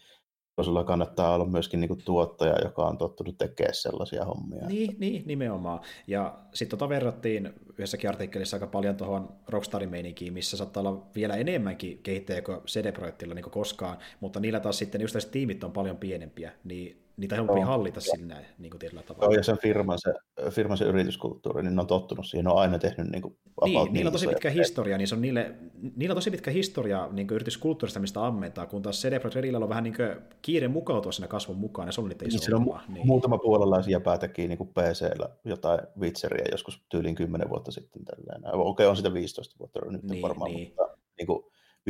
sulla kannattaa olla myöskin niin kuin tuottaja, joka on tottunut tekemään sellaisia hommia. Niin, niin nimenomaan. Ja sitten tota verrattiin yhdessäkin artikkelissa aika paljon tuohon Rockstarin meininkiin, missä saattaa olla vielä enemmänkin kehittäjä kuin CD-projektilla niin kuin koskaan, mutta niillä taas sitten just tiimit on paljon pienempiä, niin niitä helpompi no. hallita sinne niin kuin tietyllä tavalla. Joo, ja sen firman se, firman se yrityskulttuuri, niin ne on tottunut siihen, ne on aina tehnyt niin kuin Niin, niillä on tosi pitkä historia, niin se on niille, niillä on tosi pitkä historia niin kuin yrityskulttuurista, mistä ammentaa, kun taas CD Projekt Redillä on vähän niin kuin kiire mukautua siinä kasvun mukaan, ja se on niitä iso niin, on niin. muutama puolalaisia teki niin PC-llä jotain Witcheria joskus tyyliin 10 vuotta sitten. Tällainen. Okei, okay, on sitä 15 vuotta nyt niin, varmaan, niin. mutta niin kuin,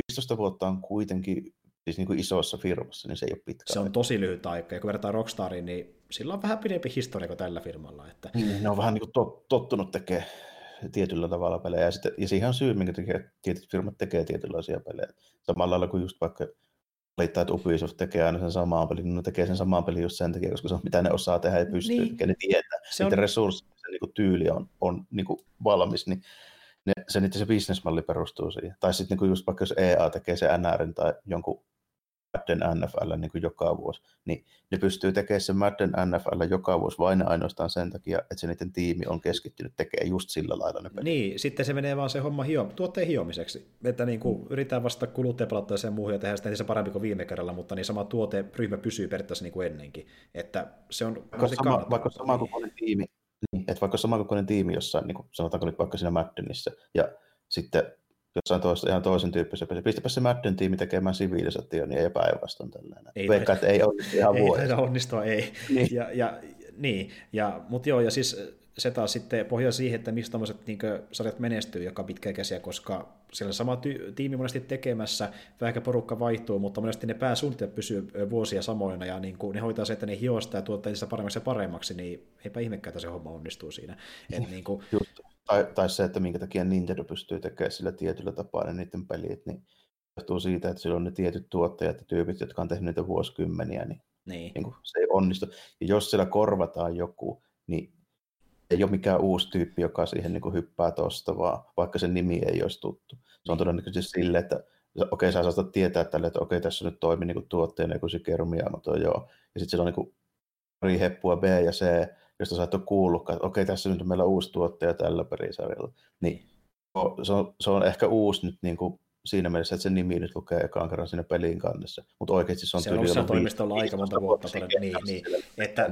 15 vuotta on kuitenkin siis niin kuin isossa firmassa, niin se ei ole pitkä Se on tosi lyhyt aika, ja kun verrataan Rockstariin, niin sillä on vähän pidempi historia kuin tällä firmalla. Että... Niin, ne on vähän niin kuin tottunut tekemään tietyllä tavalla pelejä, ja, sitten, ja siihen on syy, minkä tekee, tietyt firmat tekee tietynlaisia pelejä. Samalla lailla kuin just vaikka valittaa, että Ubisoft tekee aina sen samaan pelin, niin ne tekee sen samaan pelin just sen takia, koska se on mitä ne osaa tehdä ja pystyy, niin. ne tietää. Se on... resurssit, se niin kuin tyyli on, on niin kuin valmis, niin ne, se, se bisnesmalli perustuu siihen. Tai sitten niin just vaikka jos EA tekee se NR tai jonkun Madden NFL niin kuin joka vuosi, niin ne pystyy tekemään sen Madden NFL joka vuosi vain ainoastaan sen takia, että se niiden tiimi on keskittynyt tekemään just sillä lailla ne pelit. Niin, sitten se menee vaan se homma hio, tuotteen hiomiseksi, että niin kuin mm. yritetään vasta kuluttajapalautteeseen muuhun ja tehdä sitä se parempi kuin viime kerralla, mutta niin sama tuoteryhmä pysyy periaatteessa niin kuin ennenkin, että se on vaikka sama, vaikka sama kokoinen tiimi, niin, että vaikka sama kokoinen tiimi jossain, niin kuin sanotaanko nyt vaikka siinä Maddenissä, ja sitten jossain toista, ihan toisen tyyppisessä pelissä. Pistäpä se Madden tiimi tekemään siviilisationia ja päinvastoin tällainen. Ei Veikka, että ei onnistu ihan vuodessa. Ei onnistua, ei. Niin. Ja, ja, niin, ja, mutta joo, ja siis se taas sitten pohjaa siihen, että mistä tämmöiset niin sarjat menestyy joka pitkäikäisiä, koska siellä on sama ty- tiimi monesti tekemässä, vähän porukka vaihtuu, mutta monesti ne pääsuunnitelmat pysyy vuosia samoina, ja niin kuin ne hoitaa se, että ne hiostaa ja tuottaa niistä paremmaksi ja paremmaksi, niin eipä ihmekään, että se homma onnistuu siinä. Et niin kuin... Just. Tai, tai se, että minkä takia Nintendo pystyy tekemään sillä tietyllä tapaa ne niiden pelit, niin johtuu siitä, että sillä on ne tietyt tuottajat ja tyypit, jotka on tehnyt niitä vuosikymmeniä, niin, niin. niin kuin se ei onnistu. Ja jos siellä korvataan joku, niin ei ole mikään uusi tyyppi, joka siihen niin kuin hyppää tuosta, vaan vaikka sen nimi ei olisi tuttu. Se on todennäköisesti sille, että okei, okay, sä saatat tietää tälle, että okei, okay, tässä nyt toimii niin tuotteena joku Shigeru Miyamoto, joo. Ja sitten siellä on niin kuin pari heppua B ja C, josta sä et ole kuullutkaan, että okei, tässä nyt meillä on uusi tuottaja tällä pelisarjalla. Niin se on, se on ehkä uusi nyt niin kuin siinä mielessä, että se nimi nyt lukee ekaan kerran siinä pelin kannessa. Mutta oikeasti se on se on ollut toimistolla aika monta vuotta. Niin, niin, että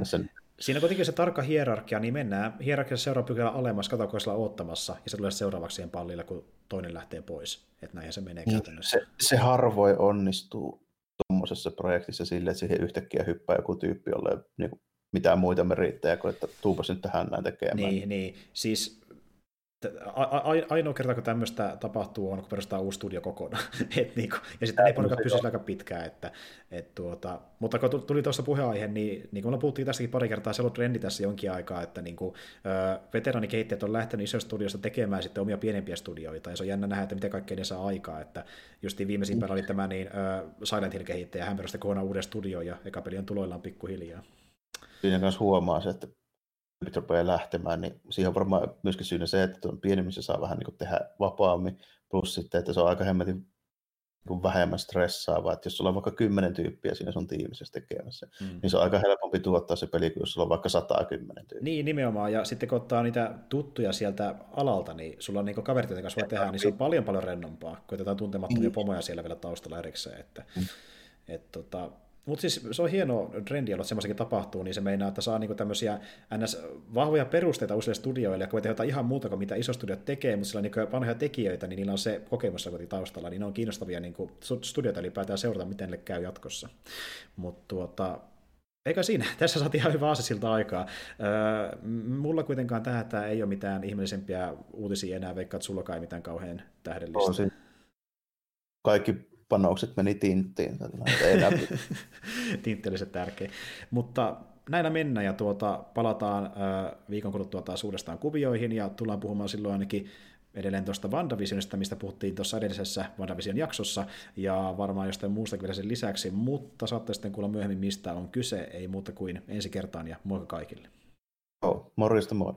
siinä kuitenkin se tarkka hierarkia, niin mennään hierarkiassa seuraava pykälä alemmas, ollaan ottamassa, ja se tulee seuraavaksi siihen pallille, kun toinen lähtee pois. Että näinhän se menee niin, käytännössä. Se, se harvoin onnistuu tuommoisessa projektissa sille, että siihen yhtäkkiä hyppää joku tyyppi, jolle niin mitään muita merittejä kuin, että tuupas nyt tähän näin tekemään. Niin, niin. siis ainoa kerta, kun tämmöistä tapahtuu, on kun perustaa uusi studio kokonaan. *laughs* et niinku, ja sitten ne porukat pysyisi aika pitkään. Että, et tuota, mutta kun tuli tuossa puheenaihe, niin, niin kuin me puhuttiin tästäkin pari kertaa, se on trendi tässä jonkin aikaa, että niin kuin, veteranikehittäjät on lähtenyt isoista studioista tekemään sitten omia pienempiä studioita, ja se on jännä nähdä, että miten kaikkea ne saa aikaa. Että justiin viimeisimpänä oli tämä niin, Silent Hill-kehittäjä, hän perusti kokonaan uuden studio, ja eka peli on tuloillaan pikkuhiljaa. Siinä kanssa huomaa se, että nyt rupeaa lähtemään, niin siihen on varmaan myöskin syynä se, että tuon pienemmissä saa vähän niin kuin tehdä vapaammin, plus sitten, että se on aika hemmetin niin vähemmän stressaavaa, että jos sulla on vaikka kymmenen tyyppiä siinä sun tiimissä tekemässä, mm. niin se on aika helpompi tuottaa se peli, kuin jos sulla on vaikka 110 tyyppiä. Niin, nimenomaan, ja sitten kun ottaa niitä tuttuja sieltä alalta, niin sulla on niin kaverit, joiden kanssa voi tehdä, niin se on paljon paljon rennompaa, kun otetaan tuntemattomia niin. pomoja siellä vielä taustalla erikseen, että mm. et, tota, mutta siis se on hieno trendi, että semmoisenkin tapahtuu, niin se meinaa, että saa niinku tämmöisiä ns. vahvoja perusteita uusille studioille, ja voi tehdä ihan muuta kuin mitä isostudiot tekee, mutta sillä on niinku vanhoja tekijöitä, niin niillä on se kokemus taustalla, niin ne on kiinnostavia niinku studioita ylipäätään seurata, miten ne käy jatkossa. Mutta tuota, eikä siinä, *laughs* tässä saatiin ihan hyvä siltä aikaa. Öö, mulla kuitenkaan tähän ei ole mitään ihmeellisempiä uutisia enää, vaikka sulla ei mitään kauhean tähdellistä. Kaikki panokset meni tinttiin. *laughs* Tintti oli se tärkeä. Mutta näillä mennään ja tuota, palataan äh, viikon kuluttua taas uudestaan kuvioihin ja tullaan puhumaan silloin ainakin edelleen tuosta WandaVisionista, mistä puhuttiin tuossa edellisessä WandaVision jaksossa, ja varmaan jostain muusta vielä sen lisäksi, mutta saatte sitten kuulla myöhemmin, mistä on kyse, ei muuta kuin ensi kertaan, ja moikka kaikille. Oh, morjesta moi.